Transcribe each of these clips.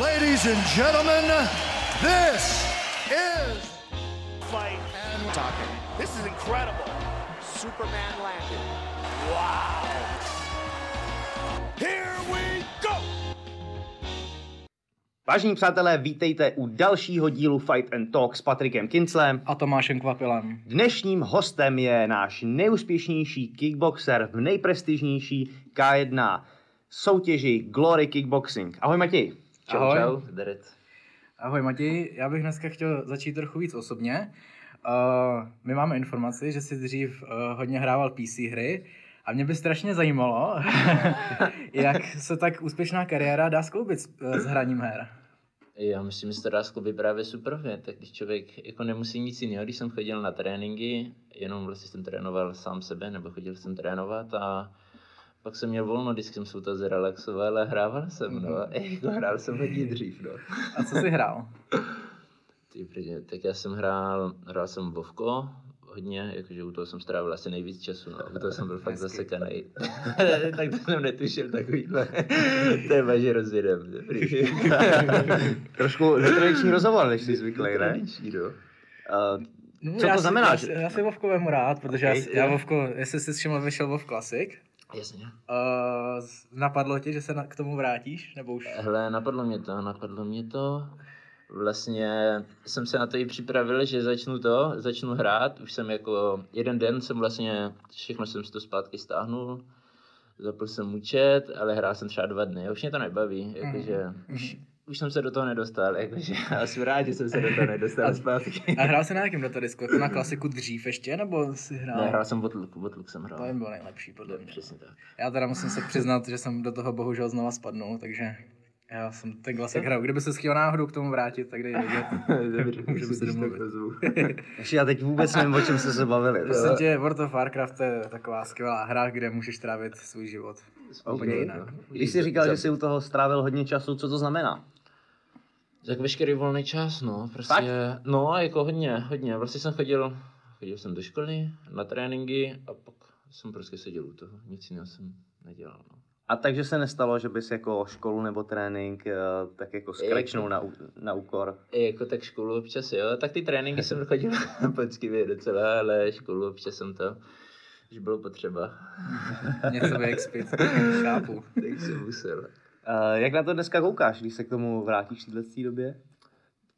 Ladies and gentlemen, this is fight and talking. This is incredible. Superman landed. Wow. Here we go. Vážení přátelé, vítejte u dalšího dílu Fight and Talk s Patrikem Kinclem. A Tomášem Kvapilem. Dnešním hostem je náš nejúspěšnější kickboxer v nejprestižnější K1 soutěži Glory Kickboxing. Ahoj Matěj. Čau, Ahoj. čau, Deret. Ahoj Matěj, já bych dneska chtěl začít trochu víc osobně. Uh, my máme informaci, že jsi dřív uh, hodně hrával PC hry a mě by strašně zajímalo, jak se tak úspěšná kariéra dá skloubit s, uh, s hraním her. Já myslím, že se to dá skloubit právě super, tak když člověk jako nemusí nic jiného, když jsem chodil na tréninky, jenom vlastně jsem trénoval sám sebe, nebo chodil jsem trénovat a pak jsem měl volno, když jsem se to zrelaxoval a hrával jsem, no. Jako hrál jsem hodně dřív, no. A co jsi hrál? Ty, protože- tak já jsem hrál, hrál jsem Vovko, hodně, jakože u toho jsem strávil asi nejvíc času, no. u toho jsem byl fakt zasekaný. tak to jsem netušil takovýhle téma, že rozjedem. Trošku netradiční rozhovor, než jsi zvyklý, ne? No. Uh, Co já to znamená, Já, já si Vovko vemu rád, protože já, si- já jo. Vovko, jestli jsi všiml, vyšel Vov Classic. Jasně. Uh, napadlo ti, že se na, k tomu vrátíš? Nebo už? Hele, napadlo mě to, napadlo mě to. Vlastně jsem se na to i připravil, že začnu to, začnu hrát. Už jsem jako, jeden den jsem vlastně, všechno jsem si to zpátky stáhnul. Zapl jsem účet, ale hrál jsem třeba dva dny. Už mě to nebaví, jakože už, už jsem se do toho nedostal, jakože já jsem rád, že jsem se do toho nedostal zpátky. A hrál jsi na jakém datadisku? Jako na klasiku dřív ještě, nebo jsi hrál? Ne, hrál jsem Botluk, Botluk jsem hrál. To jim byl nejlepší, podle mě. Přesně tak. Já teda musím se přiznat, že jsem do toho bohužel znova spadnul, takže já jsem ten klasik hrál. Kdyby se chtěl náhodou k tomu vrátit, tak dej vědět. Dobře, Můžeme se domluvit. ještě já teď vůbec nevím, o čem jste se bavili. Prosím tě, World of Warcraft je taková skvělá hra, kde můžeš trávit svůj život. Úplně jinak. Když jsi říkal, že jsi u toho strávil hodně času, co to znamená? Tak veškerý volný čas, no, prostě, no, jako hodně, hodně, vlastně jsem chodil, chodil jsem do školy, na tréninky a pak jsem prostě seděl u toho, nic jiného jsem nedělal, no. A takže se nestalo, že bys jako školu nebo trénink eh, tak jako skrečnul na, ú- na úkor? I jako tak školu občas, jo, tak ty tréninky jsem chodil poctivě docela, ale školu občas jsem to, že bylo potřeba, Něco vyexpit. Chápu. tak jsem musel. Uh, jak na to dneska koukáš, když se k tomu vrátíš v této době?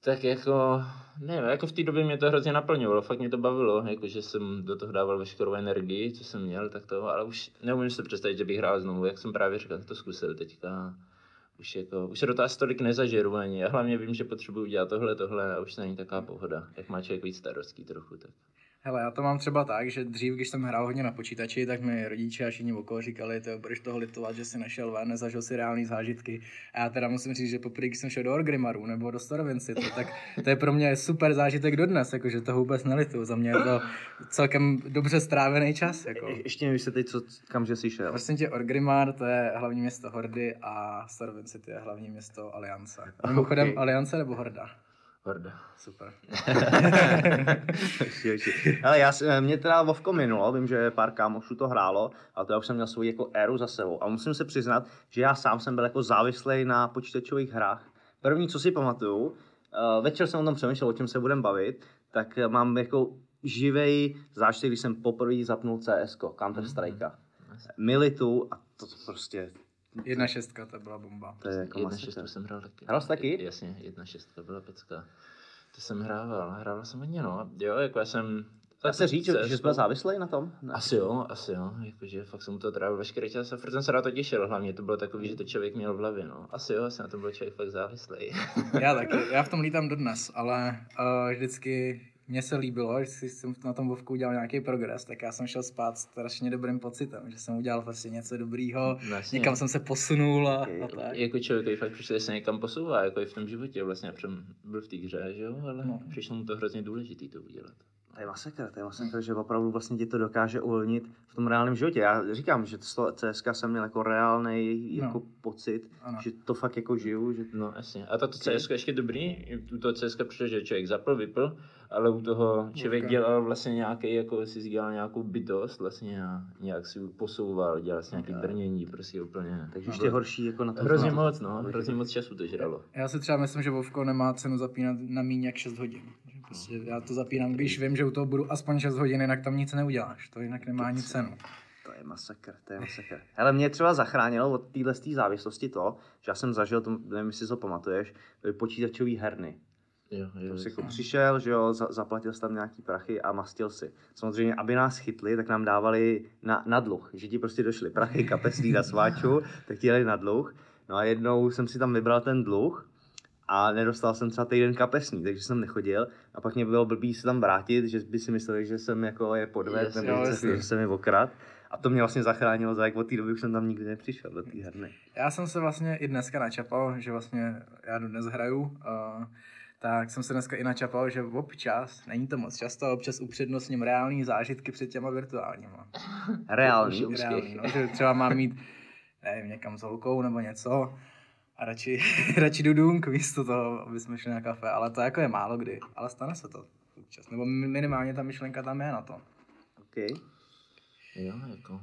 Tak jako, nevím, jako v té době mě to hrozně naplňovalo, fakt mě to bavilo, jakože jsem do toho dával veškerou energii, co jsem měl, tak to, ale už neumím si představit, že bych hrál znovu, jak jsem právě říkal, to zkusil teďka, už jako, už se do toho tolik nezažeru ani, já hlavně vím, že potřebuji dělat tohle, tohle a už není taková pohoda, jak má člověk víc starostí trochu, tak. Hele, já to mám třeba tak, že dřív, když jsem hrál hodně na počítači, tak mi rodiče a všichni okolo říkali, to budeš toho litovat, že jsi našel ven, nezažil si reální zážitky. A já teda musím říct, že poprvé, když jsem šel do Orgrimaru nebo do Staroven City, tak to je pro mě super zážitek dodnes, jakože to vůbec nelituju. Za mě je to celkem dobře strávený čas. Jako. Je- Ještě mi vysvětli, co, kam že jsi šel. Prosím tě, Orgrimmar to je hlavní město Hordy a Staroven City je hlavní město Aliance. Mimochodem, Ok. Aliance nebo Horda? Horda. Super. Ale já, mě teda Vovko minulo, vím, že pár kámošů to hrálo, ale to já už jsem měl svou jako éru za sebou. A musím se přiznat, že já sám jsem byl jako závislý na počítačových hrách. První, co si pamatuju, uh, večer jsem o tom přemýšlel, o čem se budeme bavit, tak eh, mám jako živej zážitek, když jsem poprvé zapnul CS, Counter Strike. Militu a to prostě, Jedna šestka, to byla bomba. to je jako Jedna masakr. šestka jsem hrál taky. Hrál jsi taky? Jasně, jedna šestka byla pecka. To jsem hrával, hrával jsem hodně, no. Jo, jako já jsem... Dá se říct, že, jsi byl závislý na tom? Ne. Asi jo, asi jo, jakože fakt jsem toho trávil veškerý čas a furt jsem se na to těšil, hlavně to bylo takový, že to člověk měl v hlavě, no. Asi jo, asi na to byl člověk fakt závislý. Já taky, já v tom lítám dodnes, ale uh, vždycky mně se líbilo, že jsem na tom Vovku udělal nějaký progres, tak já jsem šel spát strašně dobrým pocitem, že jsem udělal vlastně něco dobrýho, No, jasně. někam jsem se posunul a, a tak. jako člověk, který fakt přišel, že se někam posouvá, jako i v tom životě, vlastně, protože byl v té hře, že jo, ale No. přišlo mu to hrozně důležitý to udělat. To je masakr, to je masakr, že opravdu vlastně tě to dokáže uvolnit v tom reálném životě. Já říkám, že toho CSK jsem měl jako reálný jako No. pocit, Ano. že to fakt jako žiju, že No jasně. A tato CS ještě dobrý, u toho CS přišlo, že člověk zapl, vypl, ale u toho člověk dělal vlastně nějaký, jako si dělal nějakou bytost vlastně a nějak si posouval, dělal si nějaký brnění, prostě úplně. takže ještě horší jako na to. Hrozně moc, no, hrozně moc času to žralo. Já si třeba myslím, že Vovko nemá cenu zapínat na méně jak 6 hodin. Že Prostě já to zapínám, když vím, že u toho budu aspoň 6 hodin, jinak tam nic neuděláš. To jinak nemá ani cenu. To je masakr, to je masakr. Hele, mě třeba zachránilo od téhle závislosti to, že já jsem zažil, to, nevím, jestli si to pamatuješ, byly počítačové herny. Jo, jo, jako přišel, že jo, za, zaplatil jsi tam nějaký prachy a mastil si. Samozřejmě, aby nás chytli, tak nám dávali na, na dluh, že ti prostě došly prachy kapesný na sváču, tak ti dali na dluh. No a jednou jsem si tam vybral ten dluh a nedostal jsem třeba týden kapesný, takže jsem nechodil a pak mě bylo blbý se tam vrátit, že by si mysleli, že jsem jako je podved, nebo že jsem je okrad. A to mě vlastně zachránilo, za jak od té doby už jsem tam nikdy nepřišel do té herny. Já jsem se vlastně i dneska načapal, že vlastně já dnes hraju, uh, tak jsem se dneska i načapal, že občas, není to moc často, občas upřednostním reální zážitky před těma virtuálníma. Reálný. Úspěch. Reální, no, že třeba mám mít, nevím, někam s holkou nebo něco a radši, radši jdu dunk místo toho, aby jsme šli na kafe, ale to jako je málo kdy, ale stane se to občas, nebo mi- minimálně ta myšlenka tam je na to. Okay. Jo, jako.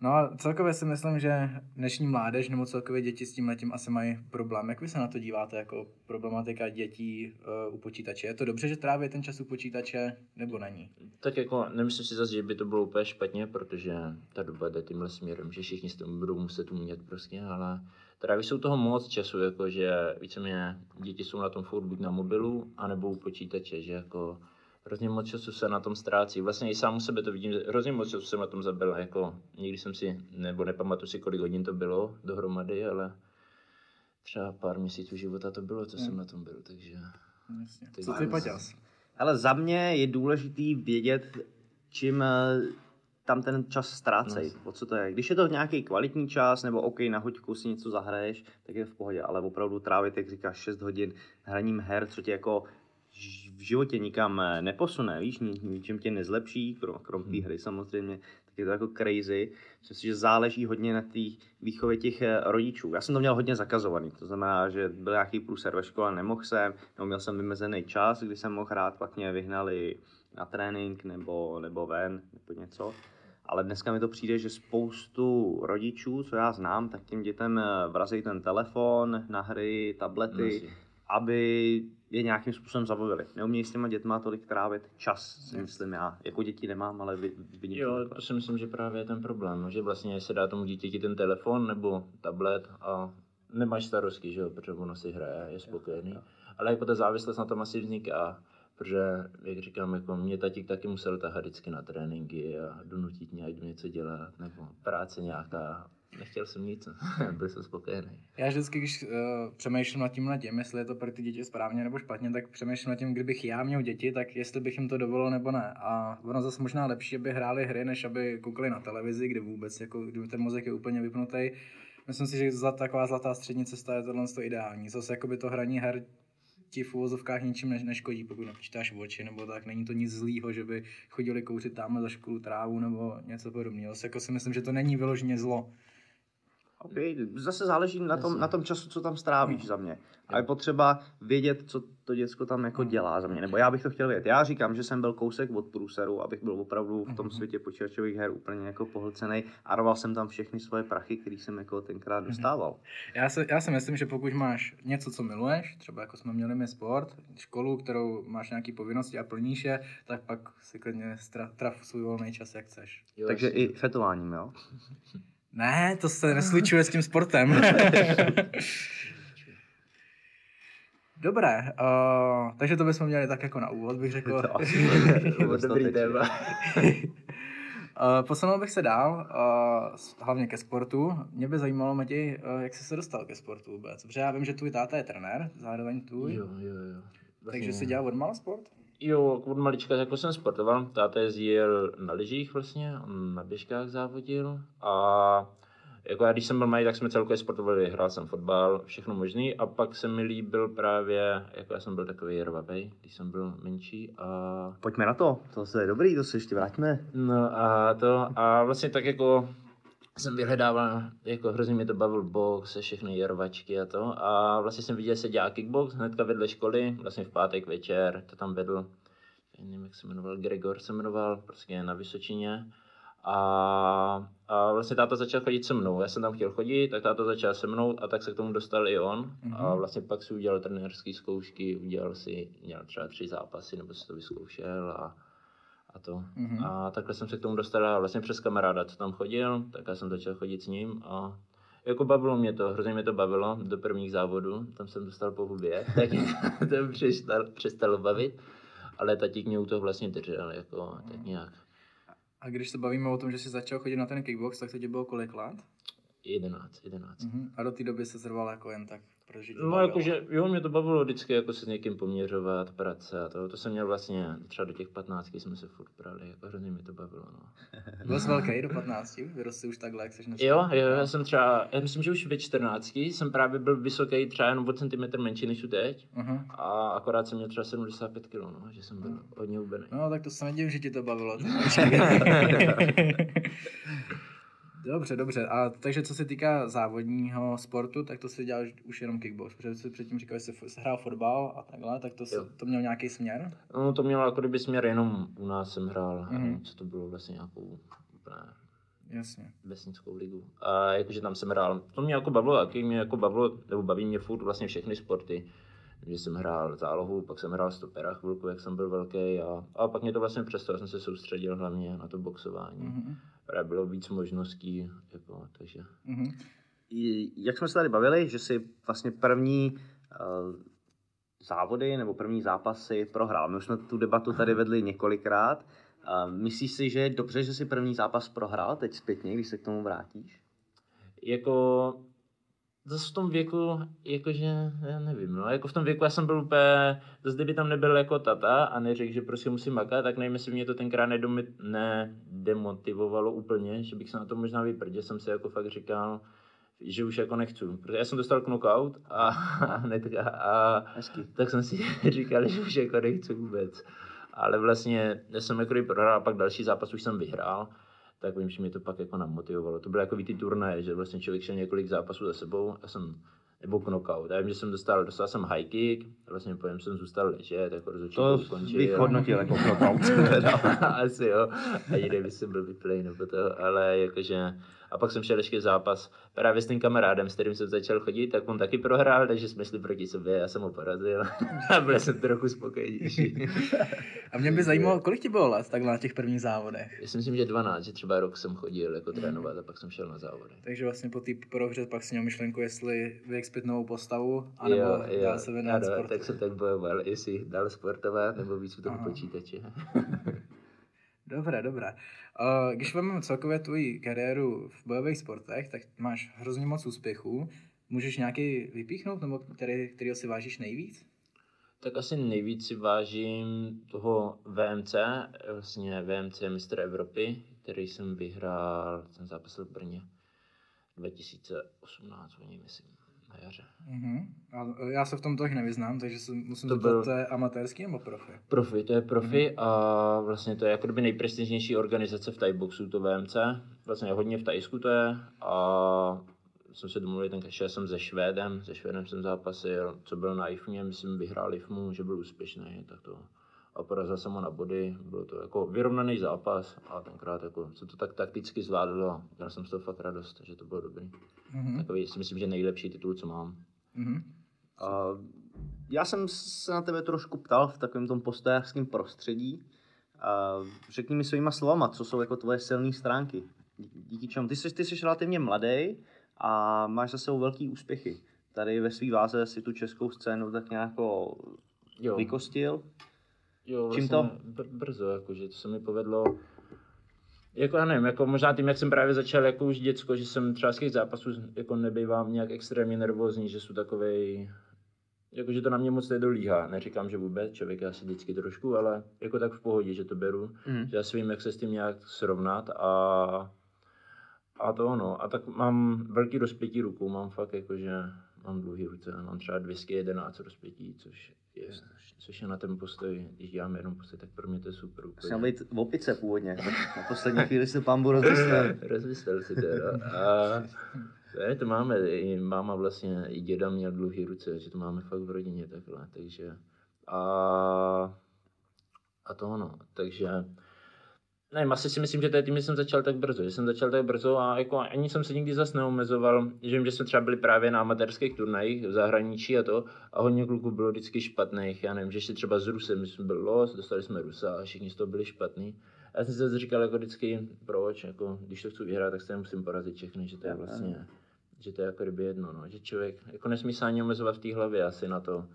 No a celkově si myslím, že dnešní mládež nebo celkově děti s tím letím asi mají problém. Jak vy se na to díváte jako problematika dětí uh, u počítače? Je to dobře, že tráví ten čas u počítače, nebo není? Tak jako nemyslím si zase, že by to bylo úplně špatně, protože ta doba jde tímhle směrem, že všichni s tím budou muset umět prostě, ale tráví jsou toho moc času, jako že víceméně děti jsou na tom furt buď na mobilu, anebo u počítače, že jako hrozně moc času se na tom ztrácí. Vlastně i sám u sebe to vidím, že hrozně moc času jsem na tom zabil, jako někdy jsem si, nebo nepamatuji si, kolik hodin to bylo dohromady, ale třeba pár měsíců života to bylo, co jsem na tom byl, takže... Jasně. Co ty, Paťas? Ale za mě je důležitý vědět, čím eh, tam ten čas ztrácej. No. O co to je? Když je to nějaký kvalitní čas, nebo OK, na hoďku si něco zahraješ, tak je v pohodě, ale opravdu trávit, jak říkáš, 6 hodin hraním her, co tě jako v životě nikam eh, neposune, víš, ni- ničem tě nezlepší, krom, krom té hry samozřejmě, tak je to jako crazy. Myslím si, že záleží hodně na té výchově těch eh, rodičů. Já jsem to měl hodně zakazovaný, to znamená, že byl nějaký průser ve škole, nemohl jsem, nebo měl jsem vymezený čas, kdy jsem mohl hrát, pak mě vyhnali na trénink nebo, nebo ven, nebo něco. Ale dneska mi to přijde, že spoustu rodičů, co já znám, tak těm dětem eh, vrazejí ten telefon na hry, tablety, Jasně. Aby je nějakým způsobem zabavili. Neumějí s těma dětma tolik trávit čas, si myslím já. Jako děti nemám, ale vy, vidím Jo, to si myslím, že právě je ten problém, no, že vlastně se dá tomu dítěti ten telefon nebo tablet a nemáš starosti, že jo, protože ono si hraje, je spokojený. Ale jako ta závislost na tom asi vzniká, protože, jak říkám, jako mě tatík taky musel tahat vždycky na tréninky a donutit mě, ať něco dělat, nebo práce nějaká. Nechtěl jsem nic, byl jsem spokojený. Já vždycky, když uh, přemýšlím nad tím, tím, jestli je to pro ty děti správně nebo špatně, tak přemýšlím nad tím, kdybych já měl děti, tak jestli bych jim to dovolil nebo ne. A ono zase možná lepší, aby hráli hry, než aby koukali na televizi, kde vůbec, jako, kdy ten mozek je úplně vypnutý. Myslím si, že za taková zlatá střední cesta je tohle to ideální. Zase jako by to hraní her ti v uvozovkách ničím ne- neškodí, pokud nepočítáš oči, nebo tak není to nic zlýho, že by chodili kouřit tamhle za školu trávu nebo něco podobného. Jako si myslím, že to není vyloženě zlo. Okay. Zase záleží na tom, na tom času, co tam strávíš za mě. A je potřeba vědět, co to děcko tam jako dělá za mě. Nebo já bych to chtěl vědět. Já říkám, že jsem byl kousek od průseru, abych byl opravdu v tom světě počítačových her úplně jako pohlcený a roval jsem tam všechny svoje prachy, které jsem jako tenkrát dostával. Já, se, já si myslím, že pokud máš něco, co miluješ, třeba jako jsme měli my sport, školu, kterou máš nějaký povinnosti a plníš je, tak pak si klidně traf svůj volný čas, jak chceš. Jo, Takže jasně. i fetováním, jo? Ne, to se neslučuje s tím sportem. Dobré, uh, takže to bychom měli tak jako na úvod, bych řekl. To asi Dobrý téma. Uh, posunul bych se dál, uh, hlavně ke sportu. Mě by zajímalo, Matěj, uh, jak jsi se dostal ke sportu vůbec. Protože já vím, že tvůj táta je trenér, zároveň tvůj. Jo, jo, jo. Vlastně- Takže jsi dělal od mala sport? Jo, od malička jako jsem sportoval. Táta jezdil na lyžích vlastně, on na běžkách závodil a Jako já, když jsem byl malý, tak jsme celkově sportovali, hrál jsem fotbal, všechno možný a pak se mi líbil právě, jako já jsem byl takový rvavej, když jsem byl menší a Pojďme na to, to je dobrý, to se ještě vrátíme. No a to, a vlastně tak jako jsem vyhledával, jako hrozně mě to bavil box a všechny jervačky a to. A vlastně jsem viděl, že se dělá kickbox hnedka vedle školy, vlastně v pátek večer, to tam vedl, nevím, jak se jmenoval, Gregor se jmenoval, prostě na Vysočině. A, a vlastně táta začal chodit se mnou. Já jsem tam chtěl chodit, tak táta začal se mnou a tak se k tomu dostal i on. Mm-hmm. A vlastně pak si udělal trenérské zkoušky, udělal si, měl třeba tři zápasy, nebo si to vyzkoušel a, a to. Mm-hmm. A takhle jsem se k tomu dostal vlastně přes kamaráda, co tam chodil, tak já jsem začal chodit s ním a jako bavilo mě to, hrozně mě to bavilo do prvních závodů, tam jsem dostal po hubě, tak to přestal, přestalo bavit, ale tatík mě u toho vlastně držel, jako tak nějak. A když se bavíme o tom, že jsi začal chodit na ten kickbox, tak to ti bylo kolik let? 11, 11. Mhm. A do té doby se zrval jako jen tak, tě No bavilo. jakože, jo, mě to bavilo vždycky jako se s někým poměřovat, práce a to, to jsem měl vlastně, třeba do těch 15 jsme se furt prali, jako hrozně mi to bavilo, no. Byl jsi velký do 15, vyrost jsi už takhle, jak jsi dneska. Jo, jo, já jsem třeba, já myslím, že už ve 14 jsem právě byl vysoký třeba jenom o centimetr menší než tu teď Aha. a akorát jsem měl třeba 75 kg, no, že jsem byl hodně hubený. No, tak to se nedivím, že ti to bavilo. Dobře, dobře. A takže co se týká závodního sportu, tak to si dělal už jenom kickbox, protože jsi předtím říkal, že jsi hrál fotbal a takhle, tak to, Jo. to měl nějaký směr? No to mělo jako kdyby směr jenom u nás jsem hrál, Mhm. mm. co to bylo vlastně nějakou úplně Jasně. vesnickou ligu. A jakože tam jsem hrál, to mě jako bavilo, taky mě jako bavilo, nebo baví mě furt vlastně všechny sporty. Že jsem hrál zálohu, pak jsem hrál stopera chvilku, jak jsem byl velký a, a pak mě to vlastně přestalo, jsem se soustředil hlavně na to boxování. Mm-hmm. Právě bylo víc možností, jako, takže Mhm. I- Jak jsme se tady bavili, že si vlastně první uh, závody nebo první zápasy prohrál. My už jsme tu debatu tady vedli několikrát. Uh, myslíš si, že je dobře, že si první zápas prohrál teď zpětně, když se k tomu vrátíš? jako zase v tom věku, jakože, já nevím, no, jako v tom věku já jsem byl úplně, zase kdyby tam nebyl jako tata a neřekl, že prostě musím makat, tak nevím, jestli mě to tenkrát nedomi, nedemotivovalo úplně, že bych se na to možná vyprdě, jsem si jako fakt říkal, že už jako nechci, protože já jsem dostal knockout a, a, a Hezký. tak jsem si říkal, že už jako nechci vůbec. Ale vlastně, já jsem jako prohrál, a pak další zápas už jsem vyhrál, tak vím, že mě to pak jako namotivovalo. To byly jako ty turnaje, že vlastně člověk šel několik zápasů za sebou, já jsem, nebo knockout. Já vím, že jsem dostal, dostal jsem high kick, vlastně po něm jsem zůstal ležet, jako rozhodčí To ukončil. bych hodnotil jako knockout. Asi jo, a jiný by jsem byl vyplej nebo to, ale jakože, a pak jsem šel ještě zápas právě s tím kamarádem, s kterým jsem začal chodit, tak on taky prohrál, takže jsme šli proti sobě, já jsem ho porazil a byl jsem trochu spokojenější. A mě by zajímalo, kolik ti bylo let takhle na těch prvních závodech? Já si myslím, že 12, že třeba rok jsem chodil jako trénovat a pak jsem šel na závody. Takže vlastně po té prohře pak si měl myšlenku, jestli vyexpit novou postavu, anebo dál se věnovat sportu. tak jsem tak bojoval, jestli dál sportovat nebo víc u toho Aha. počítače. Dobré, dobré. Uh, když vezmeme celkově tvoji kariéru v bojových sportech, tak máš hrozně moc úspěchů. Můžeš nějaký vypíchnout, nebo který, kterýho si vážíš nejvíc? Tak asi nejvíc si vážím toho VMC, vlastně VMC mistr Evropy, který jsem vyhrál, jsem zápasil v Brně 2018, oni myslím, na jaře. Uh-huh. A já se v tom tolik nevyznám, takže se musím To zeptat, byl- to je amatérský nebo profi? Profi, to je profi a vlastně to je jako nejprestižnější organizace v Thaiboxu, to VMC. Vlastně hodně v Tajsku to je a jsem se domluvil, ten šel jsem se Švédem, se Švédem jsem zápasil, co byl na IFMě, myslím vyhrál IFMu, že byl úspěšný, tak to a porazil jsem ho na body, bylo to jako vyrovnaný zápas a tenkrát jako se to tak takticky zvládlo a měl jsem z toho fakt radost, takže to bylo dobrý. Uh-huh. Takový si myslím, že nejlepší titul, co mám. Uh-huh. Uh, já jsem se na tebe trošku ptal v takovém tom postojářském prostředí. Uh, řekni mi svýma slovama, co jsou jako tvoje silné stránky. Dí- Díky čemu? Ty jsi, ty jsi relativně mladý a máš za sebou velký úspěchy. Tady ve své váze si tu českou scénu tak nějak jako Jo. Jo, Čím vlastně Br- brzo, jakože to se mi povedlo. Jako já nevím, jako možná tím, jak jsem právě začal jako už děcko, že jsem třeba z těch zápasů jako nebývám nějak extrémně nervózní, že jsou takovej, jakože to na mě moc nedolíhá. Neříkám, že vůbec, člověk je asi vždycky trošku, ale jako tak v pohodě, že to beru. Mhm. Že já si vím, jak se s tím nějak srovnat a A to ono, a tak mám velký rozpětí rukou, mám fakt jako, že mám dlouhý ruce, mám třeba 211 rozpětí, což je, což je na ten postoj, když dělám jenom postoj, tak pro mě to je super úplně. být v opice původně. Na poslední chvíli se pambu rozmyslel. Rozmyslel si teda. A ne, to máme, i máma vlastně, i děda měl dlouhý ruce, že to máme fakt v rodině takhle, takže a, a to ono, takže ne, asi si myslím, že to je tím, že jsem začal tak brzo, že jsem začal tak brzo a jako ani jsem se nikdy zase neomezoval, že že jsme třeba byli právě na amatérských turnajích v zahraničí a to a hodně kluků bylo vždycky špatných, já nevím, že ještě třeba s Rusem, my jsme byli los, dostali jsme Rusa a všichni z toho byli špatný. A já jsem si zase říkal jako vždycky, proč, jako, když to chci vyhrát, tak se musím porazit všechny, že to je vlastně, že to je jako kdyby jedno, no, že člověk jako nesmí se ani omezovat v té hlavě asi na to,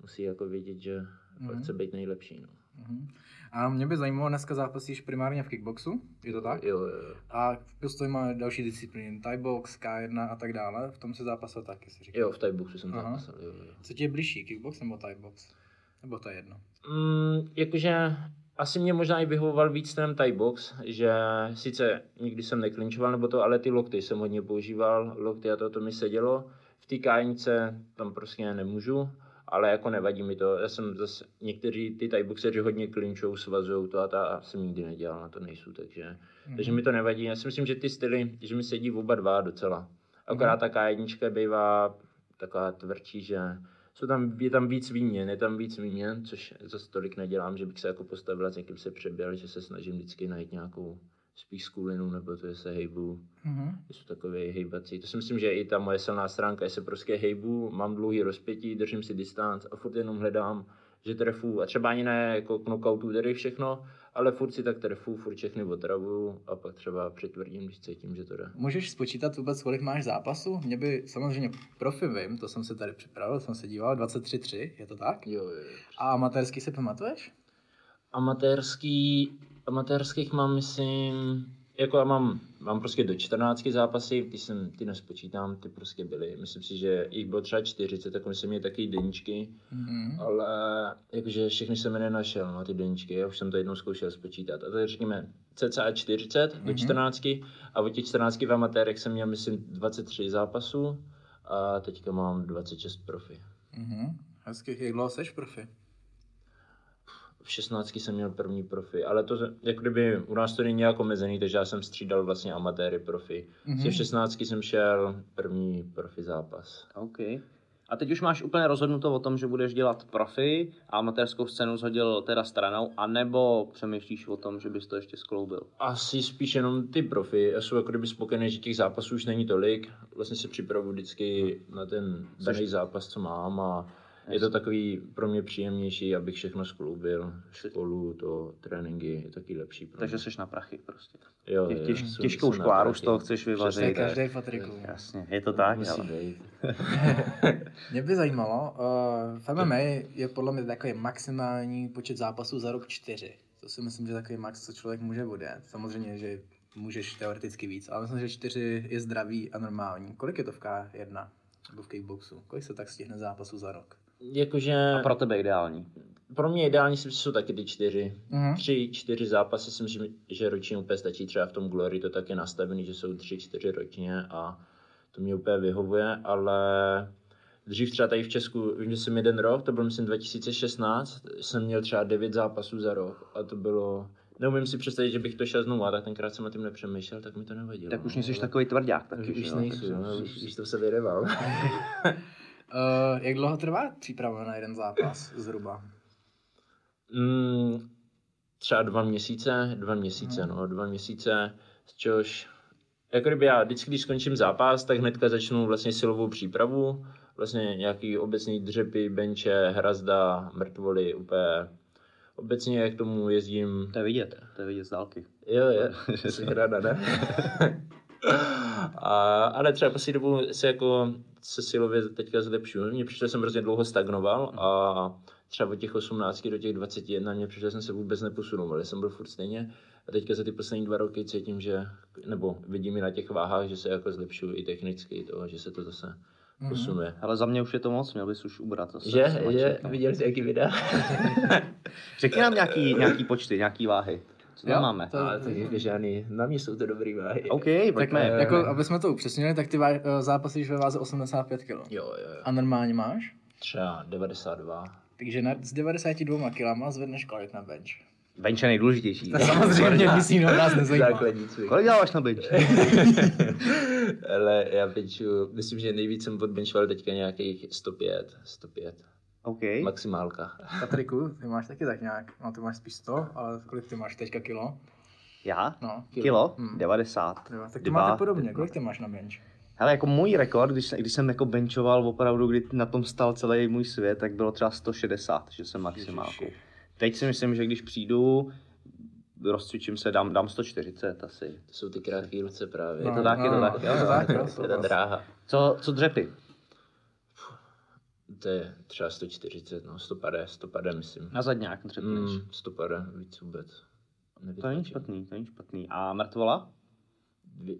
musí jako vědět, že mm. chce být nejlepší, no. Mhm. A mě by zajímalo, dneska zápasíš primárně v kickboxu, je to tak? Jo, jo. A v pistoli má další disciplíny, Thai box, K1 a tak dále, v tom se zápasil taky, si říkal. Jo, v Thaiboxu jsem Aha. zápasil, jo, jo. Co ti je blížší, kickbox nebo Thai box? Nebo to je jedno? Mm, jakože asi mě možná i vyhovoval víc ten Thai box, že sice nikdy jsem neklinčoval nebo to, ale ty lokty jsem hodně používal, lokty a to, to mi sedělo. V té kájnice tam prostě nemůžu, ale jako nevadí mi to. Já jsem zase, někteří ty Thai boxeři hodně klinčou, svazujou to a ta a jsem nikdy nedělal, na to nejsou, takže, mm-hmm. takže mi to nevadí. Já si myslím, že ty styly, že mi sedí oba dva docela. Akorát ta K1 bývá taková tvrdší, že jsou tam, je tam víc výměn, je tam víc výměn, což zase tolik nedělám, že bych se jako postavil a s někým se přebil, že se snažím vždycky najít nějakou spíš skulinu, nebo to, že se hejbu, Mhm. že jsou takové hejbací. To si myslím, že je i ta moje silná stránka, že se prostě hejbu, mám dlouhý rozpětí, držím si distanc a furt jenom hledám, že trefu, a třeba ani ne jako knockoutu tedy všechno, ale furt si tak trefu, furt všechny otravuju a pak třeba přitvrdím, když cítím, že to jde. Můžeš spočítat vůbec, kolik máš zápasů? Mě by samozřejmě profi vím, to jsem se tady připravil, jsem se díval, 23-3, je to tak? Jo, jo, jo. A amatérský si pamatuješ? Amatérský, amatérských mám, myslím, jako já mám, mám prostě do 14 zápasy, ty, jsem, ty nespočítám, ty prostě byly. Myslím si, že jich bylo třeba 40, tak myslím, že taky deníčky, Mhm. ale jakože všechny jsem je nenašel, no, ty deníčky, já už jsem to jednou zkoušel spočítat. A to je řekněme cca 40 do 14 a od těch 14 v amatérech jsem měl, myslím, 23 zápasů a teďka mám 26 profi. Mhm. Hezky, jak dlouho seš profi? V 16 jsem měl první profi, ale to jako kdyby u nás to není nějak omezený, takže já jsem střídal vlastně amatéry profi. Mm-hmm. V 16 jsem šel první profi zápas. OK. A teď už máš úplně rozhodnuto o tom, že budeš dělat profi a amatérskou scénu zhodil teda stranou, anebo přemýšlíš o tom, že bys to ještě skloubil? Asi spíš jenom ty profi. Já jsem jako kdyby spokojený, že těch zápasů už není tolik. Vlastně se připravuji vždycky na ten daný zápas, co mám a je to takový pro mě příjemnější, abych všechno skloubil. Školu, to, tréninky, je taky lepší pro Takže mě. jsi na prachy prostě. jo, jo, těž, jsem- těžkou škváru z toho chceš vyvařit. každý Patriku. Jasně, je to tak, Musí ale. být. Mě by zajímalo, uh, v MMA je podle mě takový maximální počet zápasů za rok čtyři. To si myslím, že je takový max, co člověk může odjet. Samozřejmě, že můžeš teoreticky víc, ale myslím, že čtyři je zdravý a normální. Kolik je to v K1 nebo v kickboxu? Kolik se tak stihne zápasů za rok? Jakože A pro tebe ideální. pro mě ideální si jsou taky ty čtyři. Mhm. Tři, čtyři zápasy si myslím, že ročně úplně stačí. Třeba v tom Glory to tak je nastavený, že jsou tři, čtyři ročně a to mě úplně vyhovuje, ale dřív třeba tady v Česku, vím, že jsem jeden rok, to byl myslím 2016, jsem měl třeba devět zápasů za rok a to bylo, neumím si představit, že bych to šel znovu, a tak tenkrát jsem o tím nepřemýšlel, tak mi to nevadilo. Tak už no, nejsi ale- takový tvrdák taky, už, Takže- no, už, už to se vyreval. Uh, jak dlouho trvá příprava na jeden zápas zhruba? Mm, třeba dva měsíce, dva měsíce, Mhm. no, dva měsíce, z čehož, jako kdyby já vždycky, když skončím zápas, tak hnedka začnu vlastně silovou přípravu, vlastně nějaký obecný dřepy, benče, hrazda, mrtvoly, úplně obecně jak k tomu jezdím, To je vidět, to je vidět z dálky. jo, je, jsi ráda, ne? A, ale třeba poslední dobu se jako se silově teďka zlepšuju. Mně přišlo, že jsem hrozně dlouho stagnoval a třeba od těch 18 do těch 21 mě přišlo, že jsem se vůbec neposunul, že jsem byl furt stejně. A teďka za ty poslední dva roky cítím, že, nebo vidím i na těch váhách, že se jako zlepšuju i technicky, to, že se to zase posunuje. Ale za mě už je to moc, měl bys už ubrat zase. Že, že, čekal. viděl jsi jaký videa? Řekni nám nějaký, nějaký počty, nějaký váhy. Co tam máme? To, Ale tak jako žádný, na mě jsou to dobrý váhy. OK, tak, pojďme. jako, aby jsme to upřesnili, tak ty vá- eh, zápasíš ve váze 85 kg. Jo, jo, jo. A normálně máš? Třeba 92. Takže na, s 92 kilama zvedneš kolik na bench? Bench je nejdůležitější. Samozřejmě nic jiného nás nezajímá. Kolik dáváš na bench? Ale já benchu, myslím, že nejvíc jsem odbenchoval teďka nějakých 105, 105. OK. Maximálka. Patriku, ty máš taky tak nějak, no ty máš spíš 100, ale kolik ty máš teďka kilo? Já? No, Kilo? Hmm. 90. Jo, tak to máte podobně, kolik ty máš na bench? Hele, jako můj rekord, když, když jsem jako benchoval opravdu, kdy na tom stal celý můj svět, tak bylo třeba 160, že jsem maximálku. Ježiši. Teď si myslím, že když přijdu, rozcvičím se, dám, dám 140 asi. To jsou ty krátké ruce právě. Je to tak, je to tak, jo, je to tak, jo, To je ta souhlas. dráha. Co, co dřepy? To je třeba 140, no 150, 150 myslím. Na zadňák dřepneš. Mm, 150, víc vůbec. To není špatný, to není špatný. A mrtvola? Dvě,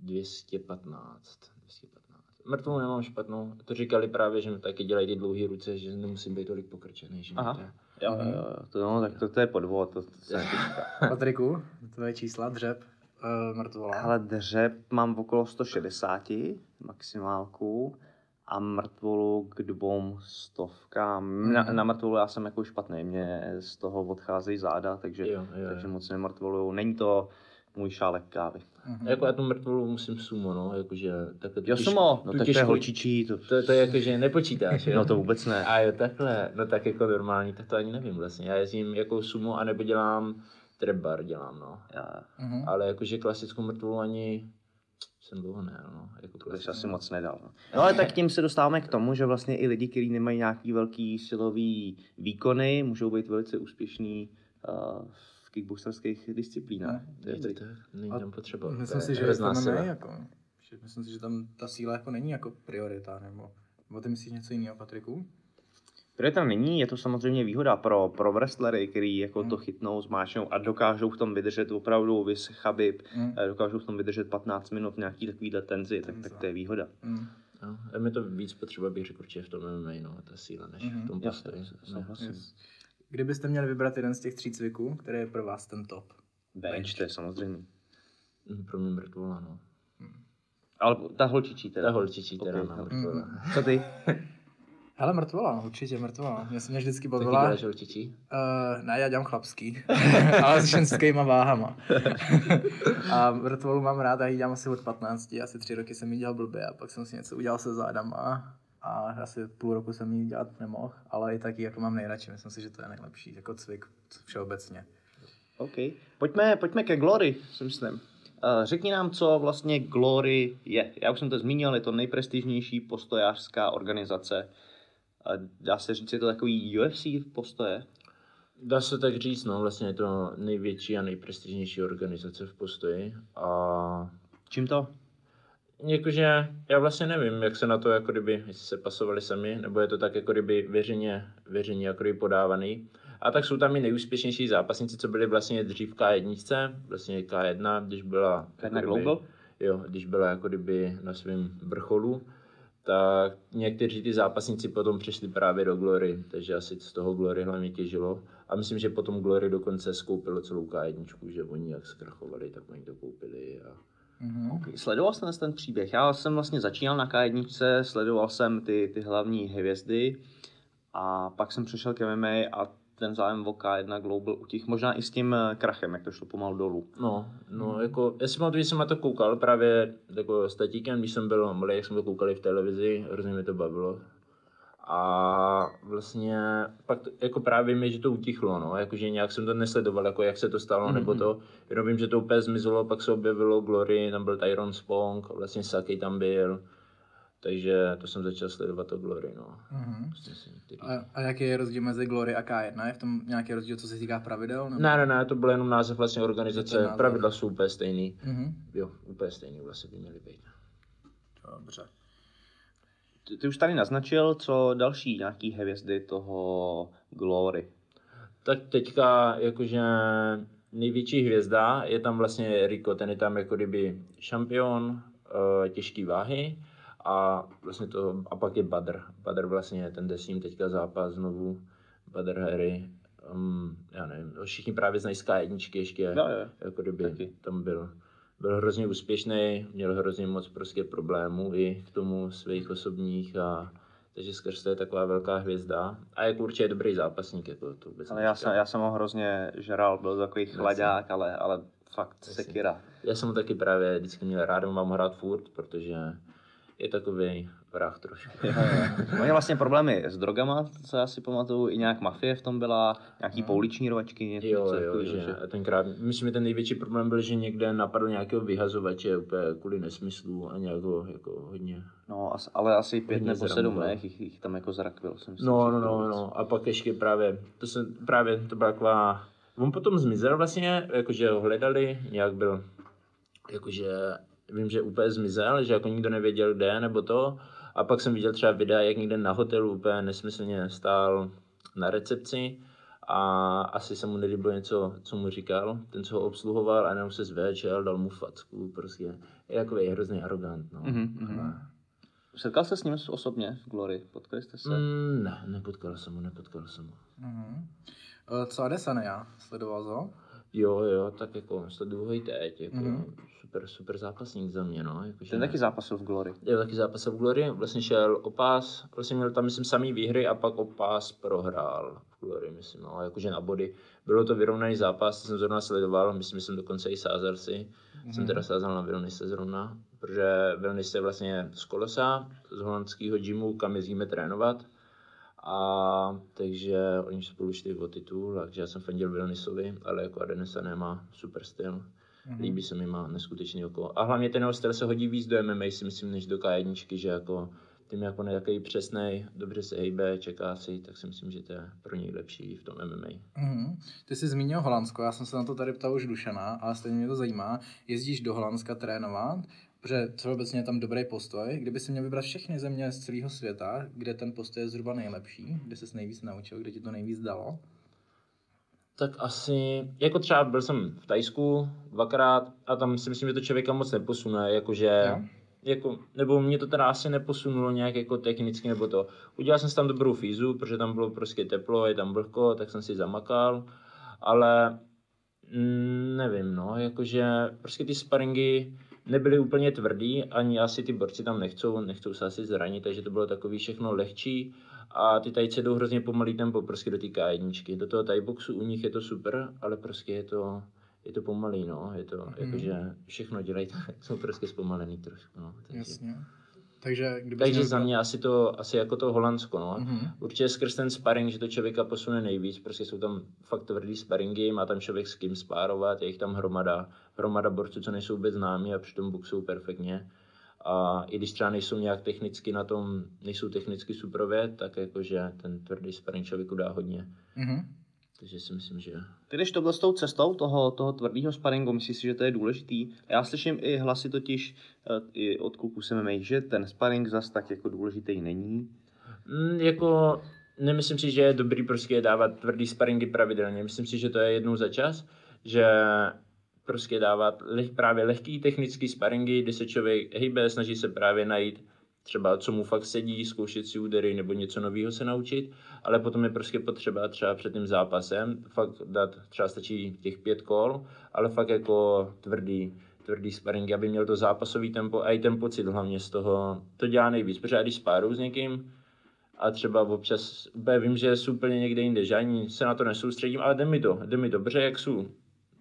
215. 215. Mrtvou nemám špatnou. To říkali právě, že mi taky dělají ty dlouhé ruce, že nemusím být tolik pokrčený. Že Aha. to Jo, jo, jo. To, no, tak to, to je podvod. To, to se. Patriku, tvoje čísla, dřep, uh, mrtvola. Ale dřep mám okolo 160 maximálku a mrtvolu k dvou stovkám. Na, Mhm. na mrtvolu já jsem jako špatný, mě z toho odcházejí záda, takže, Jo, jo, takže jo. moc nemrtvoluju. Není to můj šálek kávy. Mhm. Jako já tu mrtvolu musím sumo, no, jakože takhle Jo, sumo, no tak to je holčičí, to, To, to je jakože nepočítáš, jo? no to vůbec ne. A jo, takhle, no tak jako normální, tak to ani nevím vlastně. Já jezdím jako sumo, anebo dělám trap bar dělám, no. Já, Mhm. Ale jakože klasickou mrtvolu ani jsem dlouho ne, no. Jako to bych klasickou. asi moc nedal. No. no ale tak tím se dostáváme k tomu, že vlastně i lidi, kteří nemají nějaký velký silový výkony, můžou být velice úspěšní uh, v kickboxerských disciplínách. To je to tak, není tam potřeba. Myslím To si, že to ne, jako, myslím si, že tam ta síla jako není jako priorita, nebo, nebo ty myslíš něco jiného, Patriku? Priorita není, je to samozřejmě výhoda pro, pro wrestlery, který jako to chytnou, zmáčnou a dokážou v tom vydržet opravdu vys Chabib, Mm. dokážou v tom vydržet 15 minut nějaký takovýhle tenzi, tak, tak to je výhoda. Mm. No, a mi to víc potřeba, bych řekl, určitě v tom MMA, no, ta síla, než Mhm. v tom postoji. No. souhlasím. Yes. Kdybyste měli vybrat jeden z těch tří cviků, který je pro vás ten top? Bench, to je samozřejmě. Mm, Pro mě mrtvola, no. Ale ta holčičí teda. Ta holčičí teda, Ok, no, mrtvola. Co ty? Hele, mrtvola, určitě mrtvola. Mě se mě vždycky Taky bavila. děláš holčičí? Uh, ne, já dělám chlapský, ale s ženskýma váhama. a mrtvolu mám rád, já ji dělám asi od 15, asi tři roky jsem ji dělal blbě a pak jsem si něco udělal se zádama a asi půl roku jsem ji dělat nemohl, ale i taky jako mám nejradši, myslím si, že to je nejlepší, jako cvik všeobecně. OK. Pojďme, pojďme ke Glory, si myslím. Uh, řekni nám, co vlastně Glory je. Já už jsem to zmínil, je to nejprestižnější postojářská organizace. Dá se říct, je to takový UFC postoje? Dá se tak říct, no, vlastně je to největší a nejprestižnější organizace v postoji a Čím to? Jakože já vlastně nevím, jak se na to, jako kdyby, jestli se pasovali sami, nebo je to tak, jako kdyby veřejně, veřejně jako kdyby podávaný. A tak jsou tam i nejúspěšnější zápasníci, co byli vlastně dřív K1, vlastně K1, když byla... K1 jako kdyby- Global? Jo, když byla jako kdyby na svém vrcholu, tak někteří ty zápasníci potom přešli právě do Glory, takže asi z toho Glory hlavně těžilo. A myslím, že potom Glory dokonce skoupilo celou K1, že oni jak zkrachovali, tak oni to koupili. A... Mhm. Okay. Sledoval jsem ten příběh. Já jsem vlastně začínal na K1, sledoval jsem ty, ty hlavní hvězdy a pak jsem přešel k MMA a ten zájem o K1 Global utich, možná i s tím eh, krachem, jak to šlo pomalu dolů. No, no, jako, já si pamatuju, že jsem na to koukal právě jako s tatíkem, když jsem byl malý, jak jsme to koukali v televizi, hrozně mi to bavilo. A vlastně pak to, jako právě mi, že to utichlo, no, jakože nějak jsem to nesledoval, jako jak se to stalo, mm-hmm. nebo to, jenom vím, že to úplně zmizelo, pak se objevilo Glory, tam byl Tyron Spong, vlastně Saki tam byl, takže to jsem začal sledovat to Glory, no. Některý... A, a jaký je rozdíl mezi Glory a K1? Je v tom nějaký rozdíl, co se týká pravidel? Nebo? Ne, ne, ne, to byl jenom název vlastně organizace, název. pravidla jsou úplně stejný. Mhm. Jo, úplně stejný vlastně by měly být. Dobře. Ty, ty už tady naznačil, co další nějaký hvězdy toho Glory. Tak teďka jakože největší hvězda je tam vlastně Rico, ten je tam jako kdyby šampion uh, těžké váhy a vlastně to, a pak je Badr. Badr vlastně ten jde s ním teďka zápas znovu, Badr Harry, um, já nevím, všichni právě znají Sky jedničky ještě, Jo, jo. jako kdyby Taky. tam byl. Byl hrozně úspěšný, měl hrozně moc prostě problémů i k tomu svých osobních a takže skrz to je taková velká hvězda a jako určitě dobrý zápasník, jako to vůbec Ale já jsem, já jsem ho hrozně žral, byl takový chlaďák, ale, ale fakt Jasně. sekira. Já jsem ho taky právě vždycky měl rád, mám ho hrát furt, protože je takový vrah trošku. Oni vlastně problémy s drogama, co já si pamatuju, i nějak mafie v tom byla, nějaký pouliční rovačky, něco Jo, jo, takového, že a tenkrát, myslím, že ten největší problém byl, že někde napadl nějakého vyhazovače úplně kvůli nesmyslu a nějakou jako hodně. No, as, ale asi pět nebo sedm, ne? Jich, jich tam jako zrakvil, jsem si No, no, no, no. A pak ještě právě, to se právě, to byla taková, on potom zmizel vlastně, jakože ho hledali, nějak byl, jakože, vím, že úplně zmizel, že jako nikdo nevěděl kde, nebo to. A pak jsem viděl třeba videa, jak někde na hotelu úplně nesmyslně stál na recepci a asi se mu nelíbilo něco, co mu říkal, ten, co ho obsluhoval, a jenom se zvéčel, dal mu facku, prostě. Je takový hrozný arrogant, no. Mhm, mhm. Setkal jste s ním osobně v Glory? Potkali jste se? Mm, ne, nepotkal jsem ho, nepotkal jsem ho. Mhm. Eh, Co Adesanya? Sledoval to? Jo, jo, tak jako sleduju ho i teď, jako Mhm. super, super zápasník za mě, no. Jako, Ten taky zápasil v Glory. Jo, taky zápasil v Glory, vlastně šel o pás, vlastně měl tam, myslím, samý výhry a pak o pás prohrál v Glory, myslím, no, jakože na body. Bylo to vyrovnaný zápas, to jsem zrovna sledoval, myslím, že jsem dokonce i sázal si. Jsem teda sázal na Vilnise zrovna, protože Vilnis je vlastně z Kolosa, z holandského gymu, kam jezdíme trénovat. A takže oni spolu šli o titul, takže já jsem fandil Vilnisovi, ale jako Adenesa nemá super styl. Líbí se mi, má neskutečný oko. A hlavně ten jeho styl se hodí víc do MMA, si myslím, než do K1, že jako tím jako nějaký přesný, dobře se hejbe, čeká si, tak si myslím, že to je pro něj lepší v tom MMA. Mhm. Ty jsi zmínil Holandsko, já jsem se na to tady ptal už Dušana, ale stejně mě to zajímá. Jezdíš do Holandska trénovat, protože všeobecně je tam dobrý postoj. Kdyby si měl vybrat všechny země z celého světa, kde ten postoj je zhruba nejlepší, kde jsi nejvíc naučil, kde ti to nejvíc dalo? Tak asi, jako třeba byl jsem v Tajsku dvakrát a tam si myslím, že to člověka moc neposune, jakože, Jo. jako, nebo mě to teda asi neposunulo nějak jako technicky nebo to. Udělal jsem si tam dobrou fízu, protože tam bylo prostě teplo, je tam vlhko, tak jsem si zamakal, ale mm, nevím, no, jakože prostě ty sparingy nebyly úplně tvrdý, ani asi ty borci tam nechcou, nechcou se asi zranit, takže to bylo takový všechno lehčí a ty tajce jdou hrozně pomalý tempo prostě do té K1. Do toho tajboxu u nich je to super, ale prostě je to, je to pomalý, no, je to, mm. jakože všechno dělají, tak jsou prostě zpomalený trošku, no. Takže, Jasně. Takže, takže za mě asi to, asi jako to Holandsko, no. Mhm. Určitě skrz ten sparring, že to člověka posune nejvíc, prostě jsou tam fakt tvrdý sparingy, má tam člověk s kým spárovat, je jich tam hromada, hromada borců, co nejsou vůbec známí a přitom boxují perfektně. A i když třeba nejsou nějak technicky na tom, nejsou technicky suprově, tak jakože ten tvrdý sparring člověku dá hodně. Mhm. Takže si myslím, že Ty jdeš tohle s tou cestou toho, toho tvrdého sparingu, myslíš si, že to je důležitý? Já slyším i hlasy totiž eh, i od kluků se MMA, že ten sparing zas tak jako důležitý není. Mm, jako nemyslím si, že je dobrý prostě dávat tvrdý sparingy pravidelně. Myslím si, že to je jednou za čas, že prostě dávat leh, právě lehký technický sparingy, kdy se člověk hejbe, snaží se právě najít třeba co mu fakt sedí, zkoušet si údery nebo něco nového se naučit, ale potom je prostě potřeba třeba před tím zápasem fakt dát, třeba stačí těch pět kol, ale fakt jako tvrdý, tvrdý sparring, aby měl to zápasový tempo a i ten pocit hlavně z toho, to dělá nejvíc, protože já když spáru s někým, a třeba občas, vím, že jsou úplně někde jinde, že ani se na to nesoustředím, ale jde mi to, jde mi dobře, jak jsou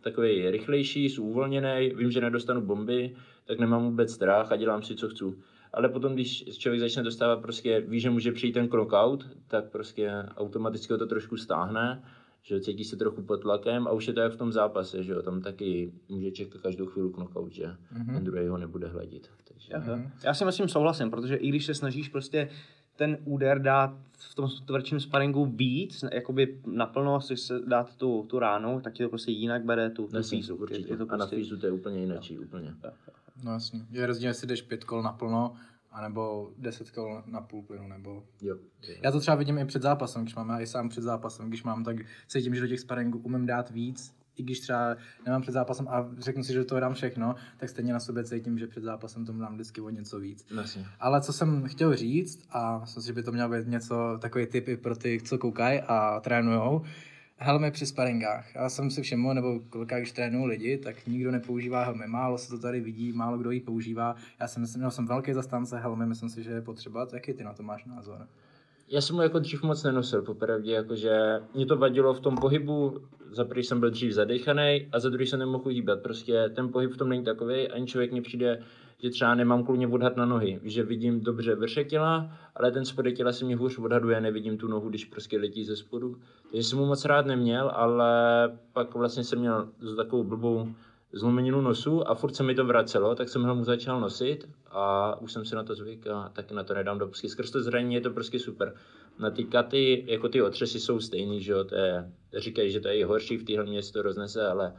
takový rychlejší, jsou uvolněný, vím, že nedostanu bomby, tak nemám vůbec strach a dělám si, co chci. Ale potom, když člověk začne dostávat prostě, ví, že může přijít ten knockout, tak prostě automaticky ho to trošku stáhne, že cítí se trochu pod tlakem a už je to jak v tom zápase, že jo, tam taky může čekat každou chvíli knockout, že mm-hmm. ten druhý ho nebude hledit. Takže... Mm-hmm. Já si myslím souhlasím, protože i když se snažíš prostě ten úder dát v tom tvrdším sparingu víc, jakoby naplno si se dát tu, tu ránu, tak ti to prostě jinak bere tu, tu fízu. určitě. Je, je to A na prostě, fízu to je úplně jináčí, úplně. No jasně. Je rozdíl, jestli jdeš pět kol naplno, anebo deset kol na půl plynu, nebo... Jo. jo. Já to třeba vidím i před zápasem, když mám, já i sám před zápasem, když mám, tak cítím, že do těch sparingů umím dát víc, i když třeba nemám před zápasem a řeknu si, že to dám všechno, tak stejně na sobě cítím, že před zápasem tomu dám vždycky o něco víc. Jasně. Ale co jsem chtěl říct, a myslím si, že by to mělo být něco, takový tip i pro ty, co koukají a trénujou, Helmy při sparingách. Já jsem si všiml, nebo kolikrát, když trénuju lidi, tak nikdo nepoužívá helmy. Málo se to tady vidí, málo kdo ji používá. Já jsem, myslím, že jsem velký zastánce helmy, myslím si, že je potřeba. Jaký ty na to máš názor? Já jsem mu jako dřív moc nenosil, popravdě, jakože mě to vadilo v tom pohybu, za prvý jsem byl dřív zadechaný a za druhý jsem nemohl hýbat. Prostě ten pohyb v tom není takový, ani člověk mi přijde, že třeba nemám kvůli odhad na nohy, že vidím dobře vršek těla, ale ten spodek těla se mi hůř odhaduje, nevidím tu nohu, když prostě letí ze spodu. Takže jsem mu moc rád neměl, ale pak vlastně jsem měl takovou blbou zlomeninu nosu a furt se mi to vracelo, tak jsem ho mu začal nosit a už jsem si na to zvyk a taky na to nedám do pusky. Skrz to zranění je to prostě super. Na ty katy, jako ty otřesy jsou stejný, že jo, to je, říkají, že to je i horší, v téhle městě to roznese, ale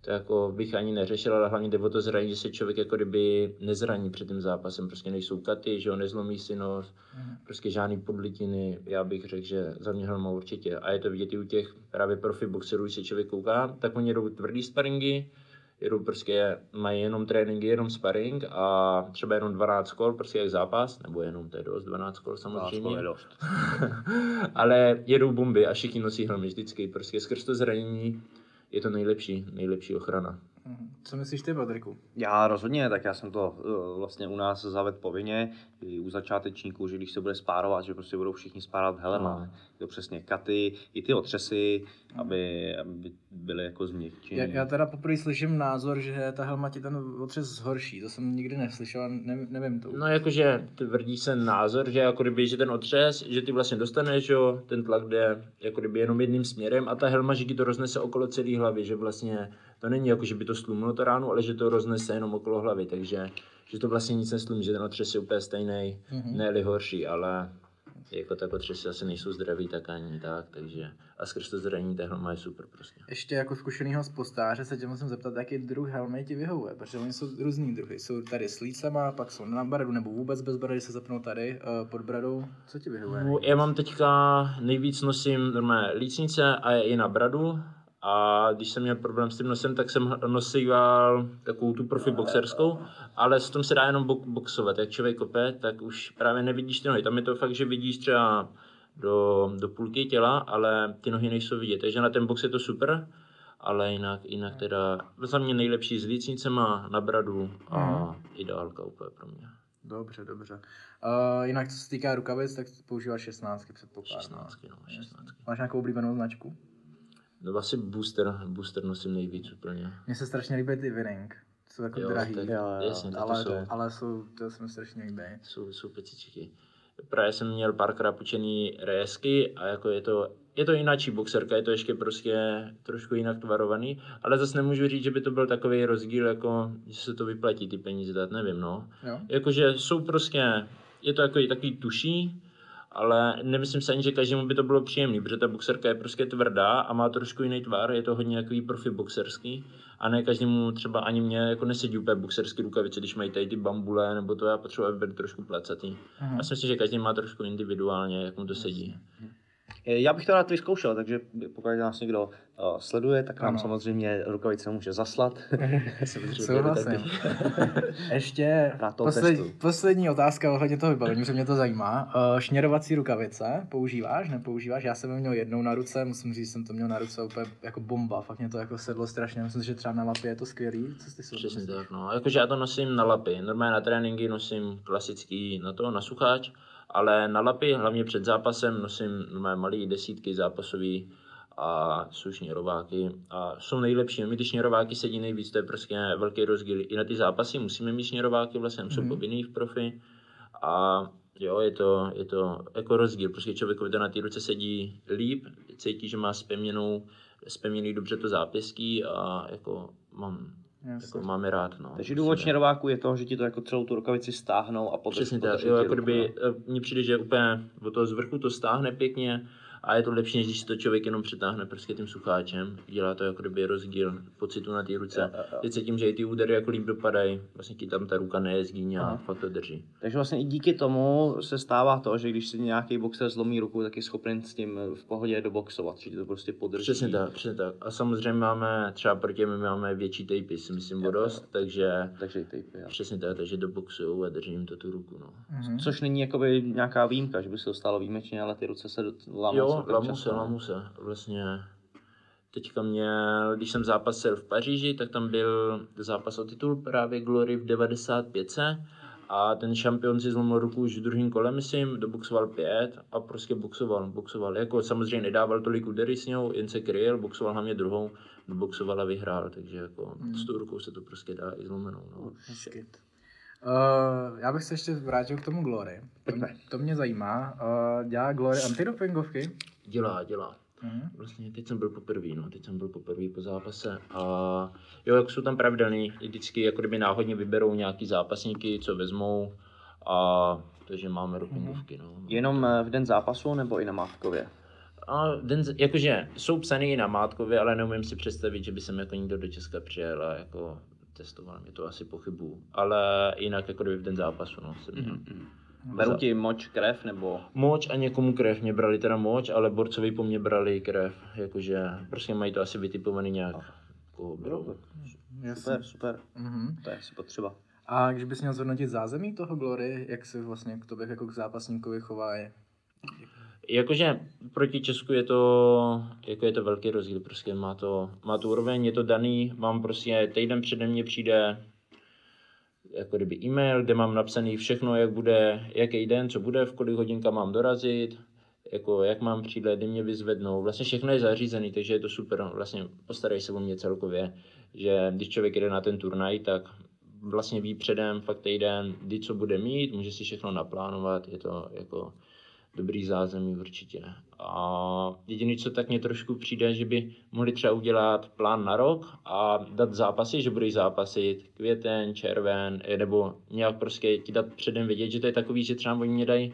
to jako bych ani neřešil, ale hlavně jde o to zranění, že se člověk jako kdyby nezraní před tím zápasem, prostě nejsou katy, že jo, nezlomí si nos, mm. prostě žádný podlitiny, já bych řekl, že za mě helma určitě. A je to vidět i u těch právě profi boxerů, když se člověk kouká, tak oni jdou tvrdý sparingy, jedou prostě, mají jenom tréninky, jenom sparring a třeba jenom 12 kol, prostě jak zápas, nebo jenom to je dost, 12 kol samozřejmě. je dost. Ale jedou bomby a všichni nosí helmy vždycky, prostě skrz to zranění je to nejlepší, nejlepší ochrana. Mhm. Co myslíš ty, Patriku? Já rozhodně, tak já jsem to uh, vlastně u nás zaved povinně, i u začátečníků, že když se bude spárovat, že prostě budou všichni spárat helema. No. To přesně katy, i ty otřesy, aby, aby byly jako změkčeny. Já, já teda poprvé slyším názor, že ta helma ti ten otřes zhorší. To jsem nikdy neslyšel, ne, nevím to. No jakože tvrdí se názor, že jako kdyby, že ten otřes, že ty vlastně dostaneš, jo, ten tlak jde jako kdyby jenom jedním směrem a ta helma, že ti to roznese okolo celé hlavy, že vlastně to není jako, že by to slumilo to ránu, ale že to roznese jenom okolo hlavy, takže že to vlastně nic neslumí, že ten otřes je úplně stejný, mm-hmm. ne horší, ale jako tak otřesy asi nejsou zdraví, tak ani tak, takže a skrz to zranění té helma je super prostě. Ještě jako zkušenýho postáře se tě musím zeptat, jaký druh helmy ti vyhovuje, protože oni jsou různý druhy. Jsou tady s lícema, pak jsou na bradu nebo vůbec bez brady se zapnou tady uh, pod bradou. Co ti vyhovuje? No, já mám teďka nejvíc nosím normálně lícnice a je i na bradu, a když jsem měl problém s tím nosem, tak jsem nosíval takovou tu profi boxerskou, ale s tom se dá jenom boxovat. Jak člověk kope, tak už právě nevidíš ty nohy. Tam je to fakt, že vidíš třeba do, do půlky těla, ale ty nohy nejsou vidět. Takže na ten box je to super, ale jinak, jinak teda za mě nejlepší s lícnicema na bradu a mm. ideálka úplně pro mě. Dobře, dobře. Uh, jinak co se týká rukavic, tak používáš 16 předpokládám. 16, no, 16. Máš nějakou oblíbenou značku? No asi booster, booster nosím nejvíc úplně. Mně se strašně líbí ty Winning. Jsou jako jo, drahý, tak, jo, jo, jasně, ale, to jsou, ale jsou, to se mi strašně líbí. Jsou, jsou pecičky. Právě jsem měl párkrát půjčený resky a jako je to, je to jináčí boxerka, je to ještě prostě trošku jinak tvarovaný, ale zase nemůžu říct, že by to byl takový rozdíl, jako, že se to vyplatí ty peníze dát, nevím, no. Jo. Jakože jsou prostě, je to jako takový tuší, ale nemyslím si ani, že každému by to bylo příjemné, protože ta boxerka je prostě tvrdá a má trošku jiný tvar, je to hodně takový profi boxerský a ne každému třeba ani mě jako nesedí úplně boxerský rukavice, když mají tady ty bambule, nebo to já potřebuji, aby byly trošku placatý. Uh-huh. Já si myslím, že každý má trošku individuálně, jak mu to sedí. Uh-huh. Já bych to rád vyzkoušel, takže pokud nás někdo uh, sleduje, tak nám ano. samozřejmě rukavice může zaslat. Souhlasím. Ještě posled, poslední otázka ohledně toho vybavení, že mě to zajímá. Uh, šněrovací rukavice používáš, nepoužíváš? Já jsem je měl jednou na ruce, musím říct, jsem to měl na ruce úplně jako bomba, fakt mě to jako sedlo strašně, myslím, že třeba na lapě je to skvělý. Co jsi Přesně tak, no. Jakože já to nosím na lapy, normálně na tréninky nosím klasický na to, na sucháč, ale na lapy, hlavně před zápasem, nosím mé malé desítky zápasový a jsou šněrováky a jsou nejlepší. My ty šněrováky sedí nejvíc, to je prostě velký rozdíl. I na ty zápasy musíme mít šněrováky, vlastně jsou mhm. povinný v profi a jo, je to, je to jako rozdíl, prostě člověkovi to na té ruce sedí líp, cítí, že má spevněnou, spevněný dobře to zápěstí a jako mám jako máme rád. No, Takže důvod šněrováku je to, že ti to jako celou tu rukavici stáhnou a potom Přesně tak, jo, jako kdyby, eh, mně přijde, že úplně od toho z vrchu to stáhne pěkně a je to lepší, než když si to člověk jenom přitáhne prostě tím sucháčem. Dělá to jako kdyby rozdíl pocitu na té ruce. Teď se tím, že i ty údery jako líp dopadají, vlastně ti tam ta ruka nejezdí a fakt to drží. Takže vlastně i díky tomu se stává to, že když si nějaký boxer zlomí ruku, tak je schopen s tím v pohodě doboxovat, že to prostě podrží. Přesně tak, přesně tak. A samozřejmě máme, třeba proti my máme větší tejpy, si myslím, o dost, takže... Takže tejpy, jo. Přesně tak, takže doboxují a držím to tu ruku, no. Mm-hmm. Což není jakoby nějaká výjimka, že by se to stalo výjimečně, ale ty ruce se lámou Jo, lámu se, lámu se. Vlastně teďka měl, když jsem zápasil v Paříži, tak tam byl zápas o titul právě Glory v 95 a ten šampion si zlomil ruku už v druhém kole, myslím, doboxoval pět a prostě boxoval, boxoval. Jako samozřejmě nedával tolik údery s něho, jen se kryl, boxoval hlavně druhou, doboxoval a vyhrál, takže jako s tou rukou se to prostě dá i zlomenou. No. Hezky. Uh, já bych se ještě vrátil k tomu Glory. To, to mě zajímá. Uh, dělá Glory antidopingovky? Dělá, dělá. Mhm. Vlastně teď jsem byl poprvé, no, teď jsem byl poprvé po zápase a jo, jak jsou tam pravidelný, vždycky jako kdyby náhodně vyberou nějaký zápasníky, co vezmou a takže máme dopingovky, no. Jenom eh, v den zápasu nebo i na Mátkově? A den, jakože jsou psaný i na Mátkově, ale neumím si představit, že by sem jako někdo do Česka přijel a jako testoval mě to asi pochybu. Ale jinak jako kdyby v den zápasu, no. Jsem měl. Beru ti moč, krev nebo... Moč a někomu krev, mě brali teda moč, ale borcovi po mně brali krev, jakože prostě mají to asi vytipovaný nějak. Koho berou. Super, super. Mhm. To je asi potřeba. A když bys měl zhodnotit zázemí toho Glory, jak se vlastně k tobě jako k zápasníkovi chová je? Jakože proti Česku je to, jako je to velký rozdíl, prostě má to, má to úroveň, je to daný, mám prostě týden přede mně přijde jako kdyby e-mail, kde mám napsaný všechno, jak bude, jaký den, co bude, v kolik hodinka mám dorazit, jako jak mám přijít, kdy mě vyzvednou, vlastně všechno je zařízený, takže je to super, vlastně postarají se o mě celkově, že když člověk jde na ten turnaj, tak vlastně ví předem fakt týden, kdy co bude mít, může si všechno naplánovat, je to jako dobrý zázemí určitě. A jediné, co tak mě trošku přijde, že by mohli třeba udělat plán na rok a dát zápasy, že budou zápasit květen, červen, eh, nebo nějak prostě ti dát předem vědět, že to je takový, že třeba oni mě dají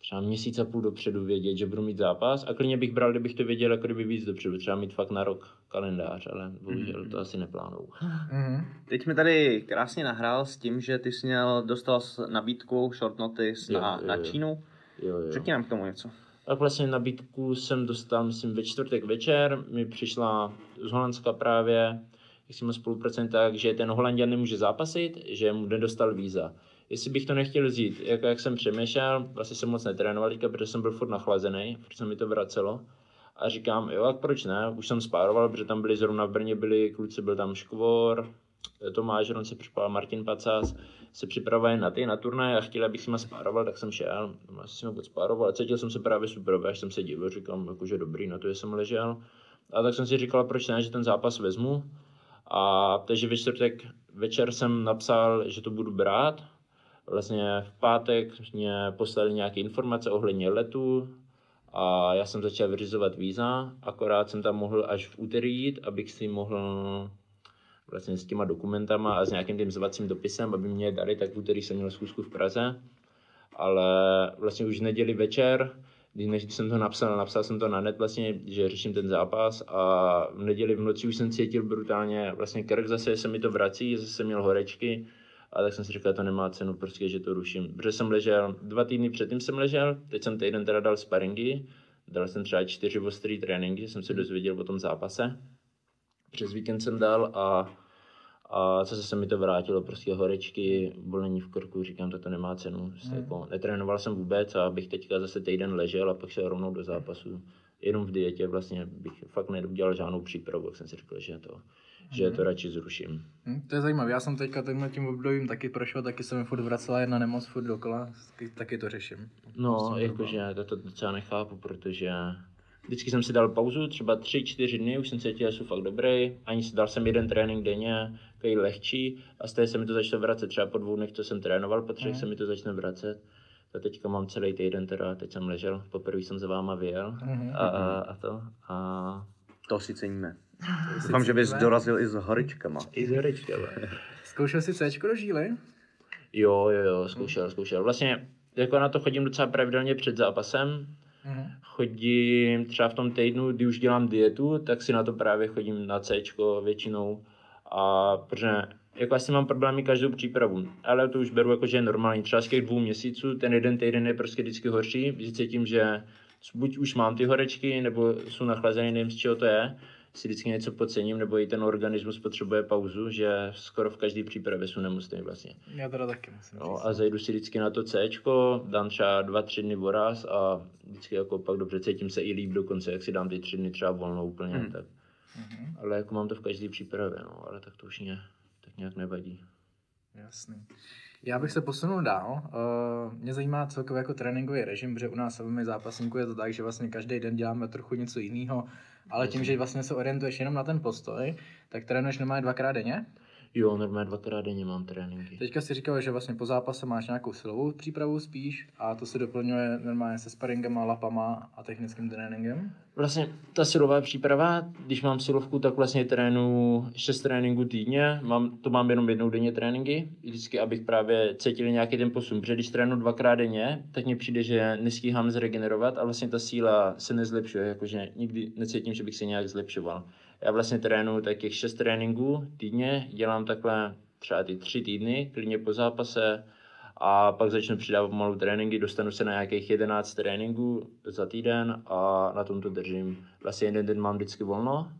třeba měsíc a půl dopředu vědět, že budu mít zápas a klidně bych bral, kdybych to věděl jako kdyby víc dopředu, třeba mít fakt na rok kalendář, ale bohužel to asi neplánou. Mhm. Teď mi tady krásně nahrál s tím, že ty jsi měl, dostal nabídku short notice Jo, na, jo, na jo. Čínu. Jo, jo. Řekni nám k tomu něco. Tak vlastně nabídku jsem dostal, myslím, ve čtvrtek večer. Mi přišla z Holandska právě, jak jsme spolupracujeme tak, že ten Holandian nemůže zápasit, že mu nedostal víza. Jestli bych to nechtěl vzít, jako jak jsem přemýšlel, vlastně jsem moc netrénoval, teďka, protože jsem byl furt nachlazený, protože se mi to vracelo. A říkám, jo, jak proč ne, už jsem spároval, protože tam byli zrovna v Brně, byli kluci, byl tam Škvor, Tomáš, on se připravil, Martin Pacas, se připravuje na ty, na turnaj a chtěl, abych s nima spároval, tak jsem šel, asi jsem moc spároval, ale cítil jsem se právě super, až jsem se divil, říkám, jakože dobrý, na to, že jsem ležel. A tak jsem si říkal, proč ne, že ten zápas vezmu. A takže ve čtvrtek večer jsem napsal, že to budu brát. Vlastně v pátek mě poslali nějaké informace ohledně letu a já jsem začal vyřizovat víza, akorát jsem tam mohl až v úterý jít, abych si mohl vlastně s těma dokumentama a s nějakým tím zvacím dopisem, aby mě dali, tak v úterý jsem měl schůzku v Praze. Ale vlastně už neděli večer, když než jsem to napsal, napsal jsem to na net vlastně, že řeším ten zápas a v neděli v noci už jsem cítil brutálně, vlastně krk zase se mi to vrací, zase jsem měl horečky a tak jsem si říkal, to nemá cenu, prostě, že to ruším. Protože jsem ležel, dva týdny předtím jsem ležel, teď jsem týden teda dal sparingy, dal jsem třeba čtyři ostrý tréninky, jsem se dozvěděl o tom zápase. Přes víkend jsem dal a, a zase se mi to vrátilo, prostě horečky, bolení v krku, říkám, to nemá cenu. Prostě jako, netrénoval jsem vůbec a bych teďka zase týden ležel a pak šel rovnou do zápasu. Jenom v dietě vlastně bych fakt neudělal žádnou přípravu, jak jsem si řekl, že to, že to radši zruším. Hm, to je zajímavé, já jsem teďka tímhle tím obdobím taky prošel, taky se mi furt vracela jedna nemoc furt dokola, taky, to řeším. No, jakože to, to docela nechápu, protože vždycky jsem si dal pauzu, třeba 3-4 dny, už jsem cítil, že jsem fakt dobrý, ani si dal jsem jeden trénink denně, takový lehčí a z té se mi to začalo vracet, třeba po dvou dnech, co jsem trénoval, po třech se mi to začne vracet. A teďka mám celý týden teda, teď jsem ležel, poprvé jsem za váma vyjel a, a, a to. A To si ceníme. Doufám, že bys dorazil i s horičkama. i s horečkama. Zkoušel jsi C do žíly? Jo, jo, jo, zkoušel, zkoušel. Vlastně jako na to chodím docela pravidelně před zápasem. Mhm. Chodím třeba v tom týdnu, kdy už dělám dietu, tak si na to právě chodím na C většinou. A protože jako asi mám problémy každou přípravu, ale to už beru jako, že je normální. Třeba z těch dvou měsíců, ten jeden týden je prostě vždycky horší, že cítím, že buď už mám ty horečky, nebo jsou nachlazený, nevím z čeho to je, si vždycky něco podcením, nebo i ten organismus potřebuje pauzu, že skoro v každé přípravě jsou nemocný vlastně. Já teda taky musím. No, a zajdu si vždycky na to C, dám třeba dva, tři dny voraz a vždycky jako pak dobře cítím se i líp dokonce, jak si dám ty tři dny třeba volno úplně, Mhm. tak. Ale jako mám to v každé přípravě, no, ale tak to už mě tak nějak nevadí. Jasný. Já bych se posunul dál. Uh, mě zajímá celkově jako tréninkový režim, protože u nás velmi zápasníků je to tak, že vlastně každý den děláme trochu něco jiného, ale tím, že vlastně se orientuješ jenom na ten postoj, tak trénuješ normálně dvakrát denně. Jo, normálně dvakrát denně mám tréninky. Teďka si říkal, že vlastně po zápase máš nějakou silovou přípravu spíš a to se doplňuje normálně se sparingama, lapama a technickým tréninkem. Vlastně ta silová příprava, když mám silovku, tak vlastně trénu 6 tréninků týdně, mám, to mám jenom jednou denně tréninky, vždycky, abych právě cítil nějaký ten posun, protože když trénu dvakrát denně, tak mně přijde, že nestíhám zregenerovat a vlastně ta síla se nezlepšuje, jakože nikdy necítím, že bych se nějak zlepšoval. Já vlastně trénu tak těch 6 tréninků týdně, dělám takhle třeba ty 3 týdny, klidně po zápase, a pak začnu přidávat pomalu tréninky, dostanu se na nějakých 11 tréninků za týden a na tom to držím. Vlastně jeden den mám vždycky volno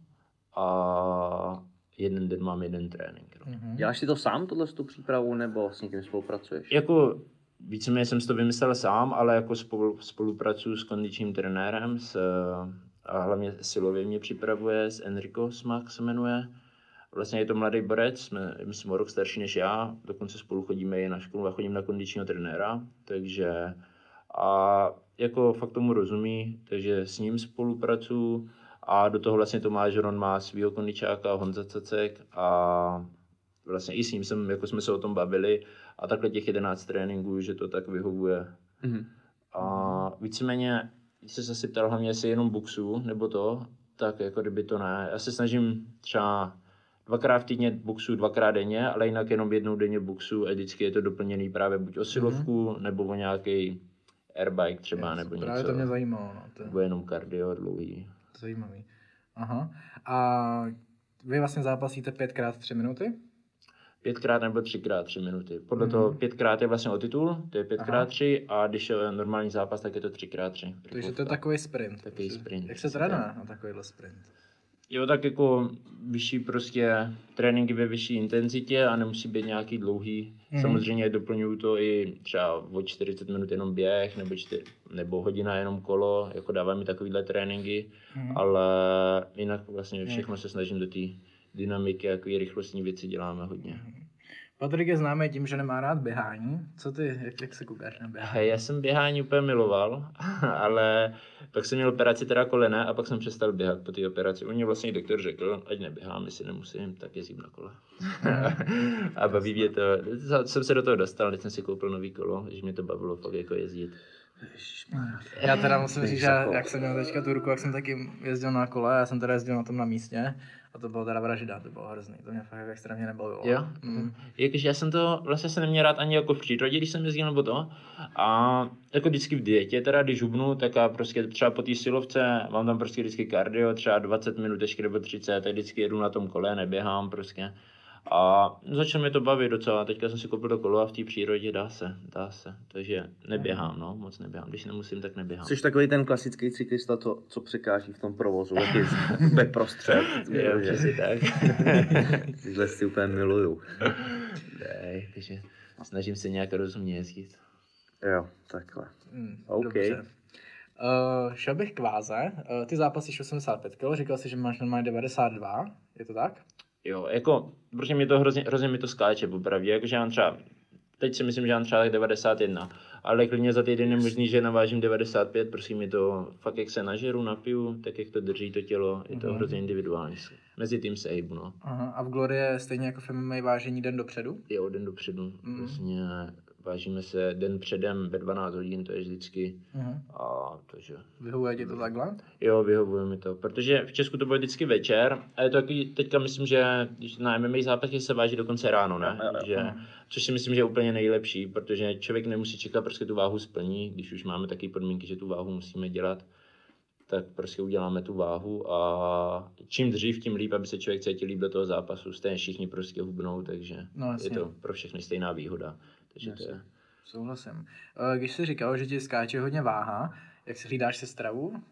a jeden den mám jeden trénink. No. Mhm. Děláš si to sám, tohle tu přípravu, nebo s někým spolupracuješ? Jako víceméně jsem si to vymyslel sám, ale jako spolu, spolupracuju s kondičním trenérem, s, a hlavně silově mě připravuje, s Enrico Smak se jmenuje. Vlastně je to mladý borec, jsme, myslím, o rok starší než já, dokonce spolu chodíme i na školu a chodím na kondičního trenéra, takže a jako fakt tomu rozumí, takže s ním spolupracuju a do toho vlastně Tomáš Ron má svýho kondičáka Honza Cacek a vlastně i s ním jsem, jako jsme se o tom bavili a takhle těch 11 tréninků, že to tak vyhovuje. Mhm. A víceméně, když se zase ptal hlavně, jestli jenom boxu nebo to, tak jako kdyby to ne. Já se snažím třeba dvakrát v týdně boxu, dvakrát denně, ale jinak jenom jednou denně boxu a vždycky je to doplněný právě buď o silovku, nebo o nějaký airbike třeba, nebo něco. Právě to mě zajímalo. No. To je Nebo jenom kardio dlouhý. zajímavý. Aha. A vy vlastně zápasíte 5x3 minuty? Pětkrát nebo třikrát tři minuty. Podle toho pětkrát je vlastně o titul, to je pětkrát tři a když je normální zápas, tak je to třikrát tři. Takže to je takový sprint. Takový sprint, Jak se trénuje na takovýhle sprint? Jo, tak jako vyšší prostě tréninky ve vyšší intenzitě a nemusí být nějaký dlouhý. Mhm. Samozřejmě doplňuju to i třeba o 40 minut jenom běh nebo, čtyř, nebo hodina jenom kolo, jako dávají mi takovýhle tréninky, Mhm. ale jinak vlastně všechno se snažím do té dynamiky, jaký rychlostní věci děláme hodně. Patrik je známý tím, že nemá rád běhání. Co ty, jak, jak se koukáš na běhání? Já jsem běhání úplně miloval, ale pak jsem měl operaci teda kolena a pak jsem přestal běhat po té operaci. On mě vlastně doktor řekl, ať neběhám, jestli nemusím, tak jezdím na kole. a baví mě to, jsem se do toho dostal, teď jsem si koupil nový kolo, že mě to bavilo fakt jako jezdit. Já teda musím říct, že jak jsem měl teďka Turku, jak jsem taky jezdil na kole, já jsem teda jezdil na tom na místě a to bylo teda vražda, to bylo hrozný, to mě fakt extrémně nebavilo. Jo? Mm. Jakože já jsem to, vlastně jsem neměl rád ani jako v přírodě, když jsem jezdil nebo to. A jako vždycky v dietě, teda když hubnu, tak já prostě třeba po té silovce mám tam prostě vždycky kardio, třeba 20 minut ještě nebo 30, tak vždycky jedu na tom kole, neběhám prostě. A začalo mě to bavit docela, teďka jsem si koupil to kolo a v té přírodě dá se, dá se. Takže neběhám, no, moc neběhám. Když nemusím, tak neběhám. Jsi takový ten klasický cyklista, co, co překáží v tom provozu, jak je úplně prostřed. Jo, přesně tak. Tyhle si úplně miluju. ne, takže snažím se nějak rozumně jezdit. Jo, takhle. Mm, OK. Dobře. Uh, šel bych k váze. Uh, ty zápasíš 85 kg, říkal jsi, že máš normálně 92, je to tak? Jo, jako, protože mi to hrozně, hrozně mi to skáče, popravdě, jakože já mám třeba, teď si myslím, že mám třeba tak 91, ale klidně za týden je možný, že navážím 95, prosím mi to, fakt jak se nažeru, napiju, tak jak to drží to tělo, je to Mhm. hrozně individuální. Mezi tím se hejbu, no. Aha. A v Glory je stejně jako v MMA vážení den dopředu? Je o den dopředu, Mhm. vlastně vážíme se den předem ve 12 hodin, to je vždycky, Mhm. a takže Vyhovuje ti to takhle? Jo, vyhovuje mi to, protože v Česku to bylo vždycky večer a je to taky, teďka myslím, že když na MMA zápasy se váží dokonce ráno, ne? Jo, jo, jo. Že, což si myslím, že je úplně nejlepší, protože člověk nemusí čekat, prostě tu váhu splní, když už máme taky podmínky, že tu váhu musíme dělat, tak prostě uděláme tu váhu a čím dřív, tím líp, aby se člověk cítil líp do toho zápasu. Stejně všichni prostě hubnou, takže No, je to pro všechny stejná výhoda. Takže to je. Souhlasím. Eh, Když jsi říkal, že ti skáče hodně váha, jak si hlídáš se stravu?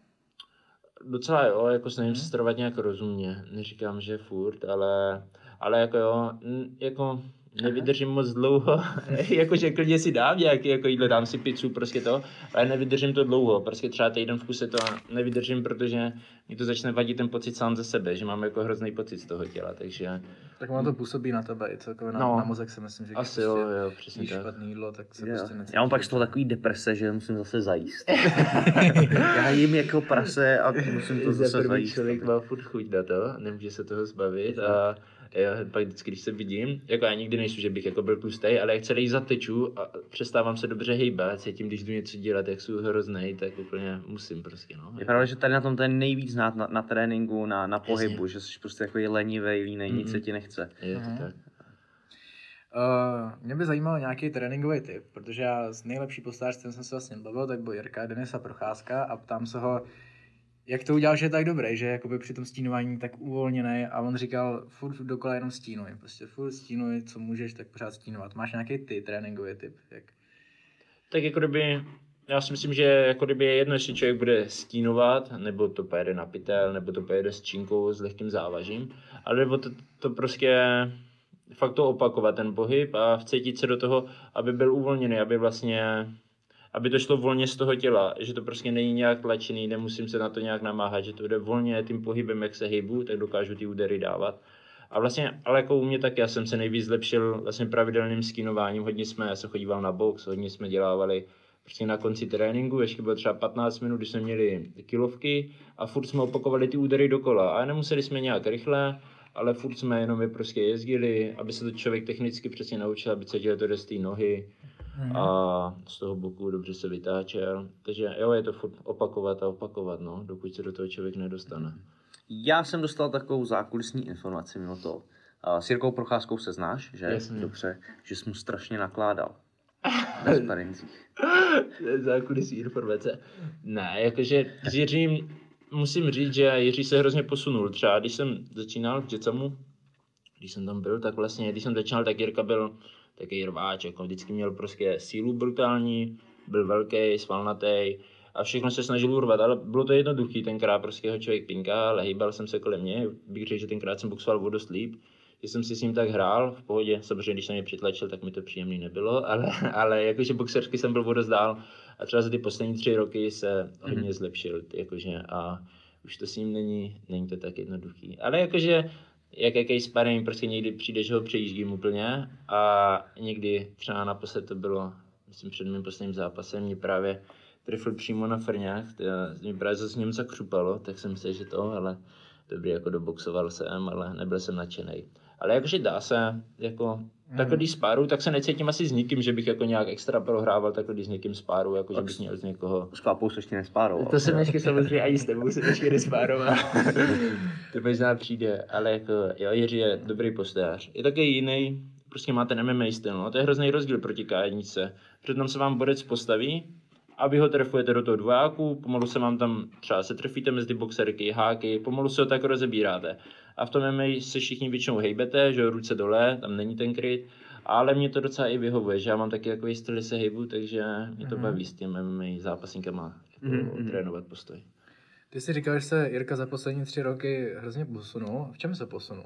Docela jo, jako snažím se strovat nějak rozumně. Neříkám, že furt, ale, ale jako jo, jako nevydržím moc dlouho, jakože klidně si dám nějaký jako jídlo, dám si pizzu, prostě to, ale nevydržím to dlouho, prostě třeba týden v kuse to nevydržím, protože mi to začne vadit ten pocit sám ze sebe, že mám jako hrozný pocit z toho těla, takže Tak ono to působí na tebe i celkově na, No. na mozek si myslím, že když asi jo, prostě jo, přesně jíš tak. špatný jídlo, tak se Jo. prostě necítíš. Já mám pak z toho takový deprese, že musím zase zajíst. Já jím jako prase a musím to Za zase zajíst. člověk má furt chuť na to, nemůže se toho zbavit a já pak vždycky, když se vidím, jako já nikdy nejsem, že bych jako byl tlustý, ale jak celý zateču a přestávám se dobře hejbat, cítím, když jdu něco dělat, jak jsou hrozný, tak úplně musím prostě, no. Je pravda, že tady na tom to je nejvíc znát na, na tréninku, na, na Jasně. pohybu, že jsi prostě jako je lenivej, línej, nic Mhm. se ti nechce. Je to tak. Uh, mě by zajímal nějaký tréninkový tip, protože já s nejlepší kterým jsem se vlastně bavil, tak byl Jirka Denisa Procházka a ptám se ho, jak to udělal, že je tak dobrý, že jakoby při tom stínování tak uvolněný a on říkal, furt dokola jenom stínuj, prostě furt stínuj, co můžeš, tak pořád stínovat. Máš nějaký ty tréninkový tip? Jak? Tak jako kdyby, já si myslím, že jako kdyby je jedno, jestli člověk bude stínovat, nebo to pojede na pytel, nebo to pojede s činkou s lehkým závažím, ale nebo to, to prostě fakt to opakovat ten pohyb a vcítit se do toho, aby byl uvolněný, aby vlastně aby to šlo volně z toho těla, že to prostě není nějak tlačený, nemusím se na to nějak namáhat, že to jde volně tím pohybem, jak se hejbu, tak dokážu ty údery dávat. A vlastně, ale jako u mě tak, já jsem se nejvíc zlepšil vlastně pravidelným skinováním, hodně jsme, já jsem chodíval na box, hodně jsme dělávali prostě na konci tréninku, ještě bylo třeba 15 minut, když jsme měli kilovky a furt jsme opakovali ty údery dokola a nemuseli jsme nějak rychle, ale furt jsme jenom je prostě jezdili, aby se to člověk technicky přesně naučil, aby cítil to z té nohy a z toho boku dobře se vytáčel. Takže jo, je to furt opakovat a opakovat, no, dokud se do toho člověk nedostane. Já jsem dostal takovou zákulisní informaci mimo to. S Jirkou Procházkou se znáš, že? Jasně. Dobře, že jsi mu strašně nakládal. Na sparincích. Zákulisí informace. Ne, jakože s Jiřím musím říct, že Jiří se hrozně posunul. Třeba když jsem začínal v Jetsamu, když jsem tam byl, tak vlastně, když jsem začínal, tak Jirka byl takový rváč, jako vždycky měl prostě sílu brutální, byl velký, svalnatý a všechno se snažil urvat, ale bylo to jednoduchý, tenkrát prostě ho člověk pinkal, hejbal jsem se kolem něj, bych řekl, že tenkrát jsem boxoval o dost líp, že jsem si s ním tak hrál v pohodě, samozřejmě když se mě přitlačil, tak mi to příjemný nebylo, ale, ale jakože boxersky jsem byl o dost dál a třeba za ty poslední tři roky se hodně zlepšil, jakože a už to s ním není, není to tak jednoduchý. Ale jakože jak jaký sparring, prostě někdy přijde, že ho přejíždím úplně a někdy třeba naposled to bylo, myslím před mým posledním zápasem, mě právě trefil přímo na frňách, mě právě zase něco křupalo, tak jsem myslel, že to, ale dobrý, jako doboxoval jsem, ale nebyl jsem nadšený. Ale jakože dá se, jako, takhle když spáru, tak se necítím asi s nikým, že bych jako nějak extra prohrával, takhle když s někým spáru, jako že bych měl z někoho S chlapou se ještě nespároval. to jsem ještě samozřejmě ani s tebou se ještě nespároval. to možná přijde, ale jako, jo, Jiří je dobrý postář. Je taky jiný, prostě má ten MMA styl, no. To je hrozný rozdíl proti K1. Protože tam se vám bodec postaví a vy ho trefujete do toho dvojáku, pomalu se vám tam třeba se trefíte mezi ty boxerky, háky, pomalu se ho tak rozebíráte. A v tom MMA se všichni většinou hejbete, že jo, ruce dole, tam není ten kryt, ale mě to docela i vyhovuje, že já mám taky jako styl, se hejbu, takže mě to baví s těm MMA zápasníkama jako Mhm. trénovat postoj. Ty jsi říkal, že se Jirka za poslední tři roky hrozně posunul. V čem se posunul?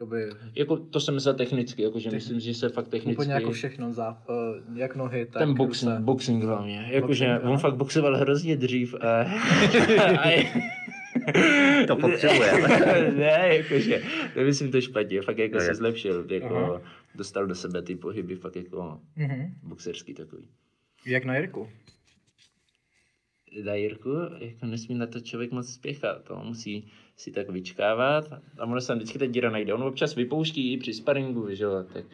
Jakoby Jako to jsem myslel technicky, jakože myslím, že se fakt technicky... úplně jako všechno, zá, eh, jak nohy, tak ten boxing, ruce. boxing hlavně. Jakože Boxing, on fakt boxoval hrozně dřív a... a To potřebujeme. ne, jakože, nemyslím to špatně, fakt jako No, se je- zlepšil, jako Aha. dostal do sebe ty pohyby, fakt jako Mhm. boxerský takový. Jak na Jirku? Na Jirku, jako nesmí na to člověk moc spěchat, to musí si tak vyčkávat a ono se tam vždycky ta díra najde. On občas vypouští i při sparingu, že jo, tak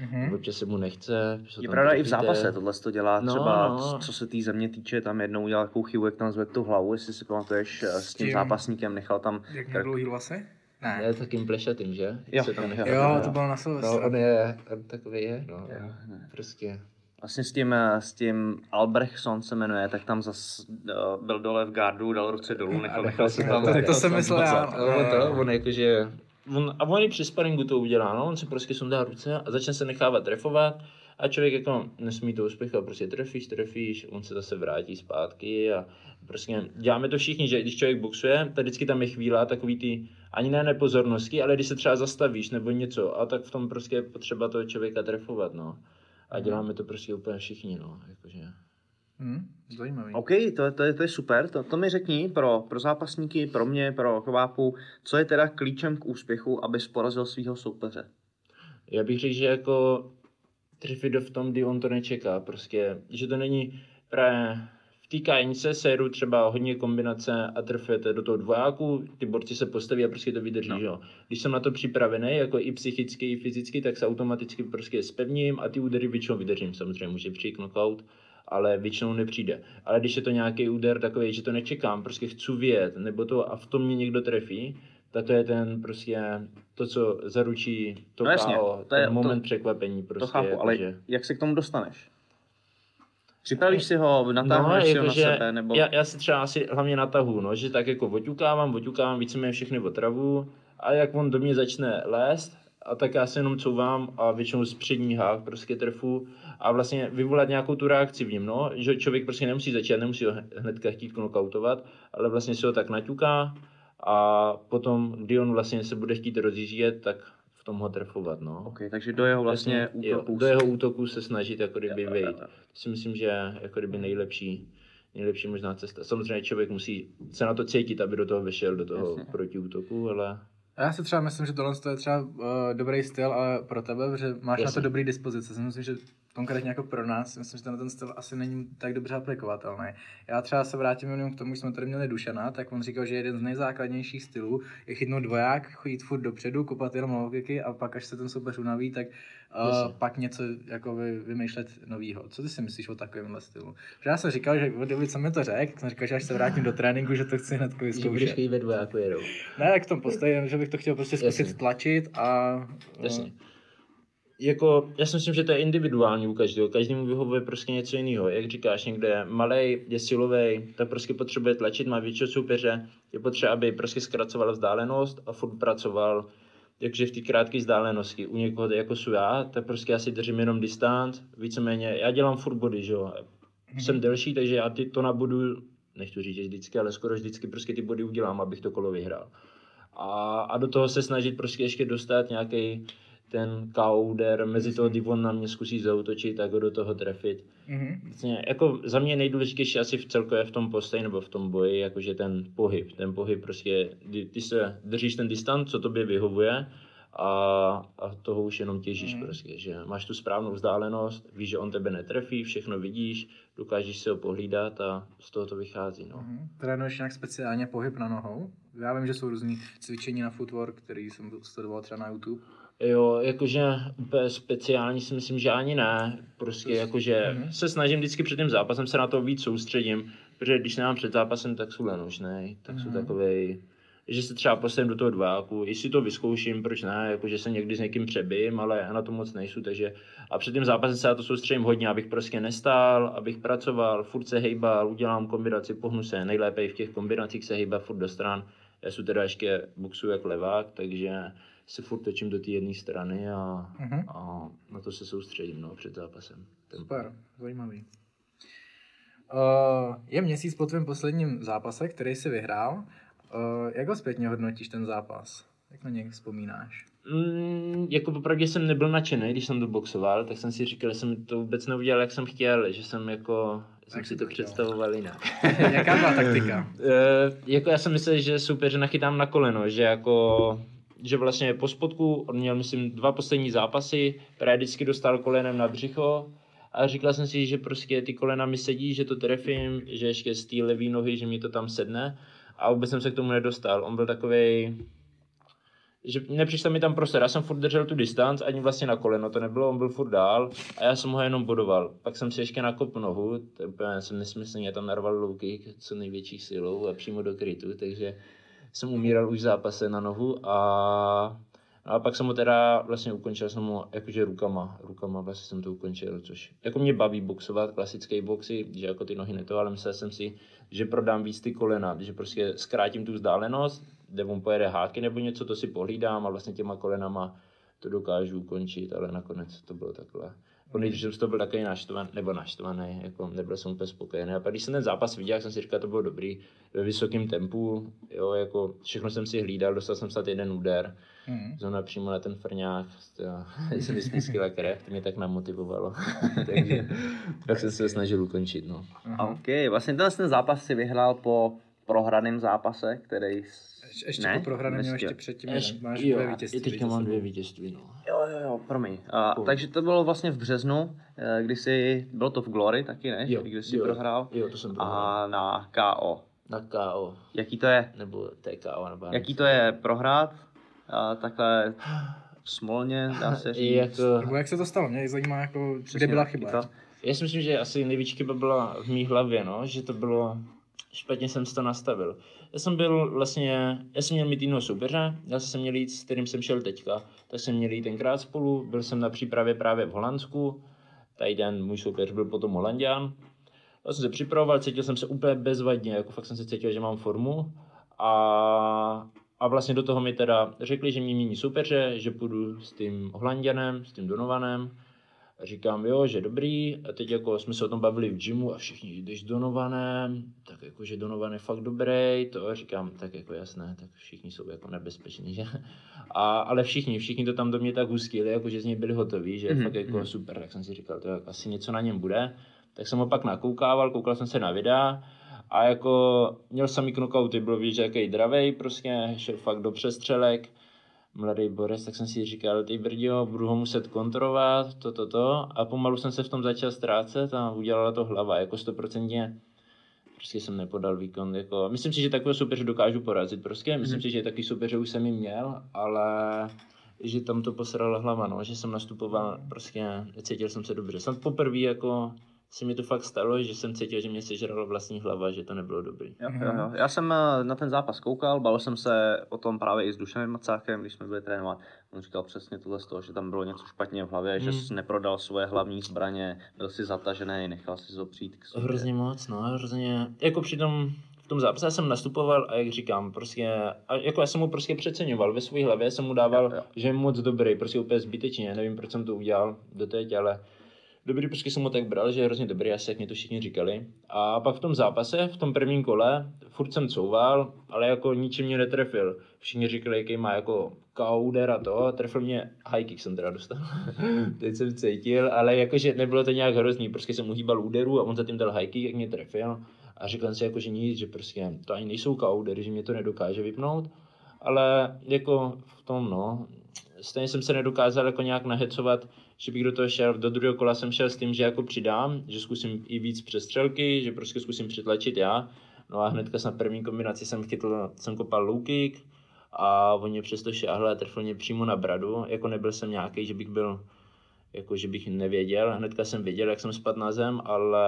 Mhm. občas se mu nechce. Je tam pravda i v zápase, tohle to dělá No, třeba, no. co se té země týče, tam jednou udělal takovou chybu, jak tam zvedl tu hlavu, jestli si pamatuješ, eh, s tím tím- zápasníkem nechal tam Jak krk. dlouhý vlasy? Ne. Je takým plešatým, že? Jo, Se tam jo, nechá- Jo, to bylo na No, Silvestra. on je, on takový je, no. Jo. Prostě. Vlastně s tím, eh, s tím Albrechtson se jmenuje, tak tam zas eh, byl dole v gardu, dal ruce dolů, nechal, nechal se tam... Tak to nechal jsem myslel já. No, on to, on jakože, on, a on i při sparingu to udělá, no, on si prostě sundá ruce a začne se nechávat trefovat a člověk jako nesmí to uspěchat, prostě trefíš, trefíš, on se zase vrátí zpátky a prostě děláme to všichni, že když člověk boxuje, tak vždycky tam je chvíle takový ty, ani ne nepozornosti, ale když se třeba zastavíš nebo něco, a tak v tom prostě je potřeba toho člověka trefovat, no. A děláme to prostě úplně všichni, no, jakože. Hm, zajímavý. OK, to, to, je, to je super. To, to mi řekni pro, pro zápasníky, pro mě, pro Kovápu, co je teda klíčem k úspěchu, abys porazil svého soupeře. Já bych řekl, že jako trefit v tom, kdy on to nečeká, prostě, že to není právě v té kajnice séru třeba hodně kombinace a trfete do toho dvojáku, ty borci se postaví a prostě to vydrží, no. jo. Když jsem na to připravený, jako i psychicky, i fyzicky, tak se automaticky prostě spevním a ty údery většinou vydržím, samozřejmě může přijít knockout, ale většinou nepřijde. Ale když je to nějaký úder takový, že to nečekám, prostě chci vědět, nebo to a v tom mě někdo trefí, tak to je ten prostě to, co zaručí to No jasně, KO, to ten je- to- moment překvapení prostě. to chápu, ale jakože- jak se k tomu dostaneš? Připravíš si ho, natáhneš si ho na jakože sebe, nebo... já, já si třeba asi hlavně natahu, no, že tak jako oťukávám, oťukávám víceméně všechny otravu a jak on do mě začne lézt, a tak já se jenom couvám a většinou z přední hák prostě trfu a vlastně vyvolat nějakou tu reakci v něm, no, že člověk prostě nemusí začít, nemusí ho hnedka chtít knockoutovat, ale vlastně se ho tak naťuká a potom, kdy on vlastně se bude chtít rozjíždět, tak v tom ho trefovat, no. OK, takže do jeho vlastně jo, útoku. do jeho útoku se snažit jako kdyby Jo, jo, vejít. jo. To si myslím, že je jako kdyby nejlepší, nejlepší možná cesta. Samozřejmě člověk musí se na to cítit, aby do toho vešel, do toho Jasně. protiútoku, ale já si třeba myslím, že tohle je třeba uh, dobrý styl ale pro tebe, protože máš na Jasně. to dobrý dispozice. Myslím, že konkrétně jako pro nás, myslím, že ten, ten styl asi není tak dobře aplikovatelný. Já třeba se vrátím jenom k tomu, když jsme tady měli Dušana, tak on říkal, že jeden z nejzákladnějších stylů je chytnout dvoják, chodit furt dopředu, kopat jenom low kicky a pak, až se ten soupeř unaví, tak uh, pak něco jako vy, vymýšlet novýho. Co ty si myslíš o takovémhle stylu? Že já jsem říkal, že od doby, co mi to řekl, jsem říkal, že až se vrátím do tréninku, že to chci hned že vyzkoušet. chtít ve dvojáku jedou. Ne, jak v tom postoji, že bych to chtěl prostě zkusit Jasně. tlačit a... Jasně. Jako, já si myslím, že to je individuální u každého. Každému vyhovuje prostě něco jiného. Jak říkáš, někde je malej, je silový, tak prostě potřebuje tlačit, má většího soupeře, je potřeba, aby prostě zkracoval vzdálenost a furt pracoval takže v té krátké vzdálenosti. U někoho, jako jsou já, tak prostě já si držím jenom distanc, víceméně, já dělám furt body, že jo. Jsem delší, takže já ty to na bodu, nechci říct že vždycky, ale skoro vždycky prostě ty body udělám, abych to kolo vyhrál. A, a do toho se snažit prostě ještě dostat nějaký ten kauder mezi toho, kdy on na mě zkusí zautočit, tak ho do toho trefit. Mhm. Vlastně, jako za mě nejdůležitější asi v celkově v tom postoji nebo v tom boji, jakože ten pohyb. Ten pohyb prostě, kdy ty se držíš ten distanc, co tobě vyhovuje a, a toho už jenom těžíš Mhm. prostě, že máš tu správnou vzdálenost, víš, že on tebe netrefí, všechno vidíš, dokážeš si ho pohlídat a z toho to vychází, no. Mhm. Trénuješ nějak speciálně pohyb na nohou? Já vím, že jsou různý cvičení na footwork, který jsem sledoval třeba na YouTube. Jo, jakože úplně speciální si myslím, že ani ne. Prostě jakože Mhm. se snažím vždycky před tím zápasem se na to víc soustředím, protože když nemám před zápasem, tak jsou lenušnej, tak jsou Mhm. takovej, že se třeba postavím do toho dváku, jestli to vyzkouším, proč ne, jakože se někdy s někým přebím, ale já na to moc nejsou, takže a před tím zápasem se na to soustředím hodně, abych prostě nestál, abych pracoval, furt se hejbal, udělám kombinaci, pohnu se, nejlépe i v těch kombinacích se hejbat furt do stran, já jsem teda ještě boxu jak levák, takže se furt točím do té jedné strany a, Mhm. a na to se soustředím no, před zápasem. Ten Super, zajímavý. Uh, je měsíc po tvém posledním zápase, který jsi vyhrál. Uh, jak ho zpětně hodnotíš ten zápas? Jak na něj vzpomínáš? Mm, jako popravdě jsem nebyl nadšený, když jsem to boxoval, tak jsem si říkal, že jsem to vůbec neudělal, jak jsem chtěl, že jsem jako, jsem Jak si to chtěl? představoval jinak. Jaká byla taktika? Eh, jako já jsem myslel, že soupeře nachytám na koleno, že jako že vlastně po spodku, on měl myslím dva poslední zápasy, právě vždycky dostal kolenem na břicho a říkal jsem si, že prostě ty kolena mi sedí, že to trefím, že ještě z té levé nohy, že mi to tam sedne a vůbec jsem se k tomu nedostal. On byl takovej, že nepřišel mi tam prostor, já jsem furt držel tu distanc, ani vlastně na koleno to nebylo, on byl furt dál a já jsem ho jenom bodoval. Pak jsem si ještě nakop nohu, to úplně jsem nesmyslně tam narval kick, co největší silou a přímo do krytu, takže jsem umíral už v zápase na nohu a, a pak jsem ho teda vlastně ukončil jsem ho jakože rukama, rukama vlastně jsem to ukončil, což jako mě baví boxovat, klasické boxy, že jako ty nohy neto, ale myslel jsem si, že prodám víc ty kolena, že prostě zkrátím tu vzdálenost, kde on pojede háky nebo něco, to si pohlídám a vlastně těma kolenama to dokážu ukončit, ale nakonec to bylo takhle. Jako nejdřív toho byl takový naštvaný, nebo naštvaný, jako nebyl jsem úplně spokojený. A pak když jsem ten zápas viděl, jak jsem si říkal, to bylo dobrý, ve vysokém tempu, jo, jako všechno jsem si hlídal, dostal jsem snad jeden úder, Mhm. zrovna přímo na ten frňák, to jsem vyspískila krev, to mě tak namotivovalo. Takže tak jsem se snažil ukončit, no. OK, vlastně tenhle ten zápas si vyhrál po prohraném zápase, který... Ještě, ne? po prohraném měl ještě předtím, Až, jeden. máš jo, dvě vítězství. teďka za mám dvě vítězství, no. Jo, jo, jo, promiň. A, takže to bylo vlastně v březnu, eh, kdy jsi, bylo to v Glory taky, ne? Jo, Kdy jsi jo. prohrál. Jo, to jsem prohrál. A na KO. Na KO, Jaký to je? nebo TKO, nebo Jaký to je prohrát? A takhle smolně, dá se I říct. jako, Nebo jak se to stalo? Mě zajímá, jako, Přesně kde byla chyba. to. Já si myslím, že asi největší chyba byla v mý hlavě, no, že to bylo, špatně jsem si to nastavil. Já jsem byl vlastně, já jsem měl mít jiného soupeře, já jsem měl jít, s kterým jsem šel teďka, tak jsem měl jít tenkrát spolu, byl jsem na přípravě právě v Holandsku, tady den můj soupeř byl potom Holandian, já jsem se připravoval, cítil jsem se úplně bezvadně, jako fakt jsem se cítil, že mám formu a, a vlastně do toho mi teda řekli, že mě mění soupeře, že půjdu s tím Holandianem, s tím Donovanem, a říkám, jo, že dobrý, a teď jako jsme se o tom bavili v gymu a všichni, jdeš s Donovanem, tak jako, že Donovan je fakt dobrý, to a říkám, tak jako jasné, tak všichni jsou jako nebezpeční, že? A, ale všichni, všichni to tam do mě tak hustili, jako že z něj byli hotoví, že Mhm, fakt jako mhm. super, tak jsem si říkal, to asi něco na něm bude. Tak jsem ho pak nakoukával, koukal jsem se na videa a jako měl samý knockouty, bylo vidět, že jaký dravej, prostě šel fakt do přestřelek, mladý Boris, tak jsem si říkal, ty brdio, budu ho muset kontrolovat, to, to, to. A pomalu jsem se v tom začal ztrácet a udělala to hlava, jako stoprocentně. Prostě jsem nepodal výkon, jako, myslím si, že takového soupeře dokážu porazit, prostě, myslím Mhm. si, že taky soupeře už jsem jim měl, ale že tam to posrala hlava, no, že jsem nastupoval, prostě cítil jsem se dobře. Snad poprvé, jako, se mi to fakt stalo, že jsem cítil, že mě sežrala vlastní hlava, že to nebylo dobrý. Jo, jo, jo. Já jsem eh, na ten zápas koukal, bavil jsem se o tom právě i s Dušanem Macákem, když jsme byli trénovat. On říkal přesně tohle z toho, že tam bylo něco špatně v hlavě, že Hmm. jsi neprodal svoje hlavní zbraně, byl si zatažený, nechal si zopřít k sobě. Hrozně moc, no, hrozně, jako při tom, v tom zápase jsem nastupoval a jak říkám, prostě, a jako já jsem mu prostě přeceňoval ve své hlavě, jsem mu dával, Jo, jo. že je moc dobrý, prostě úplně zbytečně, nevím, proč jsem to udělal doteď, ale dobrý, prostě jsem ho tak bral, že je hrozně dobrý, asi jak mě to všichni říkali. A pak v tom zápase, v tom prvním kole, furt jsem couval, ale jako ničím mě netrefil. Všichni říkali, jaký má jako kauder a to, trefil mě, high kick jsem teda dostal. Teď jsem cítil, ale jakože nebylo to nějak hrozný, prostě jsem uhýbal úderu a on za tím dal high kick, jak mě trefil. A říkal jsem si jako, že nic, že prostě to ani nejsou kaudery, že mě to nedokáže vypnout. Ale jako v tom, no, stejně jsem se nedokázal jako nějak nahecovat, že bych do toho šel, do druhého kola jsem šel s tím, že jako přidám, že zkusím i víc přestřelky, že prostě zkusím přitlačit já. No a hnedka na první kombinaci jsem chytl, jsem kopal low kick a on mě přesto šáhl a trefil mě přímo na bradu, jako nebyl jsem nějaký, že bych byl jako že bych nevěděl, hnedka jsem věděl, jak jsem spadl na zem, ale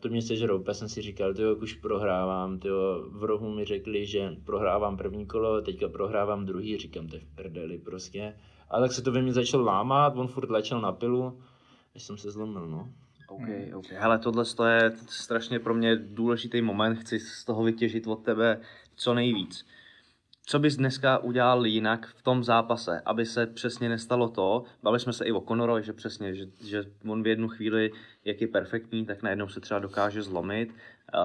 to mě sežrou, úplně jsem si říkal, tyjo, jak už prohrávám, tyjo, v rohu mi řekli, že prohrávám první kolo, teďka prohrávám druhý, říkám, to je v prdeli prostě. A tak se to ve mně začalo lámat, on furt tlačil na pilu, až jsem se zlomil, no. OK, OK. Hele, tohle to je strašně pro mě důležitý moment, chci z toho vytěžit od tebe co nejvíc. Co bys dneska udělal jinak v tom zápase, aby se přesně nestalo to, bavili jsme se i o Conorovi, že přesně, že, že on v jednu chvíli, jak je perfektní, tak najednou se třeba dokáže zlomit.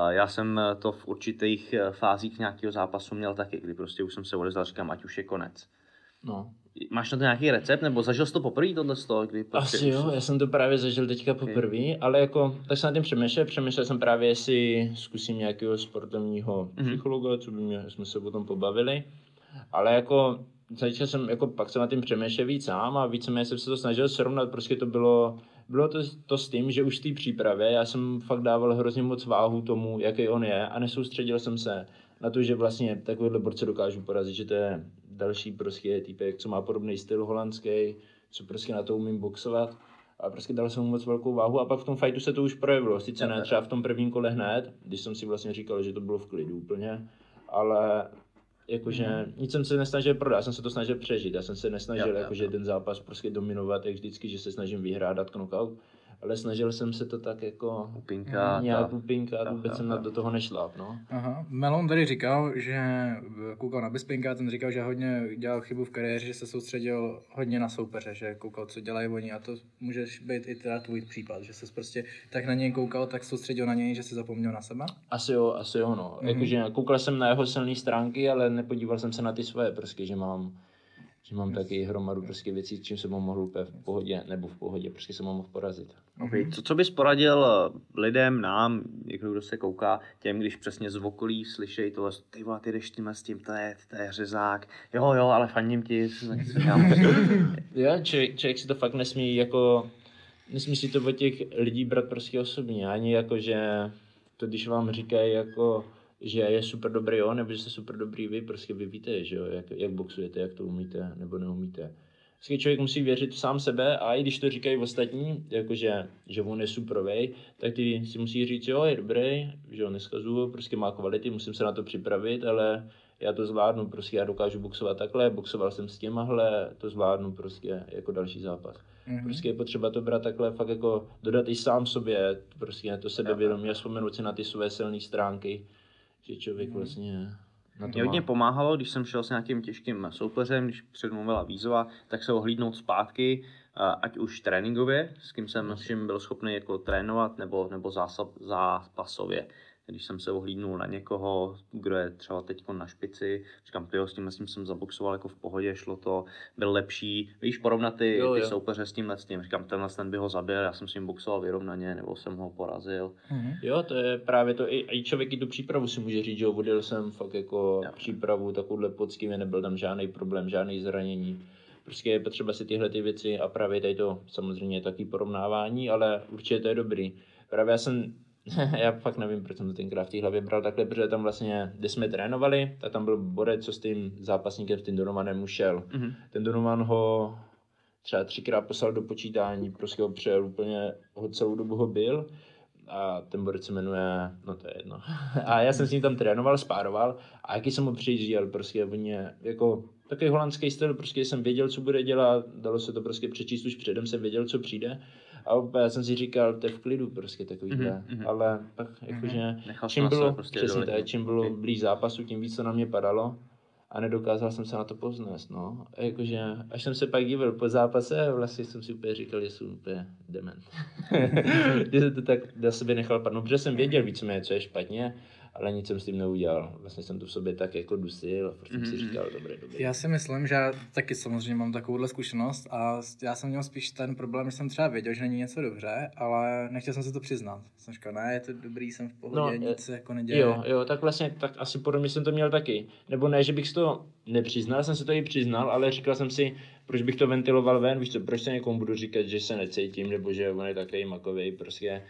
Já jsem to v určitých fázích nějakého zápasu měl taky, kdy prostě už jsem se odezval, říkám, ať už je konec. No, Máš na to nějaký recept, nebo zažil jsi to poprvé tohle z toho, kdy prostě Asi jo, já jsem to právě zažil teďka poprvé, ale jako, tak jsem nad tím přemýšlel, přemýšlel jsem právě, jestli zkusím nějakého sportovního Mhm. psychologa, co by mě, jsme se o tom pobavili, ale jako, začal jsem, jako pak jsem nad tím přemýšlel víc sám a víceméně jsem se to snažil srovnat, prostě to bylo, bylo to, to s tím, že už v té přípravě já jsem fakt dával hrozně moc váhu tomu, jaký on je a nesoustředil jsem se na to, že vlastně takovýhle borce dokážu porazit, že to je další prostě týpek, co má podobný styl holandský, co prostě na to umím boxovat. A prostě dal jsem mu moc velkou váhu a pak v tom fightu se to už projevilo. Sice ne třeba v tom prvním kole hned, když jsem si vlastně říkal, že to bylo v klidu úplně, ale jakože nic jsem se nesnažil prodat, já jsem se to snažil přežít. Já jsem se nesnažil jo, jakože jo. ten zápas prostě dominovat, jak vždycky, že se snažím vyhrát, dát knockout. Ale snažil jsem se to tak jako Upinkat nějak a- upinkat, jo, vůbec jo, jsem na, do toho nešláp, no. Aha. Melon tady říkal, že koukal na Bispinka, ten říkal, že hodně dělal chybu v kariéře, že se soustředil hodně na soupeře, že koukal, co dělají oni a to můžeš být i teda tvůj případ, že se prostě tak na něj koukal, tak soustředil na něj, že si zapomněl na sebe. Asi jo, asi jo, no. Mm-hmm. Jakože koukal jsem na jeho silné stránky, ale nepodíval jsem se na ty svoje, prostě, že mám, že mám taky hromadu prostě věcí, čím jsem mohl úplně v pohodě, nebo v pohodě, prostě jsem mohl porazit. Okay. Co, co bys poradil eh, lidem, nám, někdo, kdo se kouká, těm, když přesně z okolí slyšejí tohle, ty vole, ty jdeš tímhle s tím, to je, to je řezák, jo, jo, ale fandím ti, Jo, člověk, člověk si to fakt nesmí jako, nesmí si to od těch lidí brát prostě osobně, ani jako, že to když vám říkají jako, že je super dobrý on, nebo že jste super dobrý vy, prostě vy víte, že jo, jak, jak boxujete, jak to umíte, nebo neumíte. Vždycky člověk musí věřit v sám sebe a i když to říkají ostatní, jakože, že on je superovej, tak ty si musí říct, jo, je dobrý, že ho neskazuju, prostě má kvality, musím se na to připravit, ale já to zvládnu, prostě já dokážu boxovat takhle, boxoval jsem s těmahle, to zvládnu prostě jako další zápas. Mm-hmm. Prostě je potřeba to brát takhle, fakt jako dodat i sám sobě, prostě to sebevědomí a vzpomenout si na ty své silné stránky, že člověk vlastně na to Mě hodně má. pomáhalo, když jsem šel s nějakým těžkým soupeřem, když předmluvila výzva, tak se ohlídnout zpátky, ať už tréninkově, s kým jsem s čím byl schopný jako trénovat, nebo, nebo zásap, zápasově. Když jsem se ohlídnul na někoho, kdo je třeba teď na špici, říkám, tyjo, s tímhle s tím jsem zaboxoval jako v pohodě, šlo to, byl lepší. Víš, porovnat ty, Jo, ty jo. soupeře s tímhle s tím. Říkám, tenhle ten by ho zabil, já jsem s ním boxoval vyrovnaně, nebo jsem ho porazil. Jo, to je právě to, i, i člověk i tu přípravu si může říct, že odjel jsem fakt jako Jo. přípravu takovouhle poctivě, nebyl tam žádný problém, žádný zranění. Prostě je potřeba si tyhle ty věci a právě tady to samozřejmě je taky porovnávání, ale určitě to je dobrý. Právě já jsem, já fakt nevím, proč jsem to tenkrát v té hlavě bral takhle, protože tam vlastně, kde jsme trénovali, tak tam byl borec, co s tím zápasníkem, s tím Donovanem ušel. Mhm. Ten Donovan ho třeba třikrát poslal do počítání, prostě ho přejel úplně, ho celou dobu ho byl a ten borec se jmenuje, no to je jedno. A já jsem s ním tam trénoval, spároval a jaký jsem ho přijížděl, prostě oni jako takový holandský styl, prostě jsem věděl, co bude dělat, dalo se to prostě přečíst už předem, jsem věděl, co přijde. A já jsem si říkal, to je v klidu prostě takovýhle, Mhm, mhm. ale pak jakože, jsem čím bylo, prostě přesně tak, čím bylo blíž zápasu, tím víc to na mě padalo a nedokázal jsem se na to poznést, no. A jakože, až jsem se pak divil po zápase, vlastně jsem si úplně říkal, že jsem úplně dement. že jsem to tak na sebe nechal padnout, protože jsem věděl víceméně, co je špatně, ale nic jsem s tím neudělal. Vlastně jsem to v sobě tak jako dusil a prostě jsem si Mhm. říkal, dobré, dobré. Já si myslím, že já taky samozřejmě mám takovouhle zkušenost a já jsem měl spíš ten problém, že jsem třeba věděl, že není něco dobře, ale nechtěl jsem si to přiznat. Jsem říkal, ne, je to dobrý, jsem v pohodě, No, nic je- se jako neděje. Jo, jo, tak vlastně, tak asi podobně jsem to měl taky. Nebo ne, že bych si to nepřiznal, jsem si to i přiznal, ale říkal jsem si, proč bych to ventiloval ven, víš co, proč se někomu budu říkat, že se necítím, nebo že on je takový makový, prostě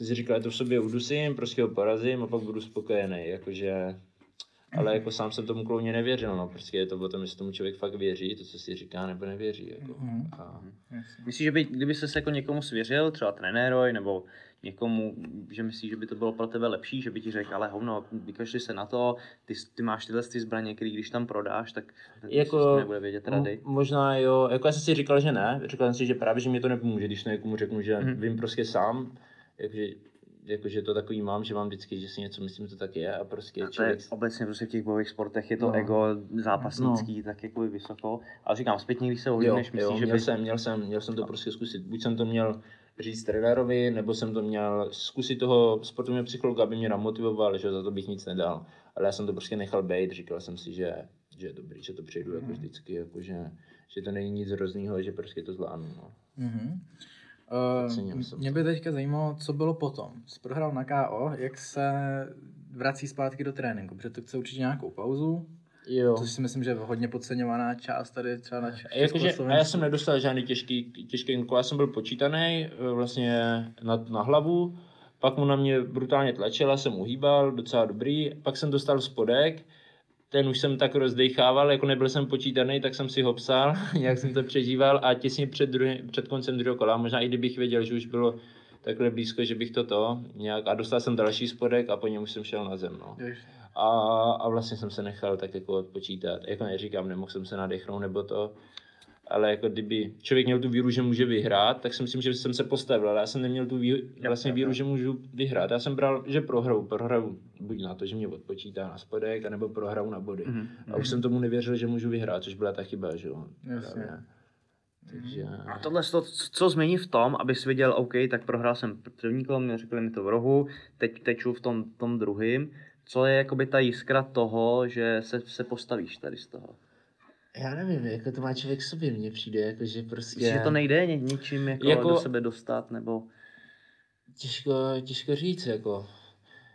jsem si říkal, já to v sobě udusím, prostě ho porazím a pak budu spokojený, jakože, ale jako sám jsem tomu klouně nevěřil, no, prostě je to o tom, jestli tomu člověk fakt věří, to, co si říká, nebo nevěří, jako. Mhm. A, Myslíš, že by, kdyby se jako někomu svěřil, třeba trenérovi, nebo někomu, že myslíš, že by to bylo pro tebe lepší, že by ti řekl, ale hovno, vykašli se na to, ty, ty máš tyhle ty zbraně, který když tam prodáš, tak jako, nebude vědět rady. možná jo, jako já jsem si říkal, že ne, říkal jsem si, že právě, že mi to nepomůže, když někomu řeknu, že Mhm. vím prostě sám, jakože, jakože to takový mám, že mám vždycky, že si něco myslím, to tak je a prostě A to je člověk... obecně prostě v těch bojových sportech je to No. ego zápasnický, no. tak jako vysoko. Ale říkám, zpětně, když se Jo, ohlídneš, jo, myslíš, že měl, by... jsem, měl, jsem, měl jsem to prostě zkusit. Buď jsem to měl říct trenérovi, nebo jsem to měl zkusit toho sportovního psychologa, aby mě namotivoval, že za to bych nic nedal. Ale já jsem to prostě nechal být, říkal jsem si, že, že je dobrý, že to přejdu jako vždycky, jako že, že to není nic hroznýho, že prostě to zvládnu. No. Mhm. Uh, jsem mě by teďka zajímalo, co bylo potom. Jsi prohrál na KO, jak se vrací zpátky do tréninku, protože to chce určitě nějakou pauzu, Jo. což si myslím, že je hodně podceňovaná část tady třeba na Jakože, a já jsem nedostal žádný těžký, těžký úkol, já jsem byl počítaný eh, vlastně na, na hlavu, pak mu na mě brutálně tlačil, já jsem uhýbal, docela dobrý, pak jsem dostal spodek, ten už jsem tak rozdechával, jako nebyl jsem počítaný, tak jsem si ho psal, jak jsem to přežíval a těsně před, druhý, před koncem druhého kola, možná i kdybych věděl, že už bylo takhle blízko, že bych to to nějak, a dostal jsem další spodek a po něm už jsem šel na zem, no. A, a vlastně jsem se nechal tak jako odpočítat. Jako neříkám, nemohl jsem se nadechnout nebo to. Ale jako kdyby člověk měl tu víru, že může vyhrát, tak si myslím, že jsem se postavil, ale já jsem neměl tu víru, vlastně víru, že můžu vyhrát. Já jsem bral, že prohraju, prohraju buď na to, že mě odpočítá na spodek, anebo prohraju na body. Mhm. A už jsem tomu nevěřil, že můžu vyhrát, což byla ta chyba, že jo. Jasně. Takže... A tohle, to, co změní v tom, abys viděl, OK, tak prohrál jsem první kolo, mě řekli mi to v rohu, teď teču v tom, tom druhým. Co je jakoby ta jiskra toho, že se, se postavíš tady z toho? Já nevím, jako to má člověk sobě, mně přijde, jako že prostě... Že to nejde ni- ničím jako, Jako- do sebe dostat, nebo... Těžko, těžko říct, jako.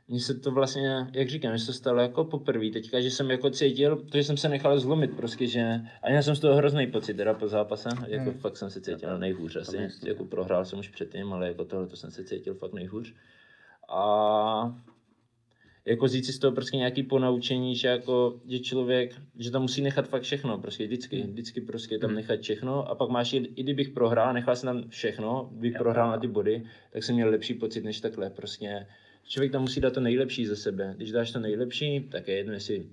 Mně se to vlastně, jak říkám, že se to stalo jako poprvé teďka, že jsem jako cítil, to, že jsem se nechal zlomit prostě, že a měl jsem z toho hrozný pocit teda po zápase, jako Hmm. fakt jsem se cítil nejhůř asi, jako prohrál jsem už předtím, ale jako tohle to jsem se cítil fakt nejhůř. A jako říct si z toho prostě nějaký ponaučení, že jako, že člověk, že tam musí nechat fakt všechno, prostě vždycky, vždycky prostě tam nechat všechno a pak máš, i, i kdybych prohrál, nechal jsem tam všechno, bych prohrál na ty body, tak jsem měl lepší pocit než takhle, prostě člověk tam musí dát to nejlepší ze sebe, když dáš to nejlepší, tak je jedno, jestli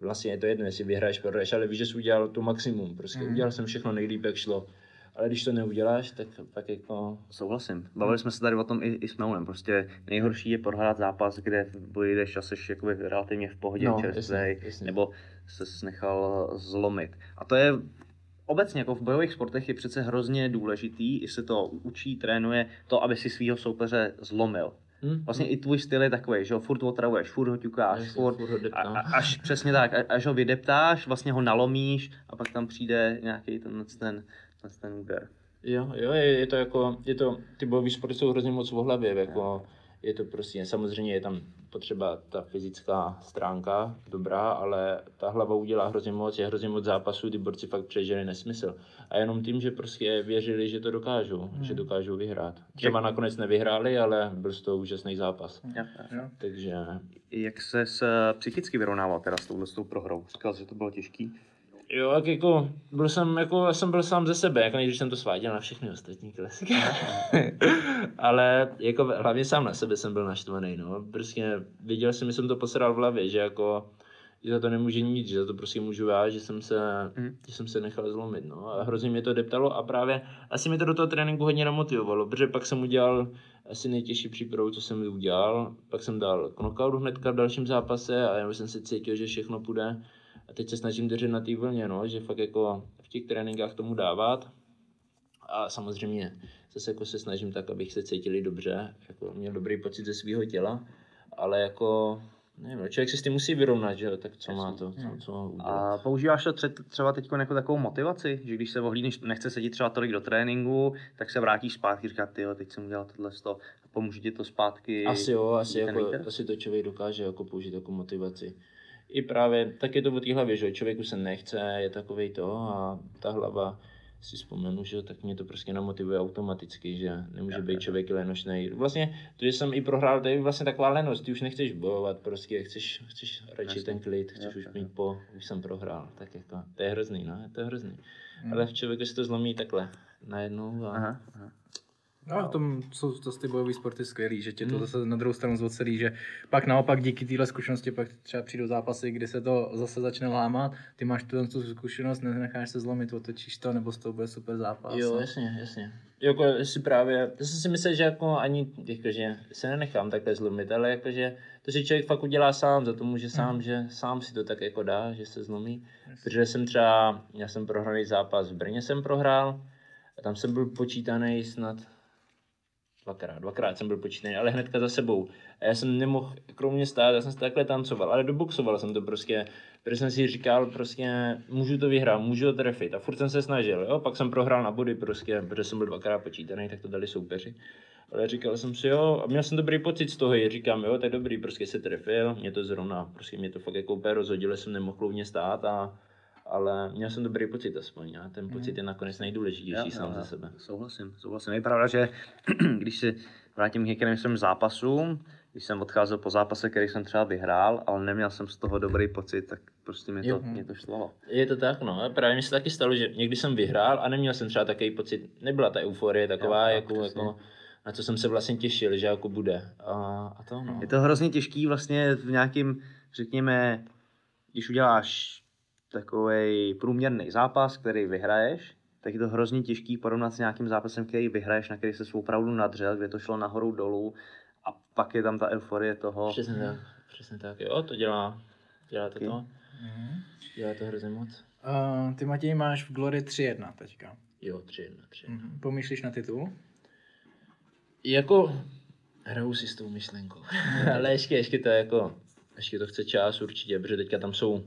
vlastně je to jedno, jestli vyhraješ, prohraješ, ale víš, že jsi udělal to maximum, prostě udělal jsem všechno nejlíp, jak šlo. Ale když to neuděláš, tak pak jako... Souhlasím. Bavili jsme se tady o tom i, i s Meulem. Prostě nejhorší je prohrát zápas, kde v boji jdeš a jsi jakoby relativně v pohodě, No, čerstvej, nebo se nechal zlomit. A to je obecně jako v bojových sportech je přece hrozně důležitý, i se to učí, trénuje, to, aby si svého soupeře zlomil. Hm? Vlastně i tvůj styl je takový, že ho furt otravuješ, furt ho ťukáš, furt, furt ho a, a, až přesně tak, a, až ho vydeptáš, vlastně ho nalomíš a pak tam přijde nějaký ten, ten, ten, ten úder. Jo, jo, je, je to jako, je to, ty bojové sporty jsou hrozně moc v hlavě, jako, je to prostě, samozřejmě je tam potřeba ta fyzická stránka dobrá, ale ta hlava udělá hrozně moc, je hrozně moc zápasů, ty borci fakt přežili nesmysl. A jenom tím, že prostě věřili, že to dokážou, hmm. že dokážou vyhrát. Třeba nakonec nevyhráli, ale byl z toho úžasný zápas. Jo, jo. Takže Jak se s psychicky vyrovnával teda s touhle s tou prohrou? Říkal že to bylo těžký. Jo, tak jako, byl jsem, jako, já jsem byl sám ze sebe, jako než jsem to sváděl na všechny ostatní klasiky. Ale jako hlavně sám na sebe jsem byl naštvaný, no. Prostě viděl jsem, že jsem to posral v hlavě, že jako, že za to nemůže nic, že za to prostě můžu já, že jsem se, Mhm. že jsem se nechal zlomit, no. A hrozně mě to deptalo a právě asi mě to do toho tréninku hodně namotivovalo, protože pak jsem udělal asi nejtěžší přípravu, co jsem udělal. Pak jsem dal knockout hnedka v dalším zápase a já jsem se cítil, že všechno půjde. A teď se snažím držet na té vlně, no, že fakt jako v těch tréninkách tomu dávat. A samozřejmě zase jako se snažím tak, abych se cítili dobře, jako měl dobrý pocit ze svého těla, ale jako nevím, člověk se s tím musí vyrovnat, že jo, tak co má to, co, co má udělat. A používáš to tře- třeba teď jako takovou motivaci, že když se ohlídneš, nechce sedět třeba tolik do tréninku, tak se vrátíš zpátky, říká, ty teď jsem udělal tohle sto, pomůže ti to zpátky. Asi jo, asi, jako, asi to člověk dokáže jako použít jako motivaci. I právě, tak je to o té hlavě, že člověku se nechce, je takovej to a ta hlava, si vzpomenu, že tak mě to prostě namotivuje automaticky, že nemůže být člověk lenošnej. Vlastně to, že jsem i prohrál, to je vlastně taková lenost, ty už nechceš bojovat, prostě chceš, chceš radši ten klid, chceš Jo, už mít po, už jsem prohrál, tak jako, to je hrozný, no, to je hrozný. Hmm. Ale v člověku se to zlomí takhle, najednou a Aha, aha. No, v tom jsou to ty bojové sporty skvělý, že tě to Hmm. zase na druhou stranu zvocelí, že pak naopak díky téhle zkušenosti pak třeba přijdou zápasy, kdy se to zase začne lámat, ty máš tu, tu zkušenost, nenecháš se zlomit, otočíš to, nebo z toho bude super zápas. Jo, no. jasně, jasně. Jako si právě, já jsem si myslel, že jako ani, jakože se nenechám takhle zlomit, ale jakože to si člověk fakt udělá sám, za to může sám, že sám si to tak jako dá, že se zlomí. Protože jsem třeba, já jsem prohraný zápas v Brně jsem prohrál a tam jsem byl počítaný snad dvakrát, dvakrát jsem byl počítaný, ale hnedka za sebou. A já jsem nemohl kromě stát, já jsem se takhle tancoval, ale doboxoval jsem to prostě, protože jsem si říkal prostě, můžu to vyhrát, můžu to trefit a furt jsem se snažil, jo, pak jsem prohrál na body prostě, protože jsem byl dvakrát počítaný, tak to dali soupeři. Ale říkal jsem si, jo, a měl jsem dobrý pocit z toho, i říkám, jo, tak dobrý, prostě se trefil, mě to zrovna, prostě mě to fakt jako úplně rozhodilo, jsem nemohl kloudně stát a ale měl jsem dobrý pocit aspoň a ten pocit je nakonec nejdůležitější sám za sebe. Souhlasím, souhlasím. Je pravda, že když si vrátím k některým svým zápasům, když jsem odcházel po zápase, který jsem třeba vyhrál, ale neměl jsem z toho dobrý pocit, tak prostě mě to, Jo. mě to štvalo. Je to tak, no. Právě mi se taky stalo, že někdy jsem vyhrál a neměl jsem třeba takový pocit, nebyla ta euforie taková, jo, jako, přesně. jako, na co jsem se vlastně těšil, že jako bude. A, a to, no. Je to hrozně těžký vlastně v nějakým, řekněme, když uděláš takový průměrný zápas, který vyhraješ, tak je to hrozně těžký porovnat s nějakým zápasem, který vyhraješ, na který se opravdu nadřel, kde to šlo nahoru dolů a pak je tam ta euforie toho. Přesně tak, přesně tak. Jo, to dělá, dělá to to. Dělá to hrozně moc. Uh, ty Matěj máš v Glory 3-1 teďka. Jo, 3 1 3 Mm-hmm. Pomýšlíš na titul? Jako hraju si s tou myšlenkou. Ale ještě, ještě to jako, ještě to chce čas určitě, protože teďka tam jsou,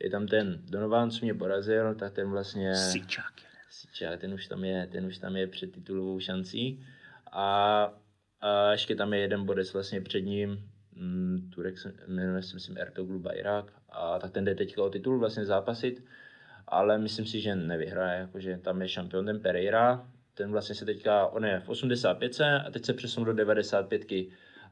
je tam ten Donovan, co mě porazil, tak ten vlastně... Sičák. Sičák, ten už tam je, ten už tam je před titulovou šancí. A, a ještě tam je jeden bodec vlastně před ním, mm, Turek, jmenuje se myslím Ertoglu Bajrak, a tak ten jde teďka o titul vlastně zápasit, ale myslím si, že nevyhraje, jakože tam je šampion ten Pereira, ten vlastně se teďka, on je v 85 a teď se přesunul do 95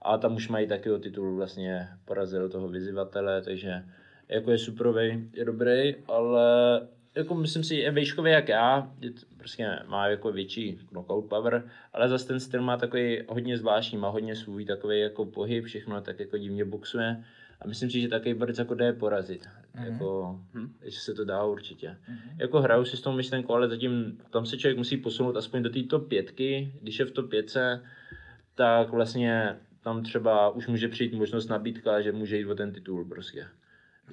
a tam už mají taky o titul vlastně porazil toho vyzývatele, takže jako je superový, je dobrý, ale jako myslím si, je vejškový jak já, je to, prostě má jako větší knockout power, ale zase ten styl má takový hodně zvláštní, má hodně svůj takový jako pohyb, všechno tak jako divně boxuje a myslím si, že takový borec jako jde porazit, mm-hmm. jako, že se to dá určitě. Mm-hmm. Jako hraju si s tou myšlenkou, ale zatím tam se člověk musí posunout aspoň do té top pětky, když je v top pětce, tak vlastně tam třeba už může přijít možnost nabídka, že může jít o ten titul prostě.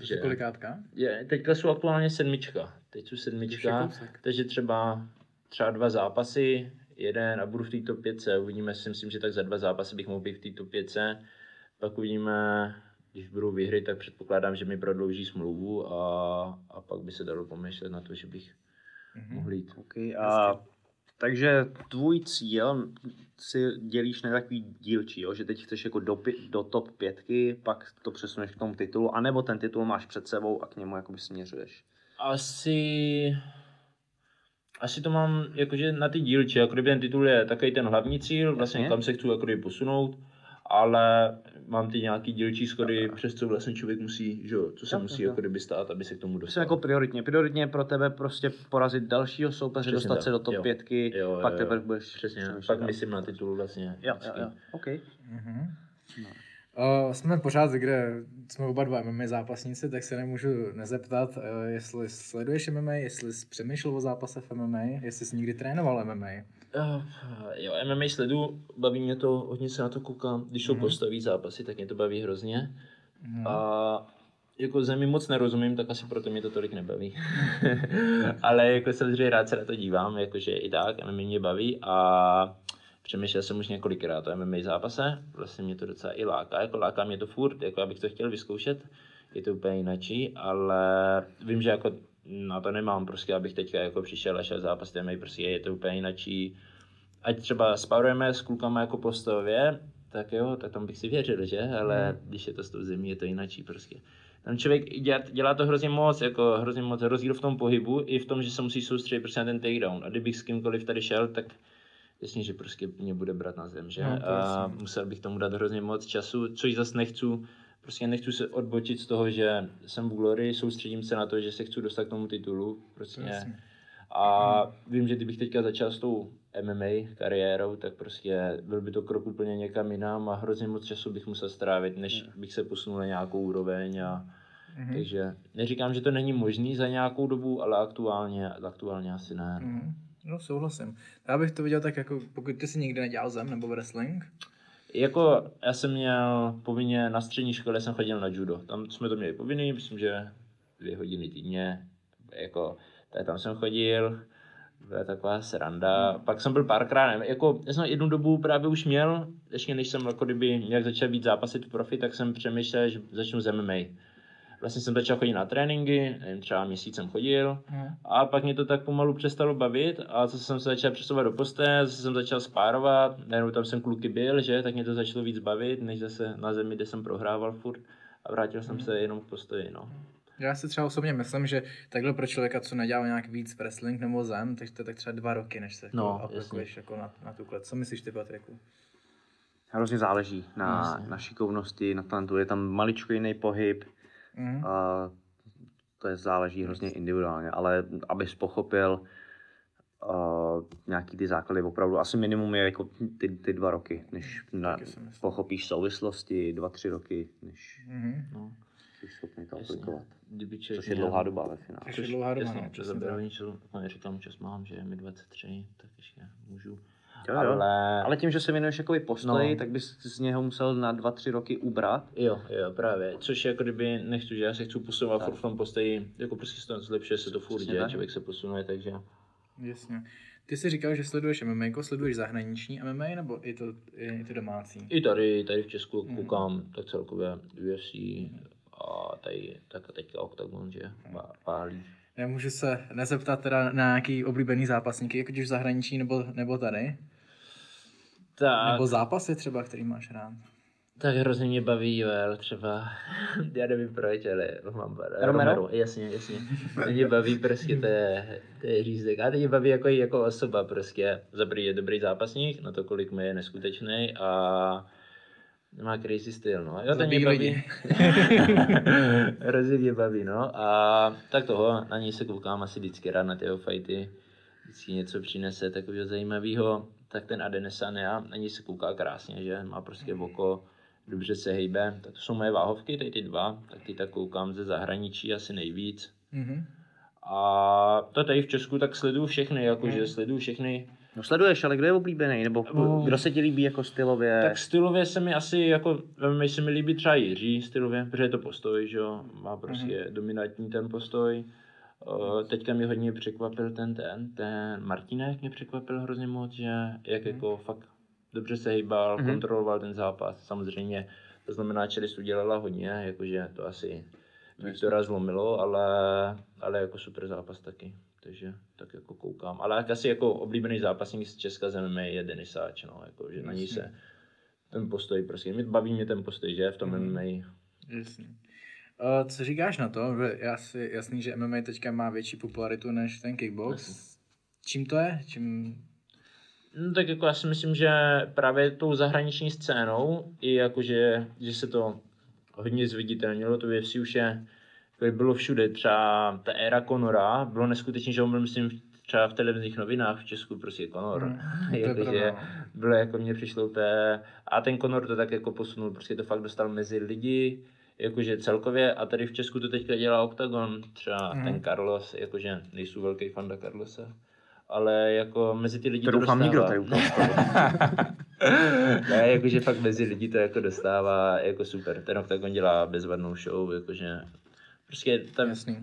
Že... Kolikátka? Je, teďka jsou aktuálně sedmička. Teď jsou sedmička, takže třeba, třeba dva zápasy, jeden a budu v té top 5. Uvidíme, si myslím, že tak za dva zápasy bych mohl být v té top 5. Pak uvidíme, když budou výhry, tak předpokládám, že mi prodlouží smlouvu a, a pak by se dalo pomýšlet na to, že bych mm-hmm. mohl jít. Okay, a, takže tvůj cíl si dělíš na takový dílčí, jo? že teď chceš jako do, do top pětky, pak to přesuneš k tomu titulu, anebo ten titul máš před sebou a k němu jakoby směřuješ. Asi... Asi to mám jakože na ty dílče, jako kdyby ten titul je takový ten hlavní cíl, vlastně Jasně. kam se chci jako posunout, ale mám ty nějaký dílčí schody, přes co vlastně člověk musí, že jo, co se Jo, musí jo, jako kdyby stát, aby se k tomu dostal. jako prioritně. Prioritně pro tebe prostě porazit dalšího soupeře, Přesně dostat tak, se do top jo. pětky, Jo, jo, pak jo. teprve budeš Přesně, pak dál. myslím na titul vlastně. Jo, jo, jo, OK. Uh, jsme pořád, kde jsme oba dva MMA zápasníci, tak se nemůžu nezeptat, uh, jestli sleduješ MMA, jestli jsi přemýšlel o zápase v MMA, jestli jsi někdy trénoval MMA. Uh, jo, MMA sledu, baví mě to, hodně se na to koukám, když jsou mm-hmm. postaví zápasy, tak mě to baví hrozně. Mm-hmm. A jako zemi moc nerozumím, tak asi proto mě to tolik nebaví. Ale jako samozřejmě rád se na to dívám, jakože i tak, MMA mě baví a přemýšlel jsem už několikrát o MMA zápase, vlastně mě to docela i láká, jako láká mě to furt, jako abych to chtěl vyzkoušet, je to úplně jinačí, ale vím, že jako na to nemám prostě, abych teďka jako přišel a šel zápas MMA, prostě je to úplně jinačí. Ať třeba sparujeme s klukama jako postavě, tak jo, tak tam bych si věřil, že? Ale když je to s tou zemí, je to jinačí prostě. Tam člověk dělá, dělá to hrozně moc, jako hrozně moc rozdíl v tom pohybu, i v tom, že se musí soustředit prostě na ten takedown. A kdybych s kýmkoliv tady šel, tak jasně, že prostě mě bude brát na zem, že? No, a musel bych tomu dát hrozně moc času, což zase nechci, prostě nechci se odbočit z toho, že jsem v Glory, soustředím se na to, že se chci dostat k tomu titulu, prostě. Jasně. A vím, že kdybych teďka začal s tou MMA kariérou, tak prostě byl by to krok úplně někam jinam a hrozně moc času bych musel strávit, než bych se posunul na nějakou úroveň a Mhm. takže neříkám, že to není možný za nějakou dobu, ale aktuálně, aktuálně asi ne. Mhm. No, souhlasím. Já bych to viděl tak, jako pokud ty si nikdy nedělal zem nebo wrestling, Jako já jsem měl povinně na střední škole jsem chodil na judo. Tam jsme to měli povinný, myslím, že dvě hodiny týdně. Jako, tak tam jsem chodil, byla taková sranda. Pak jsem byl párkrát, jako já jsem jednu dobu právě už měl, ještě než jsem jako kdyby nějak začal být zápasit profi, tak jsem přemýšlel, že začnu s MMA. Vlastně jsem začal chodit na tréninky, nevím, třeba měsíc jsem chodil. A pak mě to tak pomalu přestalo bavit a zase jsem se začal přesouvat do postoje, zase jsem začal spárovat, najednou tam jsem kluky byl, že, tak mě to začalo víc bavit, než zase na zemi, kde jsem prohrával furt. A vrátil jsem se jenom k postoji, no. Já si třeba osobně myslím, že takhle pro člověka, co nedělal nějak víc wrestling nebo zem, tak to je tak třeba dva roky, než se No, jako aplikuješ jako na, na tuhle. Co myslíš ty, Patriku? Hrozně záleží na, na šikovnosti, na talentu. Je tam maličko jiný pohyb, Mhm. a to je záleží hrozně individuálně, ale abys pochopil uh, nějaký ty základy opravdu, asi minimum je jako ty, ty dva roky, než na, si myslím. pochopíš souvislosti, dva, tři roky, než... Mhm. no. jsi schopný to Jasně. aplikovat. Kdyby Což je dlouhá doba ve finále. Což je dlouhá doba, jasně, no, zabere tak. něco, jako říkám, čas mám, že je mi 23, tak ještě můžu. Jo, jo. Ale, Ale tím, že se věnuješ jakoby postoji, No. tak bys z něho musel na dva, tři roky ubrat. Jo, jo, právě. Což je jako kdyby nechci, že já se chci posouvat Tak. furt v tom postoji, jako prostě se to zlepšuje se to furt, tak. člověk se posunuje, takže Jasně. Ty jsi říkal, že sleduješ MMA, jako sleduješ zahraniční MMA, nebo i to, i to domácí? i tady, tady v Česku Hmm. koukám tak celkově UFC a tady tak teďka Octagon, že pá- pálí. Nemůžu se nezeptat teda na nějaký oblíbený zápasníky, jako v zahraničí nebo, nebo tady? Tak, Nebo zápasy třeba, který máš rád? tak hrozně mě baví Joel třeba, já nevím proč, ale mám Romero? Romero, jasně, jasně. Mě baví prostě, to je, to je řízek. A teď mě baví jako, jako osoba prostě. Za je dobrý zápasník, na to kolik mi je neskutečný a má crazy styl, no. Jo, ten mě baví. Hrozně mě baví, no. A tak toho, na něj se koukám asi vždycky rád na ty jeho fighty. Vždycky něco přinese takového zajímavého. Tak ten Adenesania, na něj se kouká krásně, že má prostě oko, dobře se hejbe. Tak to jsou moje váhovky, tady ty dva, tak ty tak koukám ze zahraničí asi nejvíc. Mhm. A to tady v Česku tak sleduju všechny, jakože sleduju všechny. No sleduješ, ale kdo je oblíbený? Nebo No. kdo se ti líbí jako stylově? Tak stylově se mi asi, jako, velmi se mi líbí třeba Jiří stylově, protože je to postoj, že jo, má prostě dominantní ten postoj. Uh, teďka mě hodně překvapil ten ten, ten Martinek mě překvapil hrozně moc, že jak jako fakt dobře se hýbal, Mhm. kontroloval ten zápas. Samozřejmě to znamená, že Listu dělala hodně, jakože to asi Viktora zlomilo, ale, ale jako super zápas taky. Takže tak jako koukám. Ale jak asi jako oblíbený zápasník z Česka z MMA je Denisáč, no, jako, že na ní se ten postoj prostě, mě baví mě ten postoj, že v tom Mhm. MMA. Jasně. Uh, co říkáš na to, že je asi jasný, že MMA teďka má větší popularitu než ten kickbox. Čím to je? Čím... No, tak jako já si myslím, že právě tou zahraniční scénou i jakože, že se to hodně zviditelnilo, to UFC už je, bylo všude, třeba ta éra Conora, bylo neskutečně, že on byl, myslím, třeba v televizních novinách v Česku prostě Conor. Mm, je jakože no. bylo jako mně přišlo úplně, a ten Conor to tak jako posunul, prostě to fakt dostal mezi lidi, jakože celkově a tady v Česku to teďka dělá Octagon, třeba Mhm. ten Carlos, jakože nejsou velký fanda Carlosa, ale jako mezi ty lidi to to, doufám dostává. nikdo tady ne, jakože fakt mezi lidi to jako dostává jako super. Ten Octagon dělá bezvadnou show, jakože prostě tam Jasný.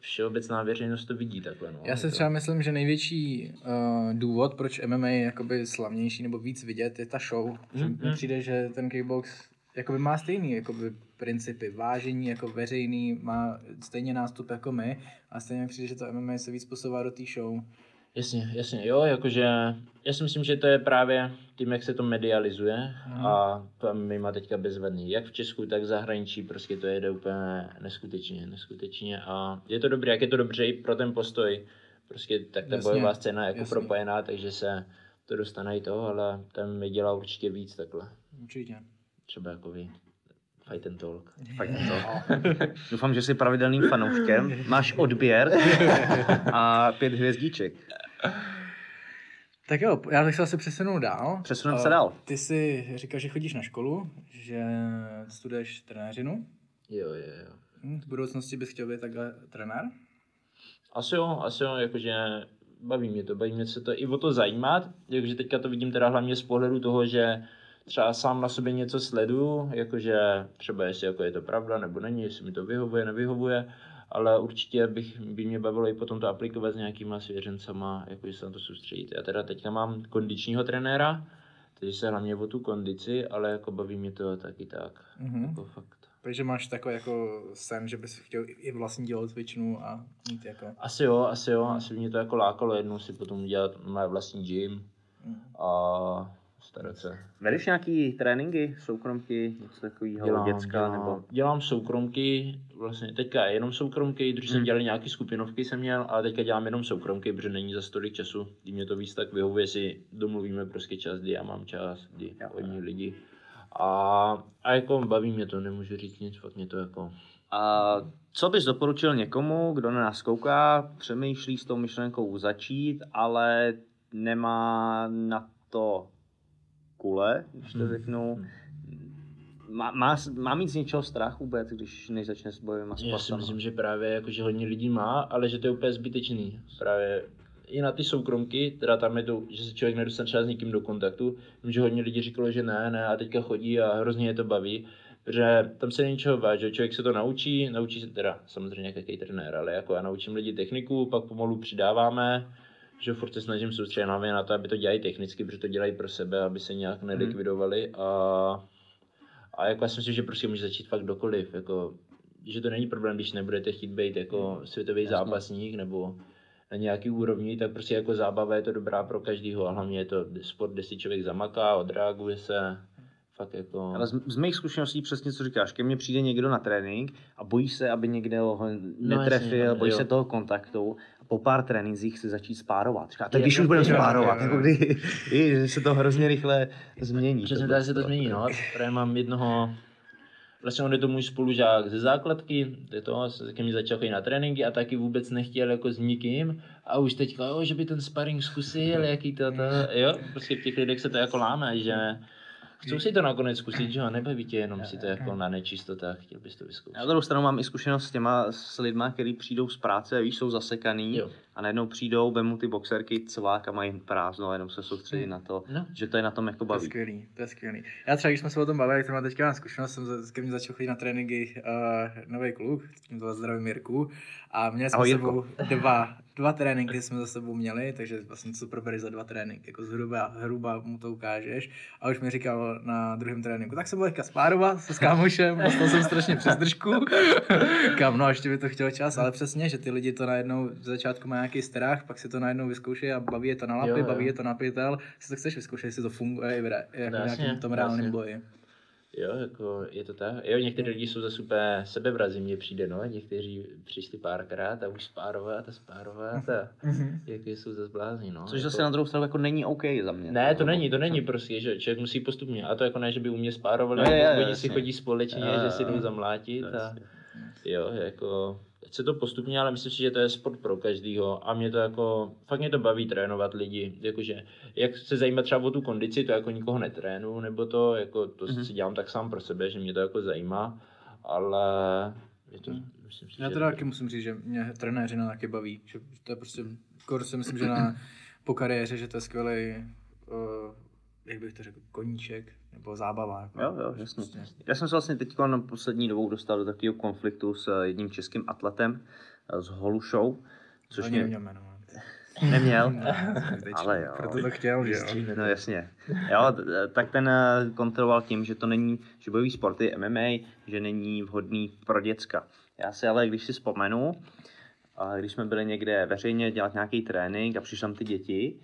všeobecná veřejnost to vidí takhle. No. Já si třeba myslím, že největší uh, důvod, proč MMA je jakoby slavnější nebo víc vidět, je ta show. Že Mhm. mi přijde, že ten kickbox jakoby má stejný jakoby principy, vážení jako veřejný, má stejně nástup jako my a stejně mi přijde, že to MMA se víc posouvá do té show. Jasně, jasně, jo, jakože já si myslím, že to je právě tím, jak se to medializuje Mhm. a to my má teďka bezvadný. Jak v Česku, tak v zahraničí, prostě to jede úplně neskutečně, neskutečně a je to dobré, jak je to dobře i pro ten postoj. Prostě tak ta Jasně, bojová scéna je jako jasně. propojená, takže se to dostane i to, ale tam mi dělá určitě víc takhle. Určitě. Třeba jako vy. Fight and talk. Fakt to. Doufám, že jsi pravidelným fanouškem. Máš odběr a pět hvězdíček. Tak jo, já bych se asi přesunul dál. Přesuneme Eh, se dál. Ty jsi říkal, že chodíš na školu, že studuješ trenéřinu. Jo, jo, jo. Hm, V budoucnosti bys chtěl být takhle trenér? Asi jo, asi jo, jakože baví mě to, baví mě se to i o to zajímat, jakože teďka to vidím teda hlavně z pohledu toho, že třeba sám na sobě něco sleduju, jakože třeba jestli jako je to pravda nebo není, jestli mi to vyhovuje, nevyhovuje, ale určitě bych, by mě bavilo i potom to aplikovat s nějakýma svěřencama, jakože se na to soustředit. Já teda teďka mám kondičního trenéra, takže se hlavně o tu kondici, ale jako baví mě to taky tak, Mhm. jako fakt. Takže máš takový jako sen, že bys chtěl i vlastní tělocvičnu a mít jako... Asi jo, asi jo, asi mě to jako lákalo jednou si potom udělat mé vlastní gym a starat se. Vedeš nějaký tréninky, soukromky, něco takového, děcka, nebo... dělám soukromky, vlastně teďka jenom soukromky, když jsem Hmm. dělal nějaký skupinovky jsem měl, ale teďka dělám jenom soukromky, protože není za tolik času, kdy mě to víc tak vyhovuje, si domluvíme prostě čas, kdy já mám čas, kdy Jo. hodní lidi. A, a jako baví mě to, nemůžu říct nic, fakt mě to jako... A co bys doporučil někomu, kdo na nás kouká, přemýšlí s tou myšlenkou začít, ale nemá na to kule, když to Hmm. řeknu, má, má, má mít z něčeho strach vůbec, když než začne s bojovými Já si sportama? myslím, že právě jako, že hodně lidí má, ale že to je úplně zbytečný. Právě i na ty soukromky, teda tam je to, že se člověk nedostane třeba s někým do kontaktu. Vím, že hodně lidí říkalo, že ne, ne, a teďka chodí a hrozně je to baví. Protože tam se není čeho bát, že člověk se to naučí, naučí se teda samozřejmě jaký trenér, ale jako já naučím lidi techniku, pak pomalu přidáváme, že furt se snažím soustředit hlavně na to, aby to dělají technicky, protože to dělají pro sebe, aby se nějak nelikvidovali. A, a jako já si myslím, že prostě může začít fakt dokoliv, jako, že to není problém, když nebudete chtít být jako světový zápasník nebo na nějaký úrovni, tak prostě jako zábava je to dobrá pro každýho a hlavně je to sport, kde si člověk zamaká, odreaguje se, fakt jako... Ale z, z mých zkušeností přesně co říkáš, ke mně přijde někdo na trénink a bojí se, aby někde ho netrefil, jasně, bojí jo. se toho kontaktu po pár trénincích chce začít spárovat. Říká, tak Je, když už budeme spárovat, jako kdy, i, že se to hrozně rychle změní. Přesně tak se to to. změní, no. Právě mám jednoho, vlastně on je to můj spolužák ze základky, to je to, se ke mně začal chodit na tréninky a taky vůbec nechtěl jako s nikým a už teďka, jo, že by ten sparring zkusil, jaký to, to, jo, prostě v těch lidech se to jako láme, že chcou si to nakonec zkusit, že jo, nebaví tě jenom si to jako na nečistotách, chtěl bys to Na vyzkoušet. druhou stranu mám i zkušenost s těma, s lidma, kteří přijdou z práce, víš, jsou zasekaný Jo. a najednou přijdou, vemu ty boxerky celák a mají prázdno a jenom se soustředí na to, No. že to je na tom jako To je baví. skvělý, to je skvělý. Já třeba, když jsme se o tom bavili, jsem teďka mám zkušenost, jsem za- ke mně začal chodit na tréninky uh, nový kluk, tím to zdravím Jirku, a měli jsme Ahoj, s Jirko. sebou dva, dva tréninky jsme za sebou měli, takže vlastně co probereš za dva tréninky, jako zhruba, hruba mu to ukážeš. A už mi říkal na druhém tréninku, tak se teďka spárovat se s kámošem, dostal jsem strašně přes držku. Kam, no, ještě by to chtělo čas, ale přesně, že ty lidi to najednou v začátku mají nějaký strach, pak si to najednou vyzkoušejí a baví je to na lapy, Jo, jo. baví je to na pytel, si to chceš vyzkoušet, jestli to funguje i v, re, jako Jasně, nějakém tom reálném boji. Jo, jako je to tak. Jo, někteří lidi jsou zase úplně sebevrazí, mně přijde, no. Někteří přišli párkrát a už spárovat a spárovat a jak jsou zase blázni, no. Což jako... zase na druhou stranu jako není OK za mě. Ne, to není, to není prostě, že člověk musí postupně. A to jako ne, že by u mě spárovali, No, je, je, oni si jasně. chodí společně, Jo, že si jdou zamlátit. A, jo, jako, chce to postupně, ale myslím si, že to je sport pro každýho. A mě to jako, fakt mě to baví trénovat lidi. Jakože, jak se zajímat třeba o tu kondici, to jako nikoho netrénu, nebo to, jako, to Mhm. si dělám tak sám pro sebe, že mě to jako zajímá. Ale je to, myslím si, Já teda taky musím říct, že mě trenéřina taky baví, že to je prostě, skoro si myslím, že na, po kariéře, že to je skvělý, uh, jak bych to řekl, koníček, nebo zábava. Jako, Jo, jo, jasně. Prostě. Já jsem se vlastně teď na poslední dobou dostal do takového konfliktu s eh, jedním českým atletem, eh, s Holušou, což Ani mě neměl jmenovat. neměl, ale jo. Proto to chtěl, že jo. No jasně. Jo, tak ten eh, kontroloval tím, že to není, že bojový sport je MMA, že není vhodný pro děcka. Já si ale, když si vzpomenu, a když jsme byli někde veřejně dělat nějaký trénink a přišli tam ty děti,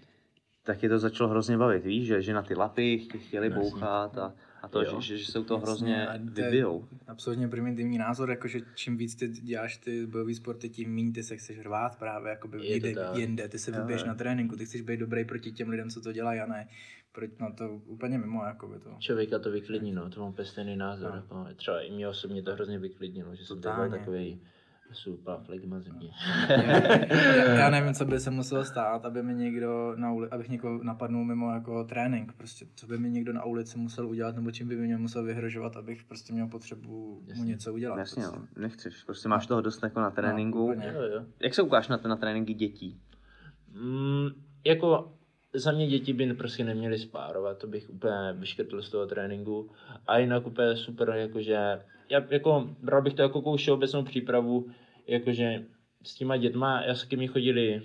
tak je to začalo hrozně bavit, víš, že, že na ty lapy ch- chtěli bouchat a, a to, že, Jo. že, že se to hrozně vybijou. Absolutně primitivní názor, jakože čím víc ty děláš ty bojové sporty, tím méně ty se chceš rvát právě jakoby Je to jinde. Ty se vybiješ na tréninku, ty chceš být dobrý proti těm lidem, co to dělají a ne proti, no to úplně mimo, jakoby to. Člověka to vyklidní, no, to mám úplně stejný názor. No. Jako, třeba i mě osobně to hrozně vyklidnilo, že jsem byl takový super flegma země. já, já nevím, co by se muselo stát, aby mi někdo na uli, abych někoho napadnul mimo jako trénink, prostě co by mi někdo na ulici musel udělat, nebo čím by mi mě musel vyhrožovat, abych prostě měl potřebu mu Jasně. něco udělat. Jasně, prostě. no, nechceš, prostě máš toho dost jako na tréninku. úplně. Jo, jo. Jak se ukáž na, na tréninky dětí? Mm, jako za mě děti by prostě neměly spárovat, to bych úplně vyškrtl z toho tréninku. A jinak úplně super, jakože, já jako, bral bych to jako takovou všeobecnou přípravu, jakože s těma dětma, já ke mně chodili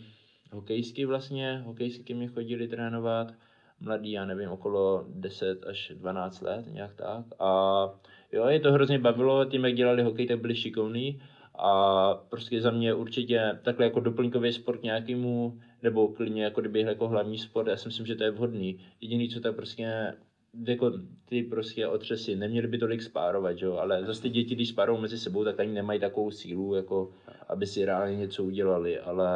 hokejsky vlastně, hokejsky ke mně chodili trénovat, mladý, já nevím, okolo 10 až 12 let, nějak tak. A jo, je to hrozně bavilo, tím, jak dělali hokej, tak byli šikovní. A prostě za mě určitě takhle jako doplňkový sport nějakému, nebo klidně jako kdyby jako hlavní sport, já si myslím, že to je vhodný. Jediný, co tak prostě jako ty prostě otřesy, neměli by tolik spárovat, jo? ale zase ty děti, když spárou mezi sebou, tak ani nemají takovou sílu, jako aby si reálně něco udělali, ale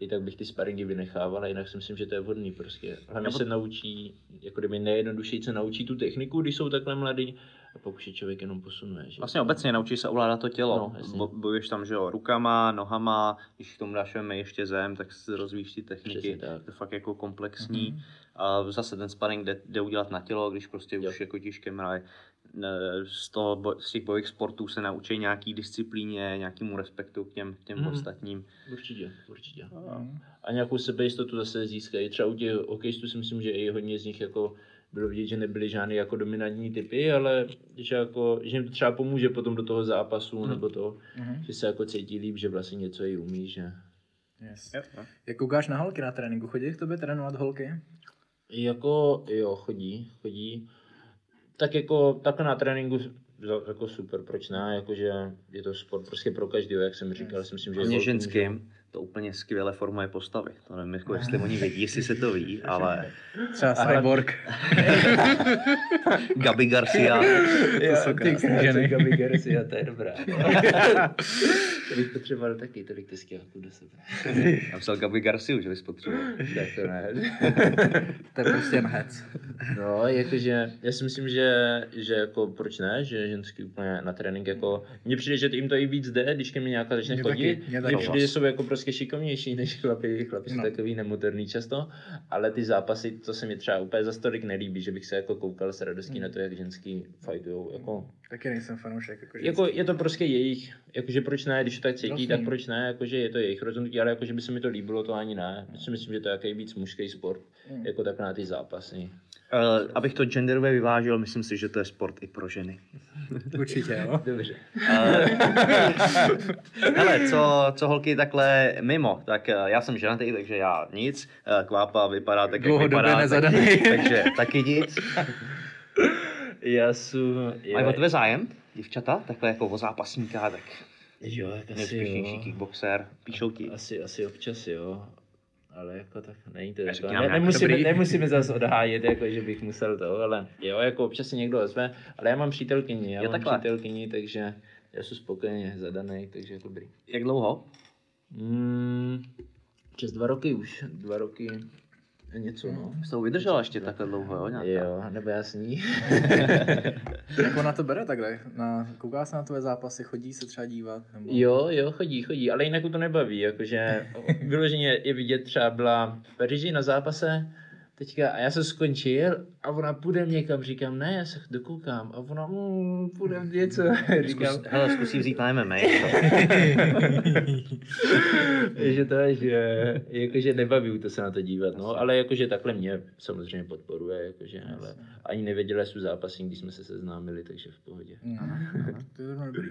i tak bych ty sparingy vynechával, a jinak si myslím, že to je vhodný prostě. Hlavně se naučí, jako kdyby nejjednodušeji se naučí tu techniku, když jsou takhle mladí, a pak už je člověk jenom posunuje. Že? Vlastně obecně naučíš se ovládat to tělo. No, jasně. Bo, bojuješ tam, že jo, rukama, nohama, když k tomu dáš ještě zem, tak se rozvíjíš ty techniky. Přesně tak. To je fakt jako komplexní. A zase ten sparring jde, jde udělat na tělo, když prostě Jo. už jako těžké mraje. z, toho, z těch bojových sportů se naučí nějaký disciplíně, nějakému respektu k těm, k těm Mhm. ostatním. Určitě, určitě. A nějakou sebejistotu zase získají. Třeba u těch hokejistů si myslím, že i hodně z nich jako bylo vidět, že nebyli žádný jako dominantní typy, ale že, jako, že jim to třeba pomůže potom do toho zápasu, Mhm. nebo to, že se jako cítí líp, že vlastně něco i umí, že Yes. Jak koukáš na holky na tréninku? Chodí k tobě trénovat holky? Jako, jo, chodí, chodí. Tak jako, takhle na tréninku jako super, proč ne, jakože je to sport prostě pro každého, jak jsem říkal, si myslím, že Hlavně ženským to úplně skvěle formuje postavy. To nevím, jako jestli oni vědí, jestli se to ví, ale Třeba Cyborg. Gabi Garcia, Jo, jsou ty krásný ženy. Gabi Garcia, to je dobrá. to bych potřeboval taky tolik ty skvělků do sebe. já psal Gabi Garciu, že bys potřeboval. tak to ne. To je prostě jen hec. No, jakože, já si myslím, že, že jako proč ne, že ženský úplně na trénink jako, mně přijde, že jim to i víc jde, když ke mně nějaká začne Mně chodit, taky, mně mně taky. přijde, že jsou jako prostě šikovnější než chlapi, chlapi jsou No. takový nemoderný často, ale ty zápasy, to se mi třeba úplně za stolik nelíbí, že bych se jako koukal s radostí na to, jak ženský fightujou, jako, Taky nejsem fanoušek. Jako, jako je to prostě jejich, jakože proč ne, když to tak cítí, Jasný. tak proč ne, jakože je to jejich rozhodnutí, ale jakože by se mi to líbilo, to ani ne. Já si myslím, že to je jaký víc mužský sport, Mm. jako tak na ty zápasy. Uh, abych to genderově vyvážil, myslím si, že to je sport i pro ženy. Určitě, jo. Dobře. Hele, co, co holky takhle mimo, tak eh, já jsem ženatý, takže já nic. Eh, Kvápa vypadá tak, jak vypadá, nezadaný. takže, takže taky nic. Já jsem... Mají o tebe zájem, děvčata, takhle jako o zápasníka, tak Jo, jak asi jo. kickboxer, píšou ti. Asi, asi občas jo. Ale jako tak není to jako, ne, nemusíme, dobrý. nemusíme zase odhájet, jako, že bych musel to, ale jo, jako občas si někdo ozve, ale já mám přítelkyni, já Jo, mám takhle. přítelkyni, takže já jsem spokojeně zadaný, takže je dobrý. Jak dlouho? Mm, přes dva roky už, dva roky něco, no. Jsi to vydržela ještě takhle dlouho, jo? Nějaká? Jo, nebo já s ní. Jak ona to bere takhle? Na, kouká se na tvoje zápasy, chodí se třeba dívat? Nebo... Jo, jo, chodí, chodí, ale jinak to nebaví, jakože vyloženě je vidět, třeba byla v Paříži na zápase, teďka a já jsem skončil a ona půjde někam, říkám, ne, já se dokoukám a ona, mm, půjdem něco, říkám, Zkus, hele, zkusí vzít na MMA. že to je, že jakože nebaví to se na to dívat, no, ale jakože takhle mě samozřejmě podporuje, jakože, ale ani nevěděla, že jsou zápasy, když jsme se seznámili, takže v pohodě. Mhm. To je dobrý.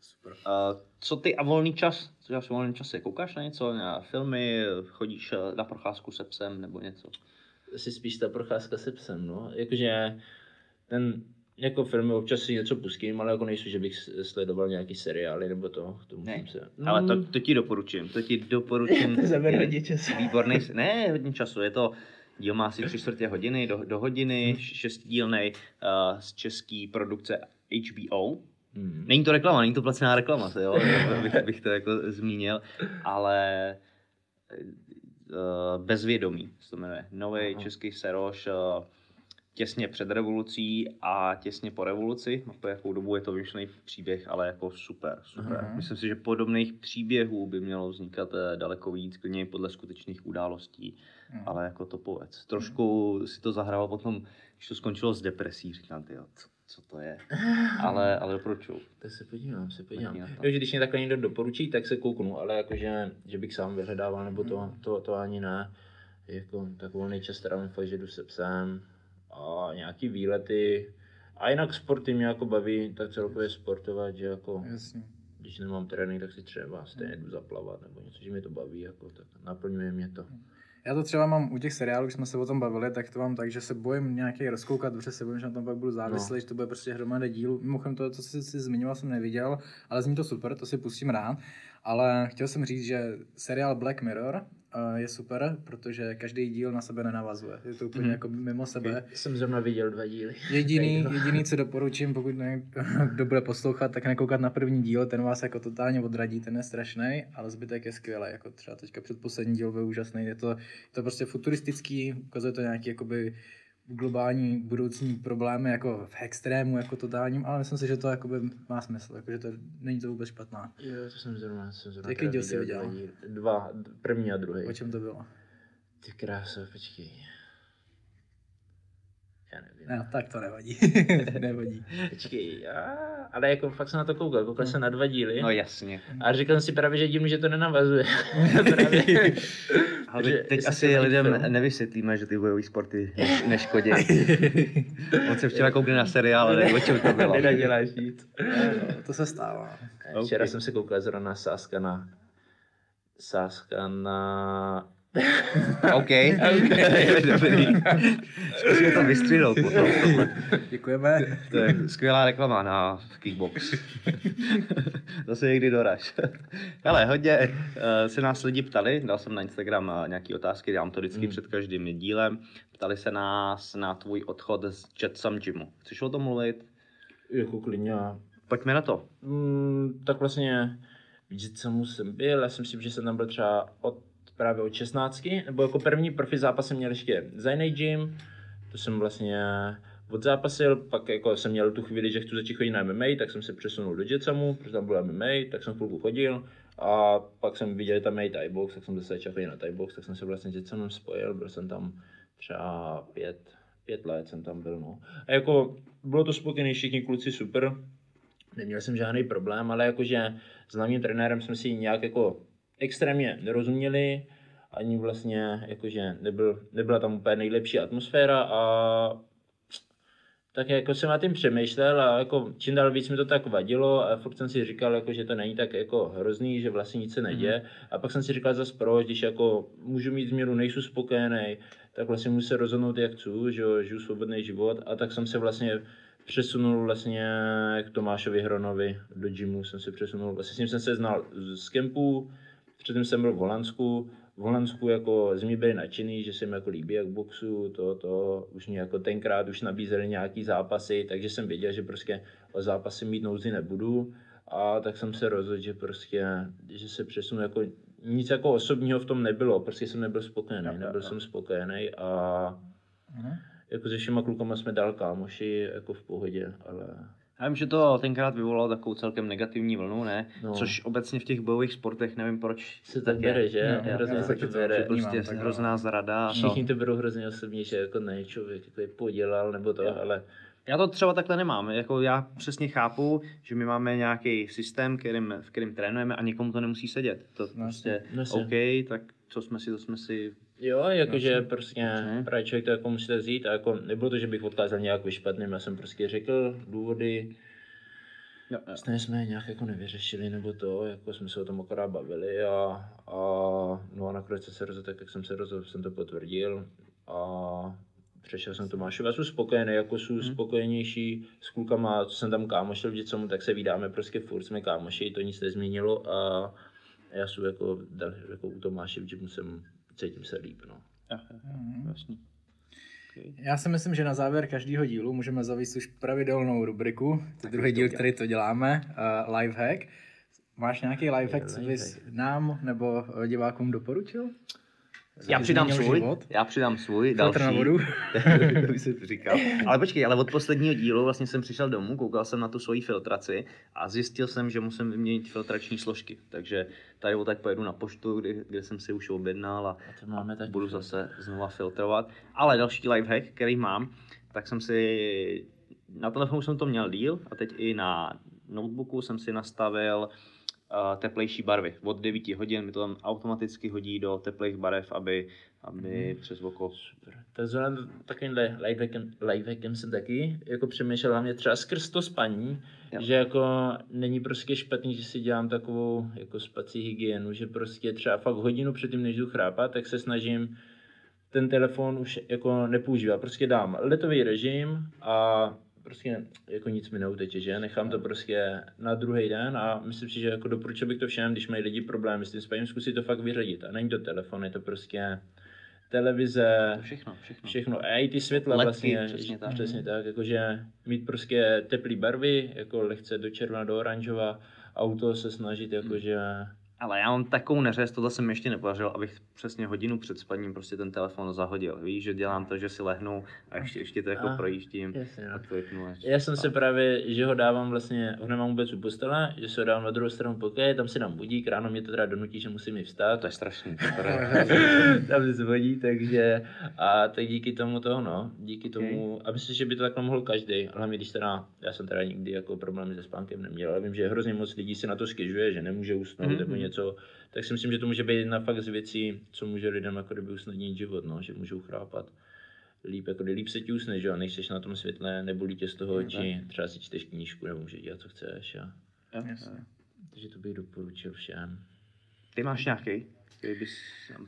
Super. Uh, co ty a volný čas? Co děláš v volném čase? Koukáš na něco, na filmy, chodíš eh, na procházku se psem nebo něco? Asi spíš ta procházka se psem, no. Jakože ten, jako filmy občas si něco pustím, ale jako nejsou, že bych sledoval nějaký seriály nebo to, to musím Ne, se... Ale to, to ti doporučím, to ti doporučím. To zabere hodně času. Výborný, ne hodně času, je to, díl má asi tři čtvrtě hodiny, do, do hodiny, šestidílný uh, z české produkce HBO. Hmm. Není to reklama, není to placená reklama, to jo, bych, bych to jako zmínil, ale uh, bezvědomí se to jmenuje. Nový Aha. český seroš uh, těsně před revolucí a těsně po revoluci. No, po jakou dobu je to vymyšlený příběh, ale jako super, super. Aha. Myslím si, že podobných příběhů by mělo vznikat eh, daleko víc, klidně podle skutečných událostí, Mhm. ale jako topovec. Trošku si to zahrával potom, když to skončilo s depresí, říkám, ty co, co to je. Ale, ale doporučuju. Tak se podívám, se podívám. Jo, že když mě takhle někdo doporučí, tak se kouknu, ale jakože, že bych sám vyhledával, nebo to, to, to ani ne. Jako, tak volný čas trávím fakt, že jdu se psem a nějaký výlety. A jinak sporty mě jako baví, tak celkově sportovat, že jako, Jasně. když nemám trénink, tak si třeba stejně jdu zaplavat nebo něco, že mě to baví, jako, tak naplňuje mě to. Já to třeba mám u těch seriálů, když jsme se o tom bavili, tak to mám tak, že se bojím nějaký rozkoukat, protože se bojím, že na tom pak budu závislý, No. že to bude prostě hromada dílů. Mimochodem to, co jsi si zmiňoval, jsem neviděl, ale zní to super, to si pustím rád. Ale chtěl jsem říct, že seriál Black Mirror je super, protože každý díl na sebe nenavazuje. Je to úplně Mhm. jako mimo sebe. Jsem zrovna viděl dva díly. Jediný, jediný, co doporučím, pokud ne, kdo bude poslouchat, tak nekoukat na první díl, ten vás jako totálně odradí, ten je strašný, ale zbytek je skvělý, jako třeba teďka předposlední díl byl úžasný, je to, je to prostě futuristický, ukazuje to nějaký jakoby globální budoucí problémy jako v extrému, jako totálním, ale myslím si, že to jakoby má smysl, jako, že to není to vůbec špatná. Jo, to jsem zrovna, jsem zrovna Jaký díl jsi viděl? Dva, první a druhý. O čem to bylo? Ty kráso, počkej. já nevím. No, tak to nevadí. nevadí. Počkej, a, ale jako fakt jsem na to koukal, koukal jsem na dva díly. No jasně. A říkal jsem si právě, že divný, že to nenavazuje. právě. Ale Že teď asi lidem film. nevysvětlíme, že ty bojové sporty ne- neškodí. On se včera koukne na seriál, ale o čem to bylo. Nenaděláš nic. No, to se stává. Včera Ok. jsem se koukal zrovna na sázka na... Sázka na... OK. Dobrý. Zkusíme to tohle. Děkujeme. To je skvělá reklama na Kickbox. Zase někdy doraž. Ale hodně uh, se nás lidi ptali, dal jsem na Instagram uh, nějaké otázky, dám to vždycky Hmm. před každým dílem. Ptali se nás na tvůj odchod z Jetsam Gymu. Chceš o tom mluvit? Jako klidně. Pojďme na to. Mm, tak vlastně vidět, co mu jsem byl, já si myslím, že jsem tam byl třeba od, právě od 16, nebo jako první profi zápas jsem měl ještě za jiný gym, to jsem vlastně odzápasil, pak jako jsem měl tu chvíli, že chci začít chodit na MMA, tak jsem se přesunul do Jetsamu, protože tam byl MMA, tak jsem chvilku chodil a pak jsem viděl, tam je Thai box, tak jsem zase začal chodit na Thai box, tak jsem se vlastně s Jetsamem spojil, byl jsem tam třeba pět, pět let jsem tam byl, no. A jako bylo to spokojený, všichni kluci super, neměl jsem žádný problém, ale jakože s hlavním trenérem jsme si nějak jako extrémně nerozuměli, ani vlastně jakože nebyl, nebyla tam úplně nejlepší atmosféra a tak jako jsem na tím přemýšlel a jako čím dál víc mi to tak vadilo a furt jsem si říkal, jako, že to není tak jako hrozný, že vlastně nic se neděje. A pak jsem si říkal zase proč, když jako můžu mít změnu, nejsem spokojený, tak vlastně musím se rozhodnout, jak chci, že jo, žiju svobodný život. A tak jsem se vlastně přesunul vlastně k Tomášovi Hronovi do gymu, jsem se přesunul, vlastně s ním jsem se znal z kempu, předtím jsem byl v Holandsku, v Holandsku jako mě byli nadšený, že se mi jako líbí jak boxu, to, to, už mě jako tenkrát už nabízeli nějaký zápasy, takže jsem věděl, že prostě o zápasy mít nouzi nebudu. A tak jsem se rozhodl, že prostě, že se přesunu jako nic jako osobního v tom nebylo, prostě jsem nebyl spokojený, nebyl jsem spokojený a jako se všema klukama jsme dál kámoši, jako v pohodě, ale Já vím, že to tenkrát vyvolalo takovou celkem negativní vlnu, ne? No. Což obecně v těch bojových sportech, nevím proč se tak bere, že? Jo, Hrozně já se to to bere. Prostě takhle. hrozná zrada. to. Všichni to berou hrozně osobně, že jako ne, člověk jako je podělal nebo to, ale Já to třeba takhle nemám. Jako já přesně chápu, že my máme nějaký systém, kterým, v kterým trénujeme a někomu to nemusí sedět. To prostě Jasně. OK, tak co jsme si, to jsme si... Jo, jakože prostě Jasně. právě člověk to jako musí vzít a jako nebylo to, že bych odkázal nějak vyšpatným, já jsem prostě řekl důvody, Jo, jo. Vlastně jsme je nějak jako nevyřešili nebo to, jako jsme se o tom akorát bavili a, a no a nakonec jsem se rozhodl, tak jak jsem se rozhodl, jsem to potvrdil a přešel jsem Tomášovi. Já jsem spokojený, jako jsem spokojenější s klukama, co jsem tam kámošil vždycky, tak se vydáme prostě furt, jsme kámoši, to nic nezměnilo a já jsem jako, jako u Tomáše, že musím, cítím se líp, no. Jasný. Já si myslím, že na závěr každého dílu můžeme zavést už pravidelnou rubriku. To druhý díl, který to děláme, uh, lifehack. Máš nějaký lifehack, co bys nám nebo eh, divákům doporučil? Já přidám svůj, život? já přidám svůj, Filtr další. na vodu? to říkal. Ale počkej, ale od posledního dílu vlastně jsem přišel domů, koukal jsem na tu svoji filtraci a zjistil jsem, že musím vyměnit filtrační složky. Takže tady o tak pojedu na poštu, kde, kde jsem si už objednal a, to máme taky budu zase znova filtrovat. Ale další lifehack, který mám, tak jsem si, na telefonu jsem to měl díl a teď i na notebooku jsem si nastavil uh, teplejší barvy. Od 9 hodin mi to tam automaticky hodí do teplých barev, aby, aby přes oko Super. Tak vzhledem takovýmhle lifehackem, jsem taky jako přemýšlel hlavně třeba skrz to spaní, Jo. že jako není prostě špatný, že si dělám takovou jako spací hygienu, že prostě třeba fakt hodinu předtím, než jdu chrápat, tak se snažím ten telefon už jako nepoužívat. Prostě dám letový režim a prostě jako nic mi neuteče, že? Nechám to prostě na druhý den a myslím si, že jako doporučil bych to všem, když mají lidi problémy s tím spaním, zkusit to fakt vyřadit. A není to telefon, je to prostě televize, všechno, všechno. všechno. A i ty světla Ledky, vlastně. přesně tak. Přesně tak, jakože mít prostě teplý barvy, jako lehce do červena, do oranžova, auto se snažit jakože Ale já mám takovou neřest, tohle jsem ještě nepodařil, abych přesně hodinu před spaním prostě ten telefon zahodil. Víš, že dělám to, že si lehnu a ještě, ještě to jako A, projíždím. jasně, no. a to až Já jsem se právě, že ho dávám vlastně, ho nemám vůbec u postele, že se ho dávám na druhou stranu pokoje, tam si dám budík, ráno mě to teda donutí, že musím i vstát. To je strašný. tam se zvodí, takže a tak díky tomu toho, no, díky tomu, a myslím, že by to takhle mohl každý, hlavně když teda, já jsem teda nikdy jako problémy se spánkem neměl, ale vím, že hrozně moc lidí si na to stěžuje, že nemůže usnout Mhm. nebo něco, tak si myslím, že to může být jedna fakt z věcí, co může lidem jako kdyby usnadnit život, no, že můžou chrápat líp, jako kdy líp se ti usne, že jo, nejseš na tom světle, nebolí tě z toho oči, třeba si čteš knížku, nebo můžeš dělat, co chceš a Jasně. takže to bych doporučil všem. Ty máš nějaký? Který bys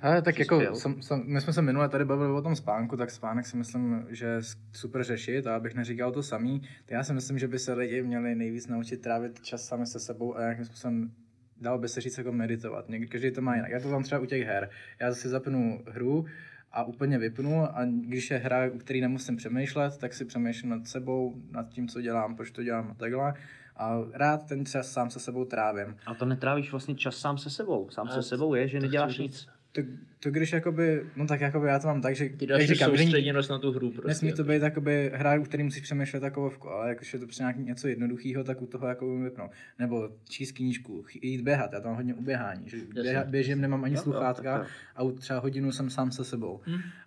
Ale tak jako, přispěl? sam, sam, my jsme se minule tady bavili o tom spánku, tak spánek si myslím, že je super řešit a abych neříkal to samý, tak já si myslím, že by se lidi měli nejvíc naučit trávit čas sami se sebou a nějakým způsobem dalo by se říct jako meditovat. Někdy každý to má jinak. Já to mám třeba u těch her. Já si zapnu hru a úplně vypnu a když je hra, u který nemusím přemýšlet, tak si přemýšlím nad sebou, nad tím, co dělám, proč to dělám a takhle. A rád ten čas sám se sebou trávím. A to netrávíš vlastně čas sám se sebou. Sám A se sebou je, že neděláš nic. To, to když jakoby, no tak jakoby já to mám tak, že Ty dáš jak říkám, že na tu hru prostě. Nesmí to být jakoby hra, u který musíš přemýšlet takovovku, ale jakož je to přesně nějaký něco jednoduchého, tak u toho jako vypnout. Nebo číst knížku, jít běhat, já tam mám hodně uběhání, že běha, běžím, nemám ani Jo, jo, sluchátka a u třeba hodinu jsem sám se sebou.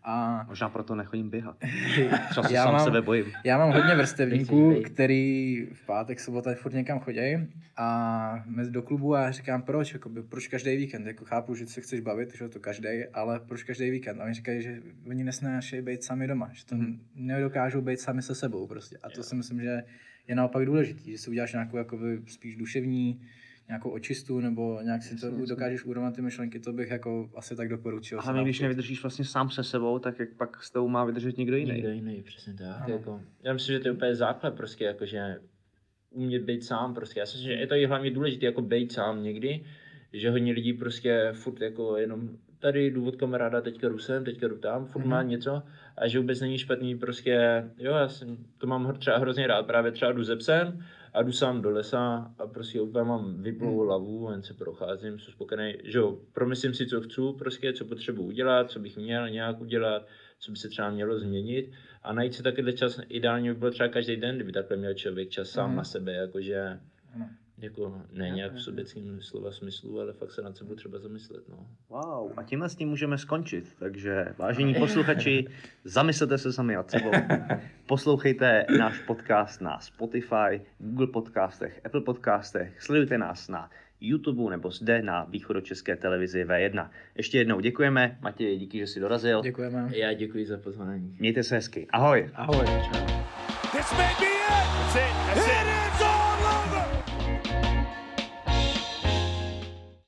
A Možná proto nechodím běhat. Já sám mám- sebe bojím. já mám hodně vrstevníků, který v pátek, sobota furt někam chodí a mezi do klubu a já říkám, proč, jakoby, proč každý víkend, jako chápu, že se chceš bavit, že to každý, ale proč každý víkend? A oni říkají, že oni nesnášejí být sami doma, že to nedokážou být sami se sebou prostě. A to si myslím, že je naopak důležitý, že si uděláš nějakou jakoby, spíš duševní nějakou očistu, nebo nějak si to dokážeš urovnat ty myšlenky, to bych jako asi tak doporučil. A když nevydržíš vlastně sám se sebou, tak jak pak s tebou má vydržet někdo jiný. Někdo jiný, přesně tak. Jako, já myslím, že to je úplně základ prostě, jakože umět být sám prostě. Já si myslím, že je to i hlavně důležité jako být sám někdy, že hodně lidí prostě furt jako jenom tady jdu od kamaráda, teďka jdu sem, teďka jdu tam, furt má něco a že vůbec není špatný prostě, jo, já jsem, to mám třeba hrozně rád, právě třeba jdu ze psem a jdu sám do lesa a prostě úplně mám vyplou hlavu, jen se procházím, jsem spokojený, že jo, promyslím si, co chci, prostě, co potřebuji udělat, co bych měl nějak udělat, co by se třeba mělo změnit a najít si takovýhle čas, ideálně by bylo třeba každý den, kdyby takhle měl člověk čas sám Mhm. na sebe, jakože Ano. Jako ne nějak v sobeckém slova smyslu, ale fakt se nad sebou třeba zamyslet, no. Wow, a tímhle s tím můžeme skončit. Takže, vážení posluchači, zamyslete se sami nad sebou. Poslouchejte náš podcast na Spotify, Google podcastech, Apple podcastech, sledujte nás na YouTube nebo zde na východočeské televizi V1. Ještě jednou děkujeme. Matěj, díky, že jsi dorazil. Děkujeme. Já děkuji za pozvání. Mějte se hezky. Ahoj. Ahoj. This